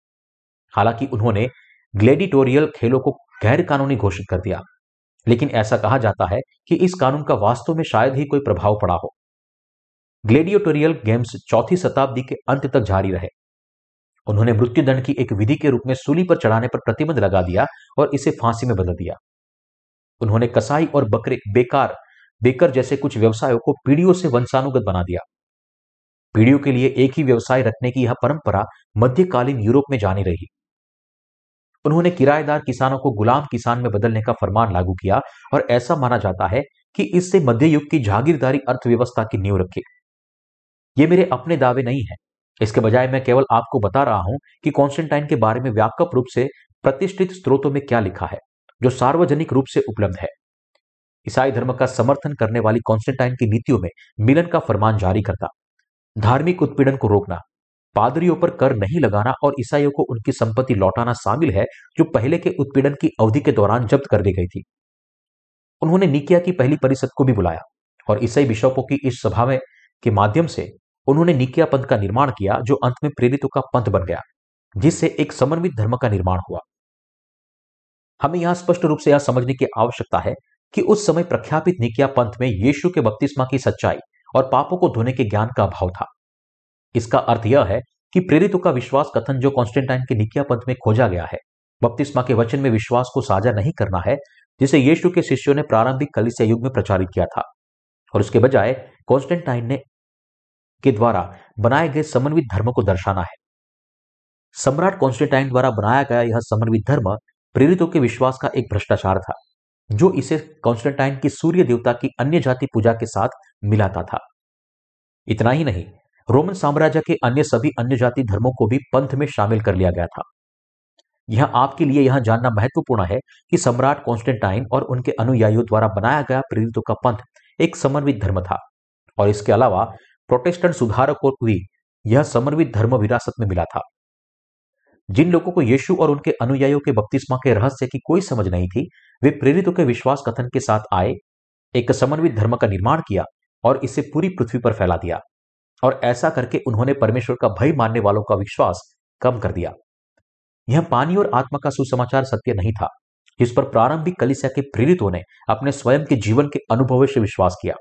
हालाँकि उन्होंने ग्लेडिटोरियल खेलों को गैर कानूनी घोषित कर दिया। लेकिन ऐसा कहा जाता है कि इस कानून का वास्तव में शायद ही कोई प्रभाव पड़ा हो। ग्लेडियोटोरियल गेम्स चौथी शताब्दी के अंत तक जारी रहे। उन्होंने मृत्युदंड की एक विधि के रूप में सूली पर चढ़ाने पर प्रतिबंध लगा दिया और इसे फांसी में बदल दिया। उन्होंने कसाई और बकरे बेकार, बेकर जैसे कुछ व्यवसायों को पीढ़ियों से वंशानुगत बना दिया। पीढ़ियों के लिए एक ही व्यवसाय रखने की यह परंपरा मध्यकालीन यूरोप में जानी रही। उन्होंने किराएदार किसानों को गुलाम किसान में बदलने का फरमान लागू किया और ऐसा माना जाता है कि इससे मध्ययुग की जागीरदारी अर्थव्यवस्था की नींव रखी। ये मेरे अपने दावे नहीं है। इसके बजाय मैं केवल आपको बता रहा हूँ कि कॉन्स्टेंटाइन के बारे में व्यापक रूप से प्रतिष्ठित स्रोतों में क्या लिखा है, जो सार्वजनिक रूप से उपलब्ध है। ईसाई धर्म का समर्थन करने वाली कॉन्स्टेंटाइन की नीतियों में मिलन का फरमान जारी करता। धार्मिक उत्पीड़न को रोकना, पादरियों पर कर नहीं लगाना और ईसाइयों को उनकी संपत्ति लौटाना शामिल है, जो पहले के उत्पीड़न की अवधि के दौरान जब्त कर दी गई थी। उन्होंने निकिया की पहली परिषद को भी बुलाया और ईसाई बिशपों की इस सभा में के माध्यम से उन्होंने निकिया पंथ का निर्माण किया, जो अंत में प्रेरितों का पंथ बन गया, जिससे एक समन्वित धर्म का निर्माण हुआ। हमें यहाँ स्पष्ट रूप से यह समझने की आवश्यकता है कि उस समय प्रख्यापित निकिया पंथ में यीशु के बपतिस्मा की सच्चाई और पापों को धोने के ज्ञान का अभाव था। इसका अर्थ यह है कि प्रेरितों का विश्वास कथन जो कॉन्स्टेंटाइन के निकिया पंथ में खोजा गया है, बपतिस्मा के वचन में विश्वास को साझा नहीं करना है, जिसे यीशु के शिष्यों ने प्रारंभिक कलिसिया युग में प्रचारित किया था। और उसके बजाय कॉन्स्टेंटाइन ने के द्वारा बनाए गए समन्वित धर्म को दर्शाना है। सम्राट कॉन्स्टेंटाइन द्वारा बनाया गया यह समन्वित धर्म प्रेरितों के विश्वास का एक भ्रष्टाचार था, जो इसे कॉन्स्टेंटाइन की सूर्य देवता की अन्य जाति पूजा के साथ मिलाता था। इतना ही नहीं, रोमन साम्राज्य के अन्य सभी अन्य जाति धर्मों को भी पंथ में शामिल कर लिया गया था। यह आपके लिए यह जानना महत्वपूर्ण है कि सम्राट कॉन्स्टेंटाइन और उनके अनुयायियों द्वारा बनाया गया प्रेरितों का पंथ एक समन्वित धर्म था, और इसके अलावा प्रोटेस्टेंट सुधारकों को भी यह समन्वित धर्म विरासत में मिला था। जिन लोगों को यीशु और उनके अनुयायियों के बपतिस्मा के रहस्य की कोई समझ नहीं थी, वे प्रेरितों के विश्वास कथन के साथ आए, एक समन्वित धर्म का निर्माण किया और इसे पूरी पृथ्वी पर फैला दिया और ऐसा करके उन्होंने परमेश्वर का भय मानने वालों का विश्वास कम कर दिया। यह पानी और आत्मा का सुसमाचार सत्य नहीं था। जिस पर प्रारंभिक कलिसिया के प्रेरितों ने अपने स्वयं के जीवन के अनुभव से विश्वास किया।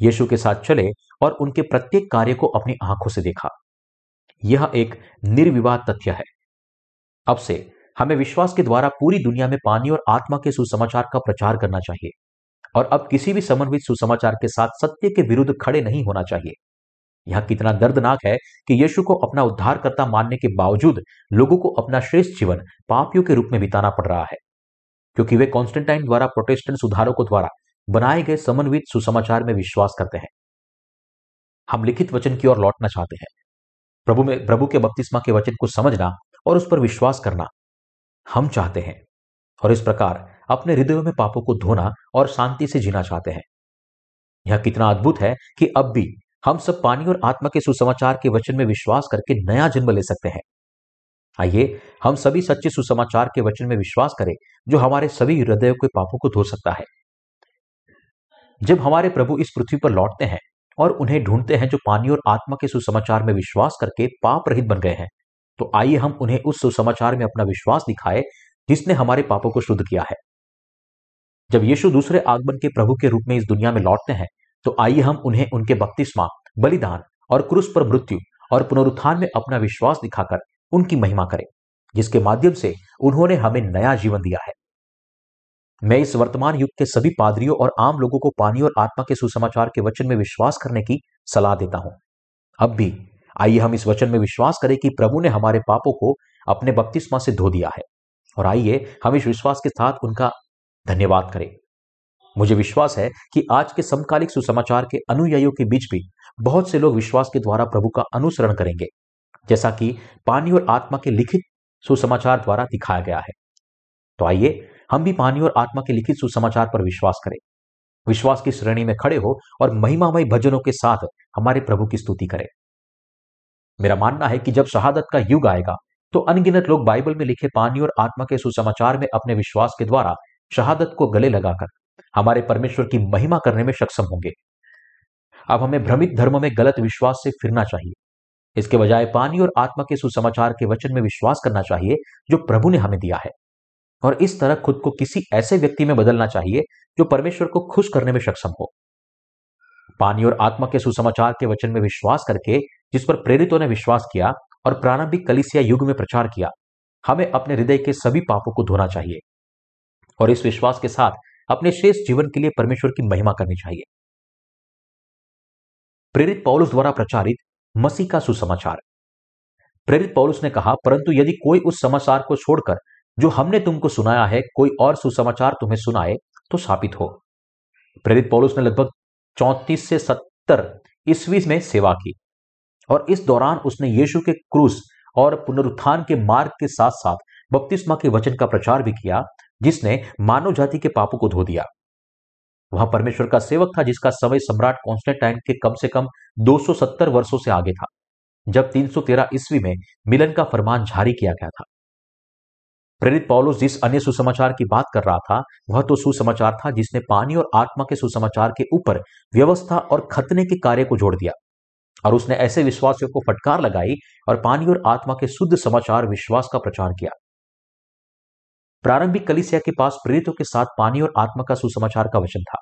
यीशु के साथ चले और उनके प्रत्येक कार्य को अपनी आँखों से देखा। यह एक निर्विवाद तथ्य है। अब से हमें विश्वास के द्वारा पूरी दुनिया में पानी और आत्मा के सुसमाचार का प्रचार करना चाहिए और अब किसी भी समन्वित सुसमाचार के साथ सत्य के विरुद्ध खड़े नहीं होना चाहिए। यह कितना दर्दनाक है कि यीशु को अपना उद्धारकर्ता मानने के बावजूद लोगों को अपना श्रेष्ठ जीवन पापियों के रूप में बिताना पड़ रहा है, क्योंकि वे कॉन्स्टेंटाइन द्वारा प्रोटेस्टेंट सुधारकों द्वारा बनाए गए समन्वित सुसमाचार में विश्वास करते हैं। हम लिखित वचन की ओर लौटना चाहते हैं। प्रभु में, प्रभु के बपतिस्मा के वचन को समझना और उस पर विश्वास करना हम चाहते हैं और इस प्रकार अपने हृदयों में पापों को धोना और शांति से जीना चाहते हैं। यह कितना अद्भुत है कि अब भी हम सब पानी और आत्मा के सुसमाचार के वचन में विश्वास करके नया जन्म ले सकते हैं। आइए, हम सभी सच्चे सुसमाचार के वचन में विश्वास करें जो हमारे सभी हृदयों के पापों को धो सकता है। जब हमारे प्रभु इस पृथ्वी पर लौटते हैं और उन्हें ढूंढते हैं जो पानी और आत्मा के सुसमाचार में विश्वास करके पाप रहित बन गए हैं तो आइए हम उन्हें उस सुसमाचार में अपना विश्वास दिखाए, जिसने हमारे पापों को शुद्ध किया है। जब यीशु दूसरे आगमन के प्रभु के रूप में इस दुनिया में लौटते हैं तो आइए हम उन्हें उनके बपतिस्मा, बलिदान और क्रूस पर मृत्यु और पुनरुत्थान में अपना विश्वास दिखाकर उनकी महिमा करें, जिसके माध्यम से उन्होंने हमें नया जीवन दिया है। मैं इस वर्तमान युग के सभी पादरियों और आम लोगों को पानी और आत्मा के सुसमाचार के वचन में विश्वास करने की सलाह देता हूँ। अब भी, आइए हम इस वचन में विश्वास करें कि प्रभु ने हमारे पापों को अपने बपतिस्मा से धो दिया है। और आइए, हम इस विश्वास के साथ उनका धन्यवाद करें। मुझे विश्वास है कि आज के समकालिक सुसमाचार के अनुयायियों के बीच भी बहुत से लोग विश्वास के द्वारा प्रभु का अनुसरण करेंगे, जैसा कि पानी और आत्मा के लिखित सुसमाचार द्वारा दिखाया गया है। तो आइए हम भी पानी और आत्मा के लिखित सुसमाचार पर विश्वास करें। विश्वास की श्रेणी में खड़े हो और महिमामय भजनों के साथ हमारे प्रभु की स्तुति करें। मेरा मानना है कि जब शहादत का युग आएगा तो अनगिनत लोग बाइबल में लिखे पानी और आत्मा के सुसमाचार में अपने विश्वास के द्वारा शहादत को गले लगाकर हमारे परमेश्वर की महिमा करने में सक्षम होंगे। अब हमें भ्रमित धर्म में गलत विश्वास से फिरना चाहिए। इसके बजाय पानी और आत्मा के सुसमाचार के वचन में विश्वास करना चाहिए जो प्रभु ने हमें दिया है। और इस तरह खुद को किसी ऐसे व्यक्ति में बदलना चाहिए जो परमेश्वर को खुश करने में सक्षम हो। पानी और आत्मा के सुसमाचार के वचन में विश्वास करके, जिस पर प्रेरितों ने विश्वास किया और प्रारंभिक कलिसिया युग में प्रचार किया, हमें अपने हृदय के सभी पापों को धोना चाहिए और इस विश्वास के साथ अपने शेष जीवन के लिए परमेश्वर की महिमा करनी चाहिए। प्रेरित पौलुस द्वारा प्रचारित मसीह का सुसमाचार। प्रेरित पौलुस ने कहा, परंतु यदि कोई उस समाचार को छोड़कर जो हमने तुमको सुनाया है, कोई और सुसमाचार तुम्हें सुनाए तो साबित हो। प्रेरित पौलुस ने लगभग चौतीस से सत्तर ईस्वी में सेवा की और इस दौरान उसने यीशु के क्रूस और पुनरुत्थान के मार्ग के साथ साथ बपतिस्मा के वचन का प्रचार भी किया, जिसने मानव जाति के पापों को धो दिया। वह परमेश्वर का सेवक था, जिसका समय सम्राट कॉन्स्टेंटाइन के कम से कम 270 वर्षों से आगे था, जब 313 ईस्वी में मिलन का फरमान जारी किया गया था। प्रेरित पौलुस जिस अन्य सुसमाचार की बात कर रहा था, वह तो सुसमाचार था जिसने पानी और आत्मा के सुसमाचार के ऊपर व्यवस्था और खतने के कार्य को जोड़ दिया। और उसने ऐसे विश्वासियों को फटकार लगाई और पानी और आत्मा के शुद्ध समाचार विश्वास का प्रचार किया। प्रारंभिक कलिसिया के पास प्रेरितों के साथ पानी और आत्मा का सुसमाचार का वचन था।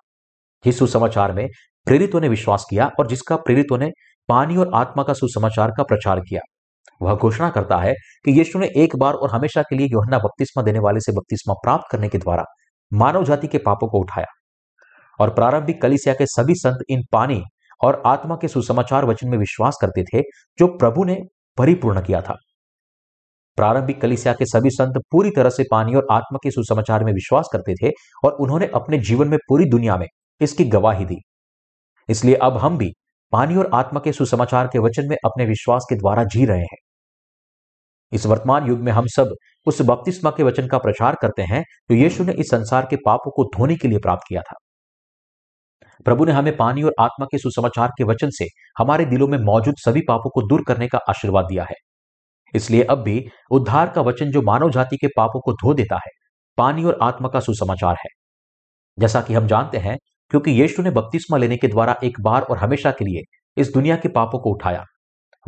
जिस सुसमाचार में प्रेरितों ने विश्वास किया और जिसका प्रेरितों ने पानी और आत्मा का सुसमाचार का प्रचार किया। वह घोषणा करता है कि यीशु ने एक बार और हमेशा के लिए योहन्ना बपतिस्मा देने वाले से बपतिस्मा प्राप्त करने के द्वारा मानव जाति के पापों को उठाया। और प्रारंभिक कलिसिया के सभी संत इन पानी और आत्मा के सुसमाचार वचन में विश्वास करते थे, जो प्रभु ने परिपूर्ण किया था। प्रारंभिक कलिसिया के सभी संत पूरी तरह से पानी और आत्मा के सुसमाचार में विश्वास करते थे और उन्होंने अपने जीवन में पूरी दुनिया में इसकी गवाही दी। इसलिए अब हम भी पानी और आत्मा के सुसमाचार के वचन में अपने विश्वास के द्वारा जी रहे हैं। इस वर्तमान युग में हम सब उस बपतिस्मा के वचन का प्रचार करते हैं जो यीशु ने इस संसार के पापों को धोने के लिए प्राप्त किया था। प्रभु ने हमें पानी और आत्मा के सुसमाचार के वचन से हमारे दिलों में मौजूद सभी पापों को दूर करने का आशीर्वाद दिया है। इसलिए अब भी उद्धार का वचन जो मानव जाति के पापों को धो देता है पानी और आत्मा का सुसमाचार है। जैसा कि हम जानते हैं क्योंकि यीशु ने बपतिस्मा लेने के द्वारा एक बार और हमेशा के लिए इस दुनिया के पापों को उठाया।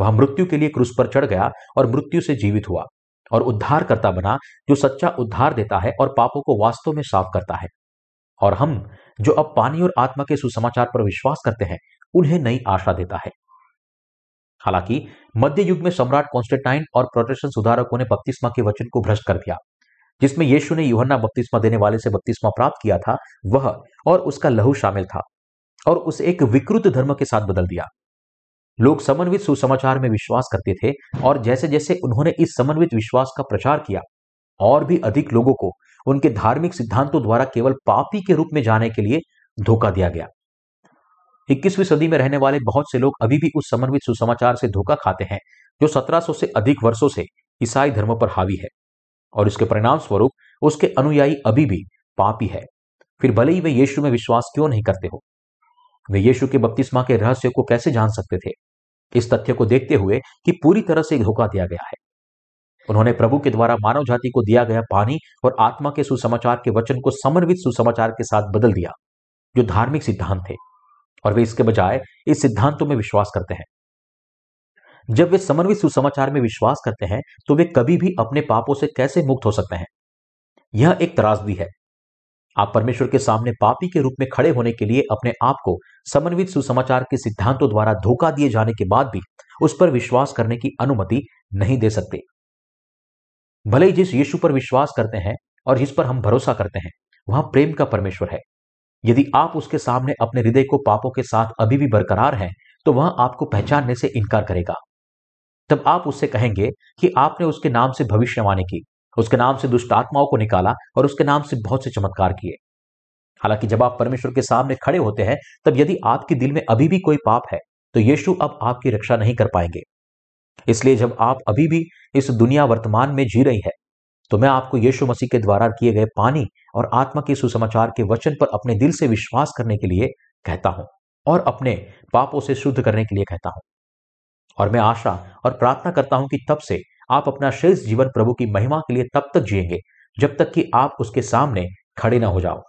वह मृत्यु के लिए क्रूस पर चढ़ गया और मृत्यु से जीवित हुआ और उद्धार करता बना जो सच्चा उद्धार देता है और पापों को वास्तव में साफ़ करता है। और हम, जो अब पानी और आत्मा के सुसमाचार पर विश्वास करते हैं, उन्हें नई आशा देता है। हालाँकि, मध्य युग में सम्राट कॉन्स्टेंटाइन और प्रोटेस्टेंट सुधारकों ने बपतिस्मा के वचन को भ्रष्ट कर दिया। जिसमें यीशु ने यूहन्ना बपतिस्मा देने वाले से बपतिस्मा प्राप्त किया था, वह और उसका लहू शामिल था और उसे एक विकृत धर्म के साथ बदल दिया। लोग समन्वित सुसमाचार में विश्वास करते थे और जैसे जैसे उन्होंने इस समन्वित विश्वास का प्रचार किया, और भी अधिक लोगों को उनके धार्मिक सिद्धांतों द्वारा केवल पापी के रूप में जाने के लिए धोखा दिया गया। इक्कीसवीं सदी में रहने वाले बहुत से लोग अभी भी उस समन्वित सुसमाचार से धोखा खाते हैं, जो 1700 से अधिक वर्षों से ईसाई धर्म पर हावी है। और इसके परिणाम स्वरूप उसके अनुयायी अभी भी पापी है। फिर भले ही वे यीशु में विश्वास क्यों नहीं करते हो? वे यीशु के बपतिस्मा के रहस्य को कैसे जान सकते थे? इस तथ्य को देखते हुए कि पूरी तरह से धोखा दिया गया है। उन्होंने प्रभु के द्वारा मानव जाति को दिया गया पानी और आत्मा के सुसमाचार के वचन को समन्वित सुसमाचार के साथ बदल दिया, जो धार्मिक सिद्धांत थे। और वे इसके बजाय इस सिद्धांतों में विश्वास करते हैं। जब वे समन्वित सुसमाचार में विश्वास करते हैं तो वे कभी भी अपने पापों से कैसे मुक्त हो सकते हैं? यह एक त्रासदी है। आप परमेश्वर के सामने पापी के रूप में खड़े होने के लिए अपने आप को समन्वित सुसमाचार के सिद्धांतों द्वारा धोखा दिए जाने के बाद भी उस पर विश्वास करने की अनुमति नहीं दे सकते। भले ही जिस यीशु पर विश्वास करते हैं और जिस पर हम भरोसा करते हैं, वहाँ प्रेम का परमेश्वर है। यदि आप उसके सामने अपने हृदय को पापों के साथ अभी भी बरकरार हैं तो वह आपको पहचानने से इनकार करेगा। तब आप उससे कहेंगे कि आपने उसके नाम से भविष्यवाणी की, उसके नाम से दुष्ट आत्माओं को निकाला और उसके नाम से बहुत से चमत्कार किए। हालाँकि जब आप परमेश्वर के सामने खड़े होते हैं, तब यदि आपके दिल में अभी भी कोई पाप है तो यीशु अब आपकी रक्षा नहीं कर पाएँगे। इसलिए जब आप अभी भी इस दुनिया वर्तमान में जी रही है तो मैं आपको यीशु मसीह के द्वारा किए गए पानी और आत्मा के सुसमाचार के वचन पर अपने दिल से विश्वास करने के लिए कहता हूँ और अपने पापों से शुद्ध करने के लिए कहता हूँ। और मैं आशा और प्रार्थना करता हूँ कि तब से आप अपना शेष जीवन प्रभु की महिमा के लिए तब तक जिएँगे, जब तक कि आप उसके सामने खड़े ना हो जाओ।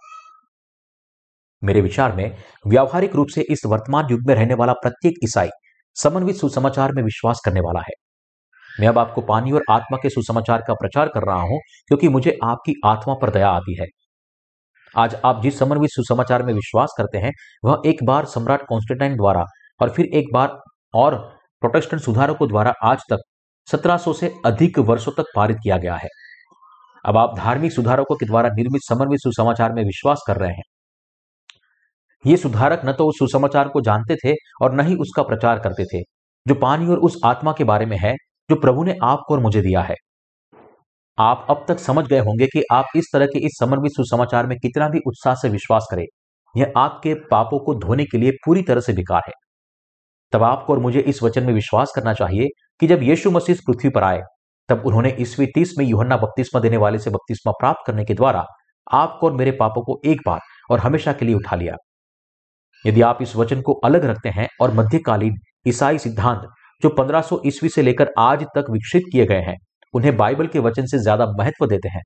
मेरे विचार में, व्यावहारिक रूप से इस वर्तमान युग में रहने वाला प्रत्येक ईसाई समन्वित सुसमाचार में विश्वास करने वाला है। मैं अब आपको पानी और आत्मा के सुसमाचार का प्रचार कर रहा हूँ, क्योंकि मुझे आपकी आत्मा पर दया आती है। आज आप जिस समन्वित सुसमाचार में विश्वास करते हैं, वह एक बार सम्राट कॉन्स्टेंटाइन द्वारा और फिर एक बार और प्रोटेस्टेंट सुधारकों द्वारा आज तक 1700 से अधिक वर्षों तक पारित किया गया है। अब आप धार्मिक सुधारकों के द्वारा निर्मित समन्वित सुसमाचार में विश्वास कर रहे हैं। ये सुधारक न तो उस सुसमाचार को जानते थे और न ही उसका प्रचार करते थे, जो पानी और उस आत्मा के बारे में है, जो प्रभु ने आपको और मुझे दिया है। आप अब तक समझ गए होंगे कि आप इस तरह के इस समर्पित सुसमाचार में कितना भी उत्साह से विश्वास करें, यह आपके पापों को धोने के लिए पूरी तरह से बेकार है। तब आपको और मुझे इस वचन में विश्वास करना चाहिए कि जब यीशु मसीह पृथ्वी पर आए, तब उन्होंने ईस्वी तीस में युहन्ना बपतिस्मा देने वाले से बपतिस्मा प्राप्त करने के द्वारा आपको और मेरे पापों को एक बार और हमेशा के लिए उठा लिया। यदि आप इस वचन को अलग रखते हैं और मध्यकालीन ईसाई सिद्धांत, जो 1500 ईस्वी से लेकर आज तक विकसित किए गए हैं, उन्हें बाइबल के वचन से ज़्यादा महत्व देते हैं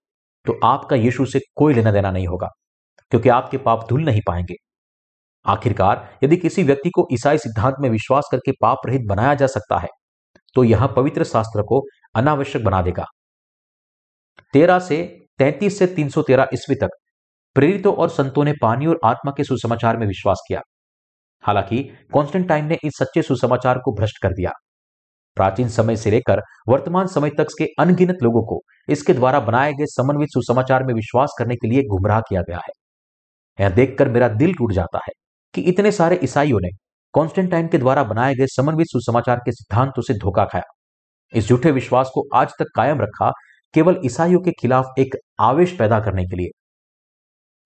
तो आपका यीशु से कोई लेना देना नहीं होगा, क्योंकि आपके पाप धुल नहीं पाएँगे। आखिरकार, यदि किसी व्यक्ति को ईसाई सिद्धांत में विश्वास करके पाप रहित बनाया जा सकता है तो यह पवित्र शास्त्र को अनावश्यक बना देगा। तेरह से तैतीस से तीन सौ तेरह ईस्वी तक, प्रेरितों और संतों ने पानी और आत्मा के सुसमाचार में विश्वास किया। हालाँकि, कॉन्स्टेंटाइन ने इस सच्चे सुसमाचार को भ्रष्ट कर दिया। प्राचीन समय से लेकर वर्तमान समय तक के अनगिनत लोगों को इसके द्वारा बनाए गए समन्वित सुसमाचार में विश्वास करने के लिए गुमराह किया गया है। यह देखकर मेरा दिल टूट जाता है। कि इतने सारे ईसाइयों ने कॉन्स्टेंटाइन के द्वारा बनाए गए समन्वित सुसमाचार के सिद्धांतों से धोखा खाया। इस झूठे विश्वास को आज तक कायम रखा केवल ईसाइयों के खिलाफ एक आवेश पैदा करने के लिए।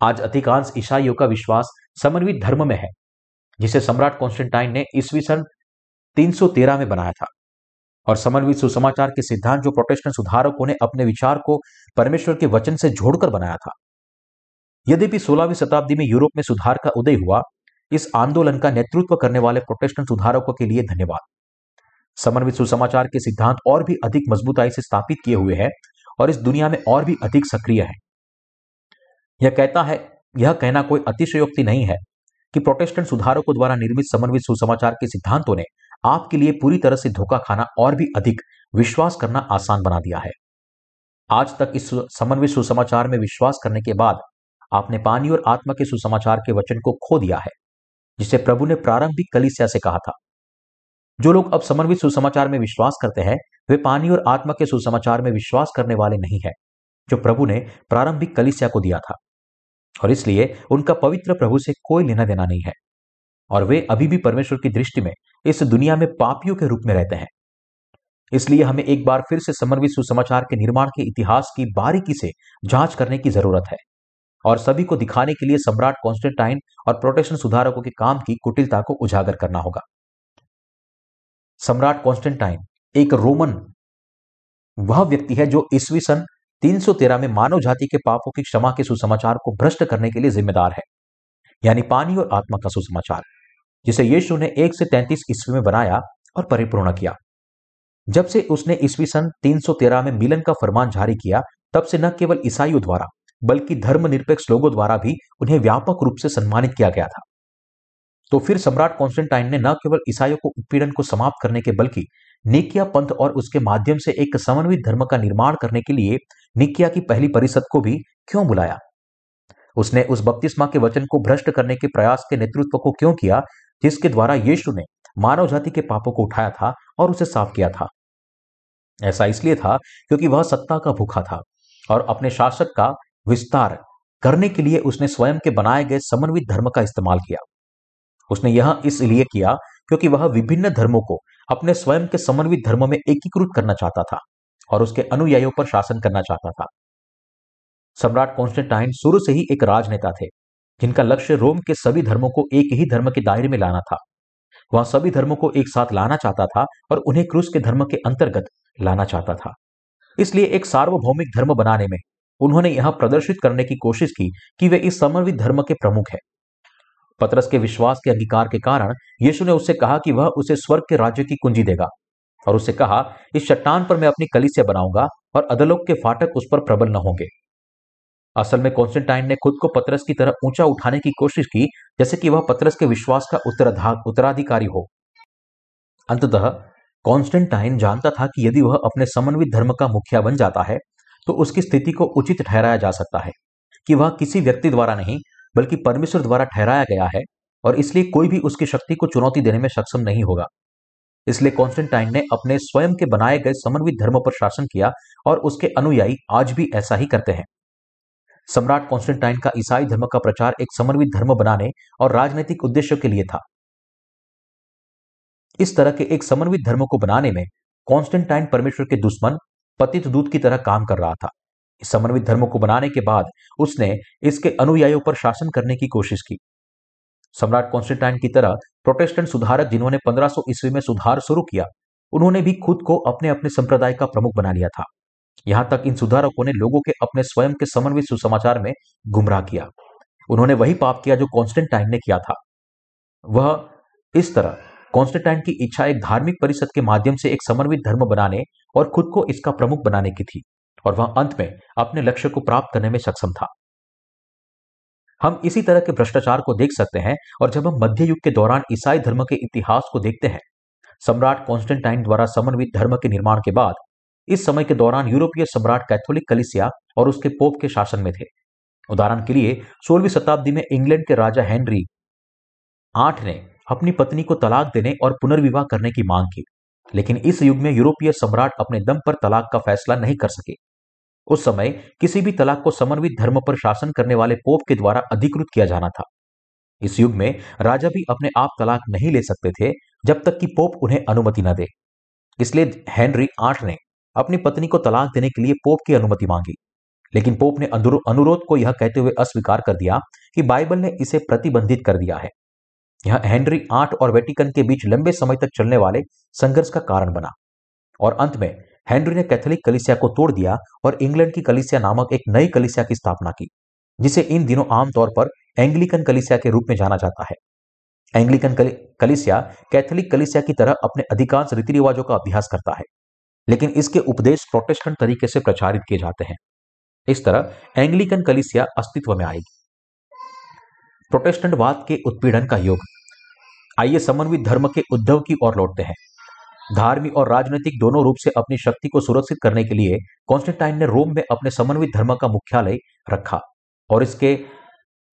आज अधिकांश ईसाइयों का विश्वास समन्वित धर्म में है, जिसे सम्राट कॉन्स्टेंटाइन ने ईस्वी सन 313 में बनाया था। और समन्वित सुसमाचार के सिद्धांत जो प्रोटेस्टेंट सुधारकों ने अपने विचार को परमेश्वर के वचन से जोड़कर बनाया था। यद्यपि सोलहवीं शताब्दी में यूरोप में सुधार का उदय हुआ इस आंदोलन का नेतृत्व करने वाले प्रोटेस्टेंट सुधारकों के लिए धन्यवाद। समन्वित सुसमाचार के सिद्धांत और भी अधिक मजबूताई से स्थापित किए हुए हैं और इस दुनिया में और भी अधिक सक्रिय है। यह कहता है, यह कहना कोई अतिशयोक्ति नहीं है कि प्रोटेस्टेंट सुधारकों द्वारा निर्मित समन्वित सुसमाचार के सिद्धांतों ने आपके लिए पूरी तरह से धोखा खाना और भी अधिक विश्वास करना आसान बना दिया है। आज तक इस समन्वित सुसमाचार में विश्वास करने के बाद आपने पानी और आत्मा के सुसमाचार के वचन को खो दिया है। जिसे प्रभु ने प्रारंभिक कलिसिया से कहा था। जो लोग अब समन्वित सुसमाचार में विश्वास करते हैं, वे पानी और आत्मा के सुसमाचार में विश्वास करने वाले नहीं है, जो प्रभु ने प्रारंभिक कलिसिया को दिया था। और इसलिए उनका पवित्र प्रभु से कोई लेना देना नहीं है। और वे अभी भी परमेश्वर की दृष्टि में इस दुनिया में पापियों के रूप में रहते हैं। इसलिए हमें एक बार फिर से समन्वित सुसमाचार के निर्माण के इतिहास की बारीकी से जाँच करने की ज़रूरत है। और सभी को दिखाने के लिए सम्राट कॉन्स्टेंटाइन और प्रोटेक्शन सुधारकों के काम की कुटिलता को उजागर करना होगा। सम्राट कॉन्स्टेंटाइन, एक रोमन वह व्यक्ति है जो ईस्वी सन 313 में मानव जाति के पापों की क्षमा के सुसमाचार को भ्रष्ट करने के लिए जिम्मेदार है, यानी पानी और आत्मा का सुसमाचार, जिसे यीशु ने एक से तैंतीस ईस्वी में बनाया और परिपूर्ण किया। जब से उसने ईस्वी सन 313 में मिलन का फरमान जारी किया, तब से न केवल ईसाइयों द्वारा बल्कि धर्मनिरपेक्ष लोगों द्वारा भी उन्हें व्यापक रूप से सम्मानित किया गया था। तो फिर सम्राट कॉन्स्टेंटाइन ने न केवल ईसाइयों को उत्पीड़न को समाप्त करने के बल्कि निकिया पंथ और उसके माध्यम से एक समन्वित धर्म का निर्माण करने के लिए निकिया की पहली परिषद को भी क्यों बुलाया? उसने उस बपतिस्मा के वचन को भ्रष्ट करने के प्रयास के नेतृत्व को क्यों किया, जिसके द्वारा यीशु ने मानव जाति के पापों को उठाया था और उसे साफ़ किया था? ऐसा इसलिए था क्योंकि वह सत्ता का भूखा था और अपने शासक का विस्तार करने के लिए उसने स्वयं के बनाए गए समन्वित धर्म का इस्तेमाल किया। उसने यह इसलिए किया क्योंकि वह विभिन्न धर्मों को अपने स्वयं के समन्वित धर्म में एकीकृत करना चाहता था और उसके अनुयायियों पर शासन करना चाहता था। सम्राट कॉन्स्टेंटाइन शुरू से ही एक राजनेता थे, जिनका लक्ष्य रोम के सभी धर्मों को एक ही धर्म के दायरे में लाना था। वह सभी धर्मों को एक साथ लाना चाहता था और उन्हें क्रूस के धर्म के अंतर्गत लाना चाहता था। इसलिए एक सार्वभौमिक धर्म बनाने में उन्होंने यह प्रदर्शित करने की कोशिश की कि वे इस समन्वित धर्म के प्रमुख हैं। पतरस के विश्वास के अंगीकार के कारण यीशु ने उससे कहा कि वह उसे स्वर्ग के राज्य की कुंजी देगा और उससे कहा, इस चट्टान पर मैं अपनी कली से बनाऊँगा और अदलोक के फाटक उस पर प्रबल न होंगे। असल में कॉन्स्टेंटाइन ने खुद को पतरस की तरह ऊँचा उठाने की कोशिश की, जैसे कि वह पतरस के विश्वास का उत्तराधिकारी हो। अंततः कॉन्स्टेंटाइन जानता था कि यदि वह अपने समन्वित धर्म का मुखिया बन जाता है तो उसकी स्थिति को उचित ठहराया जा सकता है, कि वह किसी व्यक्ति द्वारा नहीं, बल्कि परमेश्वर द्वारा ठहराया गया है, और इसलिए कोई भी उसकी शक्ति को चुनौती देने में सक्षम नहीं होगा। इसलिए कॉन्स्टेंटाइन ने अपने स्वयं के बनाए गए समन्वित धर्म पर शासन किया, और उसके अनुयायी आज भी ऐसा ही करते हैं। सम्राट कॉन्स्टेंटाइन का ईसाई धर्म का प्रचार एक समन्वित धर्म बनाने और राजनीतिक उद्देश्य के लिए था। इस तरह के एक समन्वित धर्म को बनाने में कॉन्स्टेंटाइन परमेश्वर के दुश्मन पतित दूत की तरह काम कर रहा था। समन्वित धर्म को बनाने के बाद उसने इसके अनुयायियों पर शासन करने की कोशिश की। सम्राट कॉन्स्टेंटाइन की तरह प्रोटेस्टेंट सुधारक जिन्होंने 1500 ईस्वी में सुधार शुरू किया, उन्होंने भी खुद को अपने अपने संप्रदाय का प्रमुख बना लिया था। यहाँ तक इन सुधारकों ने लोगों के अपने स्वयं के समन्वित सुसमाचार में गुमराह किया। उन्होंने वही पाप किया जो कॉन्स्टेंटाइन ने किया था। वह इस तरह कॉन्स्टेंटाइन की इच्छा एक धार्मिक परिषद के माध्यम से एक समन्वित धर्म बनाने और खुद को इसका प्रमुख बनाने की थी, और वह अंत में अपने लक्ष्य को प्राप्त करने में सक्षम था। हम इसी तरह के भ्रष्टाचार को देख सकते हैं, और जब हम मध्य युग के दौरान ईसाई धर्म के इतिहास को देखते हैं, सम्राट कॉन्स्टेंटाइन द्वारा समन्वित धर्म के निर्माण के बाद, इस समय के दौरान यूरोपीय सम्राट कैथोलिक कलिसिया और उसके पोप के शासन में थे। उदाहरण के लिए, सोलहवीं शताब्दी में इंग्लैंड के राजा हेनरी आठ ने अपनी पत्नी को तलाक देने और पुनर्विवाह करने की मांग की। लेकिन इस युग में यूरोपीय सम्राट अपने दम पर तलाक का फैसला नहीं कर सके। उस समय किसी भी तलाक को समन्वित धर्म पर शासन करने वाले पोप के द्वारा अधिकृत किया जाना था। इस युग में राजा भी अपने आप तलाक नहीं ले सकते थे, जब तक कि पोप उन्हें अनुमति न दे। इसलिए हेनरी आठ ने अपनी पत्नी को तलाक देने के लिए पोप की अनुमति मांगी। लेकिन पोप ने अनुरोध को यह कहते हुए अस्वीकार कर दिया कि बाइबल ने इसे प्रतिबंधित कर दिया है। यह हेनरी आठ और वेटिकन के बीच लंबे समय तक चलने वाले संघर्ष का कारण बना। और अंत में, हेनरी ने कैथोलिक कलिसिया को तोड़ दिया और इंग्लैंड की कलिसिया नामक एक नई कलिसिया की स्थापना की, जिसे इन दिनों आमतौर पर एंग्लिकन कलिसिया के रूप में जाना जाता है। एंग्लिकन कलिसिया कैथोलिक कलिसिया की तरह अपने अधिकांश रीति रिवाजों का अभ्यास करता है, लेकिन इसके उपदेश प्रोटेस्टेंट तरीके से प्रचारित किए जाते हैं। इस तरह एंग्लिकन कलिसिया अस्तित्व में आएगी। प्रोटेस्टेंटवाद के उत्पीड़न का योग। आइए समन्वित धर्म के उद्धव की ओर लौटते हैं। धार्मिक और राजनीतिक दोनों रूप से अपनी शक्ति को सुरक्षित करने के लिए कॉन्स्टेंटाइन ने रोम में अपने समन्वित धर्म का मुख्यालय रखा और इसके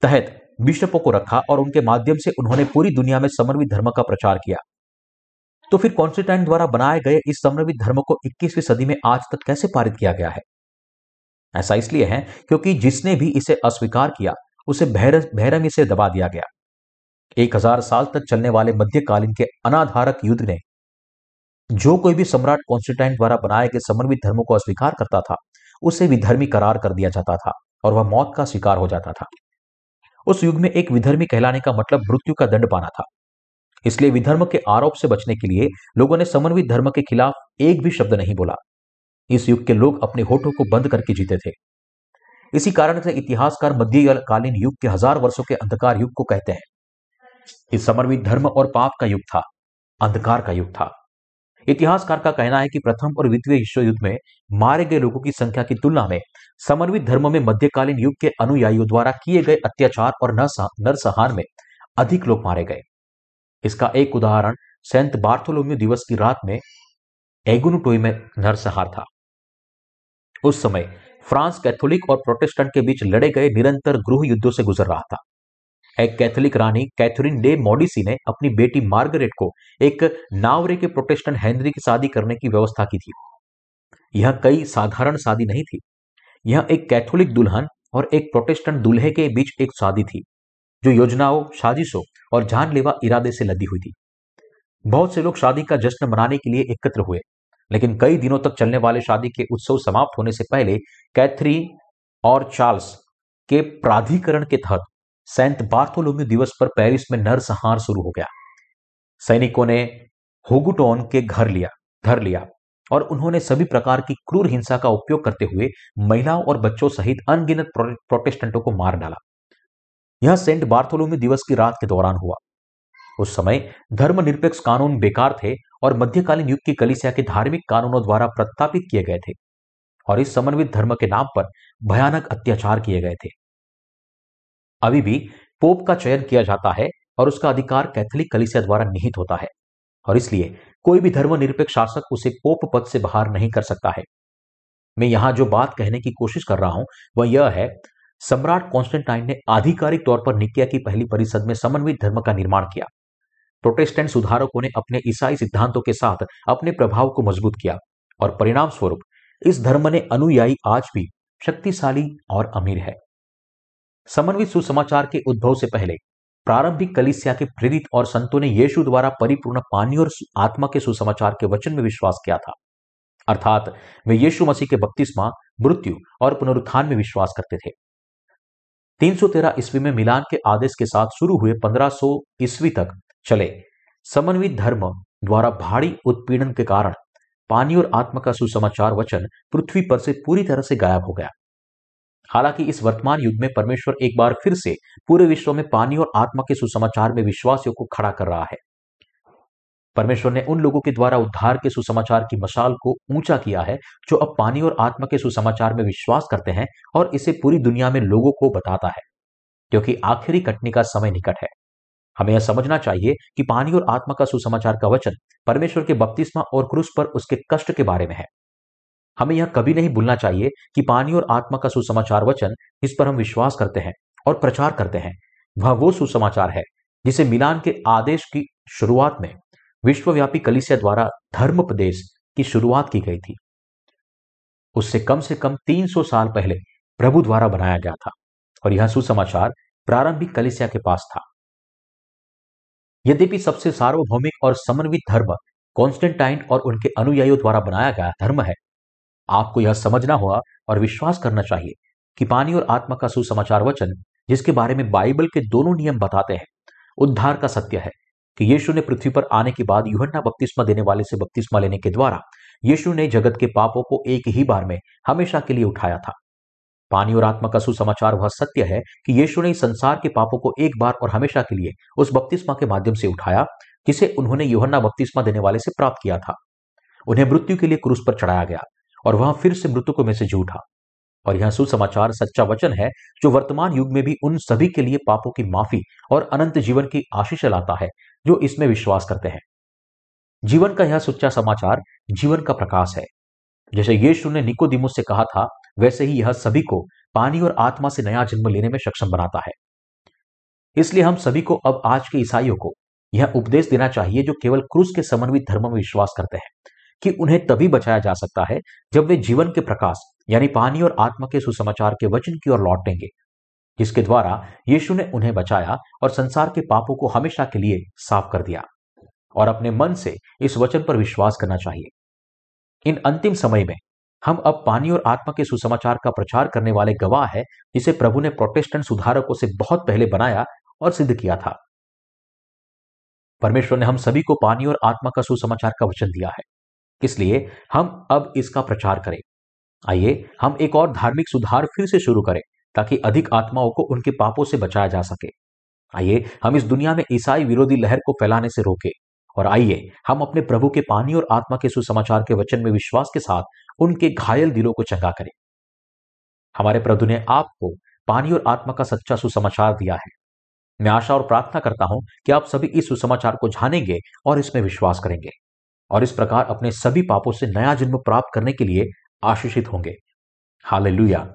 तहत बिशपों को रखा और उनके माध्यम से उन्होंने पूरी दुनिया में समन्वित धर्म का प्रचार किया। तो फिर कॉन्स्टेंटाइन द्वारा बनाए गए इस समन्वित धर्म को 21वीं सदी में आज तक कैसे पारित किया गया है? ऐसा इसलिए है क्योंकि जिसने भी इसे अस्वीकार किया, उसे भैरंगी से दबा दिया गया। एक हज़ार साल तक चलने वाले मध्यकालीन के अनाधारक युद्ध ने जो कोई भी सम्राट कॉन्स्टेंटाइन द्वारा बनाए गए समन्वित धर्मों को अस्वीकार करता था, उसे विधर्मी करार कर दिया जाता था और वह मौत का शिकार हो जाता था। उस युग में एक विधर्मी कहलाने का मतलब मृत्यु का दंड पाना था। इसलिए विधर्म के आरोप से बचने के लिए लोगों ने समन्वित धर्म के खिलाफ एक भी शब्द नहीं बोला। इस युग के लोग अपने होठों को बंद करके जीते थे। इसी कारण से इतिहासकार मध्यकालीन युग के हज़ार वर्षों के अंधकार युग को कहते हैं। इस समन्वित धर्म और पाप का युग था, अंधकार का युग था। इतिहासकार का कहना है कि प्रथम और द्वितीय विश्व युद्ध में मारे गए लोगों की संख्या की तुलना में समन्वित धर्म में मध्यकालीन युग के अनुयायियों द्वारा किए गए अत्याचार और नरसंहार में अधिक लोग मारे गए। इसका एक उदाहरण सेंट बार्थोलोम्यू दिवस की रात में एगुनुटोई में नरसंहार था। उस समय फ्रांस कैथोलिक और प्रोटेस्टेंट के बीच लड़े गए निरंतर गृह युद्धों से गुजर रहा था। एक कैथोलिक रानी कैथरीन डे मॉडिसी ने अपनी बेटी मार्गरेट को एक नावरे के प्रोटेस्टेंट हेनरी की शादी करने की व्यवस्था की थी। यह कई साधारण शादी नहीं थी। यह एक कैथोलिक दुल्हन और एक प्रोटेस्टेंट दूल्हे के बीच एक शादी थी, जो योजनाओं, साजिशों और जानलेवा इरादे से लदी हुई थी। बहुत से लोग शादी का जश्न मनाने के लिए एकत्र हुए, लेकिन कई दिनों तक चलने वाले शादी के उत्सव समाप्त होने से पहले कैथरीन और चार्ल्स के प्राधिकरण के तहत सेंट बार्थोलोम्यू दिवस पर पेरिस में नरसंहार शुरू हो गया। सैनिकों ने होगुटोन के घर लिया घर लिया और उन्होंने सभी प्रकार की क्रूर हिंसा का उपयोग करते हुए महिलाओं और बच्चों सहित अनगिनत प्रोटेस्टेंटों को मार डाला। यह सेंट बार्थोलोम्यू दिवस की रात के दौरान हुआ। उस समय धर्मनिरपेक्ष कानून बेकार थे और मध्यकालीन युग की कलिसिया के धार्मिक कानूनों द्वारा प्रस्तापित किए गए थे और इस समन्वित धर्म के नाम पर भयानक अत्याचार किए गए थे। अभी भी पोप का चयन किया जाता है और उसका अधिकार कैथोलिक कलिसिया द्वारा निहित होता है। और इसलिए कोई भी धर्मनिरपेक्ष शासक उसे पोप पद से बाहर नहीं कर सकता है। मैं यहाँ जो बात कहने की कोशिश कर रहा हूँ, वह यह है, सम्राट कॉन्स्टेंटाइन ने आधिकारिक तौर पर निकिया की पहली परिषद में समन्वित धर्म का निर्माण किया। प्रोटेस्टेंट सुधारकों ने अपने ईसाई सिद्धांतों के साथ अपने प्रभाव को मज़बूत किया और परिणाम स्वरूप इस धर्म ने अनुयायी आज भी शक्तिशाली और अमीर है। समन्वित सुसमाचार के उद्भव से पहले, प्रारंभिक कलिसिया के प्रेरित और संतों ने यीशु द्वारा परिपूर्ण पानी और आत्मा के सुसमाचार के वचन में विश्वास किया था। अर्थात, वे यीशु मसीह के बपतिस्मा, मृत्यु और पुनरुत्थान में विश्वास करते थे। 313 ईस्वी में मिलान के आदेश के साथ शुरू हुए 1500 ईस्वी तक चले। समन्वित धर्म द्वारा भारी उत्पीड़न के कारण पानी और आत्मा का सुसमाचार वचन पृथ्वी पर से पूरी तरह से गायब हो गया। हालाँकि इस वर्तमान युग में परमेश्वर एक बार फिर से पूरे विश्व में पानी और आत्मा के सुसमाचार में विश्वासियों को खड़ा कर रहा है। परमेश्वर ने उन लोगों के द्वारा उद्धार के सुसमाचार की मशाल को ऊँचा किया है, जो अब पानी और आत्मा के सुसमाचार में विश्वास करते हैं और इसे पूरी दुनिया में लोगों को बताता है, क्योंकि आखिरी कटनी का समय निकट है। हमें यह समझना चाहिए कि पानी और आत्मा का सुसमाचार का वचन परमेश्वर के बपतिस्मा और क्रूस पर उसके कष्ट के बारे में है। हमें यह कभी नहीं भूलना चाहिए कि पानी और आत्मा का सुसमाचार वचन इस पर हम विश्वास करते हैं और प्रचार करते हैं। वह वो सुसमाचार है जिसे मिलान के आदेश की शुरुआत में विश्वव्यापी कलिसिया द्वारा धर्मोपदेश की शुरुआत की गई थी। उससे कम से कम 300 साल पहले प्रभु द्वारा बनाया गया था और यह सुसमाचार प्रारंभिक कलिसिया के पास था। यद्यपि सबसे सार्वभौमिक और समन्वित धर्म कॉन्स्टेंटाइन और उनके अनुयायियों द्वारा बनाया गया धर्म है आपको यह समझना होगा और विश्वास करना चाहिए कि पानी और आत्मा का सुसमाचार वचन, जिसके बारे में बाइबल के दोनों नियम बताते हैं, उद्धार का सत्य है कि यीशु ने पृथ्वी पर आने के बाद युहन्ना बपतिस्मा देने वाले से बपतिस्मा लेने के द्वारा यीशु ने जगत के पापों को एक ही बार में हमेशा के लिए उठाया था। पानी और आत्मा का सुसमाचार वह सत्य है कि यीशु ने संसार के पापों को एक बार और हमेशा के लिए उस बपतिस्मा के माध्यम से उठाया, जिसे उन्होंने युहन्ना बपतिस्मा देने वाले से प्राप्त किया था। उन्हें मृत्यु के लिए क्रूस पर चढ़ाया गया। और वहाँ फिर से मृतकों में से जी उठा और यह सुसमाचार, सच्चा वचन है, जो वर्तमान युग में भी उन सभी के लिए पापों की माफ़ी और अनंत जीवन की आशीष लाता है, जो इसमें विश्वास करते हैं। जीवन का यह सच्चा समाचार, जीवन का प्रकाश है। जैसे यीशु ने निकोदिमुस से कहा था, वैसे ही यह सभी को पानी और आत्मा से नया जन्म लेने में सक्षम बनाता है। इसलिए हम सभी को अब आज के ईसाइयों को यह उपदेश देना चाहिए, जो केवल क्रूस के समन्वित धर्म में विश्वास करते हैं। कि उन्हें तभी बचाया जा सकता है जब वे जीवन के प्रकाश, यानी पानी और आत्मा के सुसमाचार के वचन की ओर लौटेंगे, जिसके द्वारा यीशु ने उन्हें बचाया और संसार के पापों को हमेशा के लिए साफ़ कर दिया और अपने मन से इस वचन पर विश्वास करना चाहिए। इन अंतिम समय में हम अब पानी और आत्मा के सुसमाचार का प्रचार करने वाले गवाह है, जिसे प्रभु ने प्रोटेस्टेंट सुधारकों से बहुत पहले बनाया और सिद्ध किया था। परमेश्वर ने हम सभी को पानी और आत्मा का सुसमाचार का वचन दिया है। इसलिए हम अब इसका प्रचार करें। आइए, हम एक और धार्मिक सुधार फिर से शुरू करें, ताकि अधिक आत्माओं को उनके पापों से बचाया जा सके। आइए, हम इस दुनिया में ईसाई विरोधी लहर को फैलाने से रोके। और आइए, हम अपने प्रभु के पानी और आत्मा के सुसमाचार के वचन में विश्वास के साथ उनके घायल दिलों को चंगा करें। हमारे प्रभु ने आपको पानी और आत्मा का सच्चा सुसमाचार दिया है। मैं आशा और प्रार्थना करता हूँ कि आप सभी इस सुसमाचार को जानेंगे और इसमें विश्वास करेंगे। और इस प्रकार अपने सभी पापों से नया जन्म प्राप्त करने के लिए आशीषित होंगे। हाल हालेलुया।